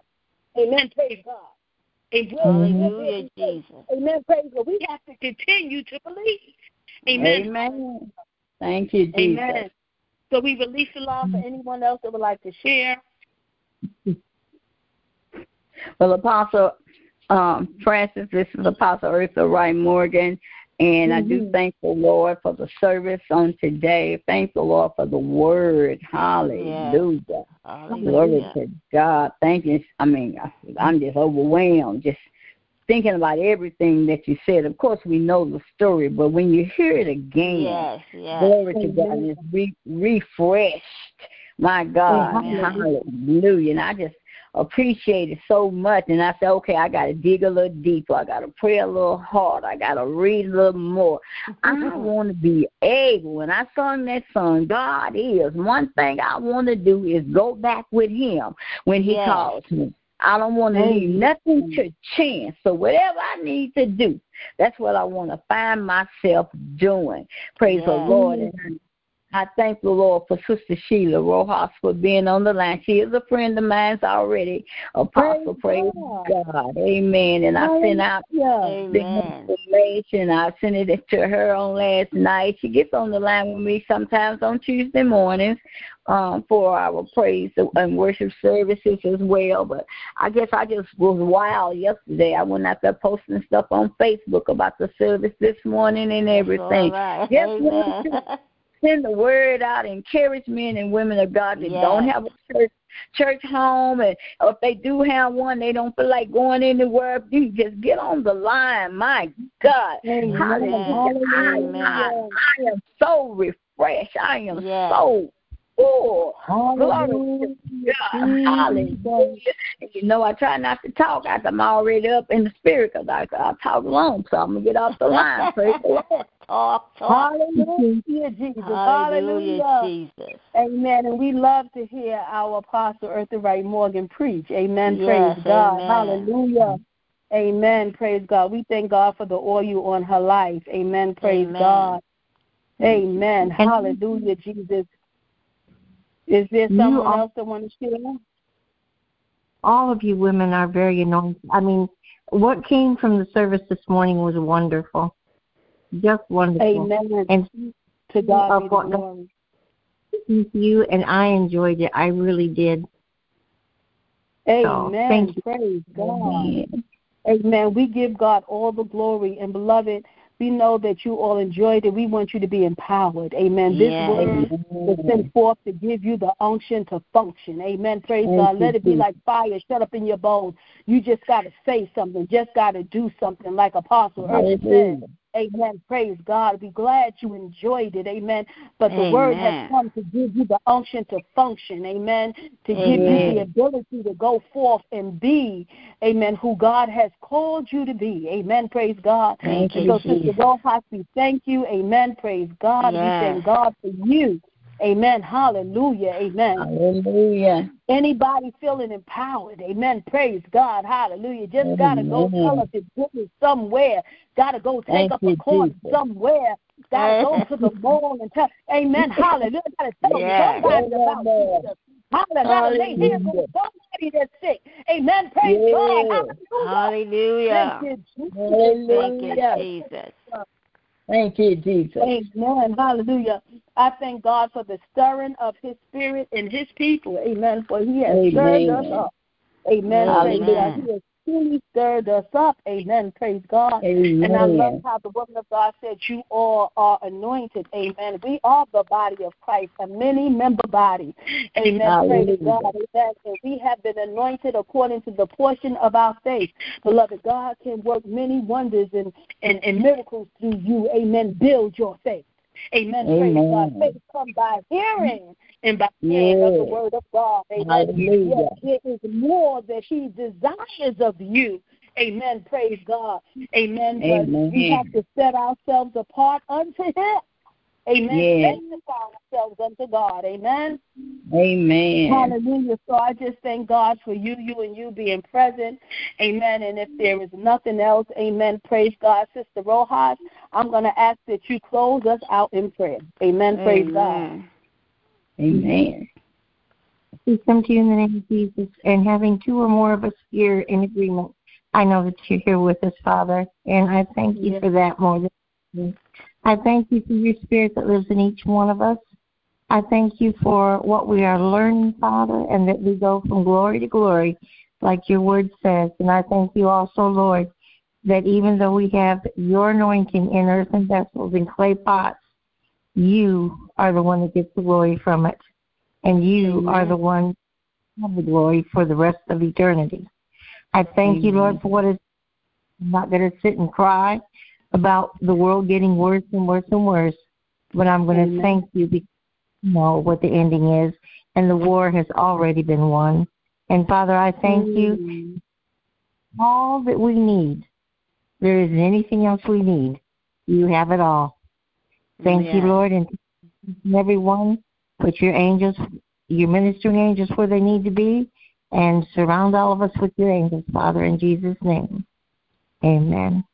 A: Amen. Praise God. And will
B: Hallelujah,
A: will there be faith?
B: Jesus.
A: Amen. Praise God. We have to continue to believe. Amen.
C: Amen. Thank you, Jesus.
A: Amen. So we release the law for anyone else that would like to share.
C: Well, Apostle um, Francis, this is Apostle Eartha Wright Morgan, and I do
A: Mhm.
C: thank the Lord for the service on today. Thank the Lord for the word. Hallelujah. Glory
B: Hallelujah.
C: to God. Thank you. I mean, I- I'm just overwhelmed just thinking about everything that you said. Of course, we know the story, but when you hear it again,
B: Yes, yes.
C: glory to God,
A: Amen.
C: it's re- refreshed. My God, mm-hmm.
B: Amen.
C: hallelujah. And I just appreciate it so much. And I said, okay, I got to dig a little deeper. I got to pray a little harder. I got to read a little more. I mm-hmm. want to be able. When I sung that song, God is. One thing I want to do is go back with Him when He
B: Yes.
C: calls me. I don't want to leave nothing to chance. So whatever I need to do, that's what I want to find myself doing. Praise the Lord. And I thank the Lord for Sister Sheila Rojas for being on the line. She is a friend of mine already. A apostle, praise,
A: Praise
C: God. Amen. And I sent out the information. I sent it to her on last night. She gets on the line with me sometimes on Tuesday mornings um, for our praise and worship services as well. But I guess I just was wild yesterday. I went out there posting stuff on Facebook about the service this morning and everything.
B: All right.
C: Yes. Send the word out, encourage men and women of God that
B: Yes.
C: don't have a church church home and or if they do have one they don't feel like going anywhere you just get on the line my god
A: Amen.
C: hallelujah I, I, I am so refreshed i am
B: Yes.
C: so full glory
A: Hallelujah.
C: to hallelujah you know i try not to talk after i'm already up in the spirit because I, I talk long so i'm gonna get off the line praise the lord
B: talk, talk.
A: Hallelujah, Jesus.
B: Hallelujah,
A: Hallelujah.
B: Jesus.
A: Amen. And we love to hear our Apostle Eartha Wright Morgan preach. Amen.
B: Yes,
A: Praise God. Hallelujah. Amen. Praise God. We thank God for the oil on her life. Amen. Praise
B: Amen.
A: God. Amen. Hallelujah, Jesus. Is there
D: You
A: someone
D: are-
A: else that want to share?
D: all of you women are very anointed. I mean, what came from the service this morning was wonderful. Just wonderful.
A: Amen.
D: And
A: To God be the glory.
D: you and I enjoyed it. I really did.
A: Amen. So, Praise God. Amen. Amen. We give God all the glory. And beloved, we know that you all enjoyed it. We want you to be empowered. Amen. This yes. word was sent forth to give you the unction to function. Amen. Praise Thank God. Let it be like fire shut up in your bones. You just got to say something. Just got to do something like Apostle Irvin said. Amen. Praise God. Be glad you enjoyed it. Amen. But the Amen. word has come to give you the unction to function. Amen. To Amen. give you the ability to go forth and be, amen, who God has called you to be. Amen. Praise God.
B: Thank
A: you,
B: so,
A: Sister Rojas, we thank you. Amen. Praise God. Yes. We thank God for you. Amen. Hallelujah. Amen.
C: Hallelujah.
A: Anybody feeling empowered? Amen. Praise God. Hallelujah. Just got to go tell us his goodness somewhere. Got to go take
C: Thank
A: up a coin somewhere. Got to go to the mall and tell, Amen. Hallelujah. Got to tell yeah. somebody about Jesus. Hallelujah. Lay hands on somebody that's sick. Amen. Praise yeah. God.
B: Hallelujah.
A: Thank you,
B: Hallelujah. Thank you, Jesus.
C: Thank you, Jesus.
A: Amen. Hallelujah. I thank God for the stirring of his spirit in his people. Amen. For he has Amen. stirred us up. Amen. Amen. He has truly stirred us up. Amen. Praise God.
C: Amen.
A: And I love how the woman of God said, You all are anointed. Amen. We are the body of Christ, a many member body. Amen. Hallelujah. Praise God. Amen. And we have been anointed according to the portion of our faith. Beloved, God can work many wonders and, and, and miracles through you. Amen. Build your faith. Amen. Amen. Praise God. Faith come by hearing and by hearing yes. of the word of God. Amen.
C: Hallelujah.
A: Yes, it is more that He desires of you. Amen. Praise God. Amen. Amen. But we have to set ourselves apart unto Him. Amen. Yes. Sanctify ourselves unto God. Amen.
C: Amen.
A: Hallelujah. So I just thank God for you, you and you being present. Amen. And if there is nothing else, amen. Praise God. Sister Rojas, I'm going to ask that you close us out in prayer. Amen. amen. Praise God.
C: Amen.
D: We come to you in the name of Jesus and having two or more of us here in agreement. I know that you're here with us, Father, and I thank you yes. for that more than I thank you for your spirit that lives in each one of us. I thank you for what we are learning, Father, and that we go from glory to glory, like your word says. And I thank you also, Lord, that even though we have your anointing in earthen vessels and clay pots, you are the one that gets the glory from it. And you Amen. are the one of the glory for the rest of eternity. I thank Amen. you, Lord, for what is I'm not going to sit and cry about the world getting worse and worse and worse, but I'm going to thank you because you know what the ending is, and the war has already been won. And Father, I thank mm. you. All that we need, there isn't anything else we need. You have it all. Thank you, Lord, and everyone. Put your angels, your ministering angels where they need to be, and surround all of us with your angels, Father, in Jesus' name. Amen.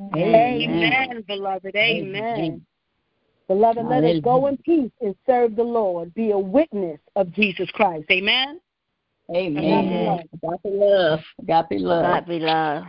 A: Amen, Amen beloved. Amen. Amen. Beloved, let us go in peace and serve the Lord. Be a witness of Jesus Christ. Amen.
C: Amen. God be love. God be love.
B: God be love.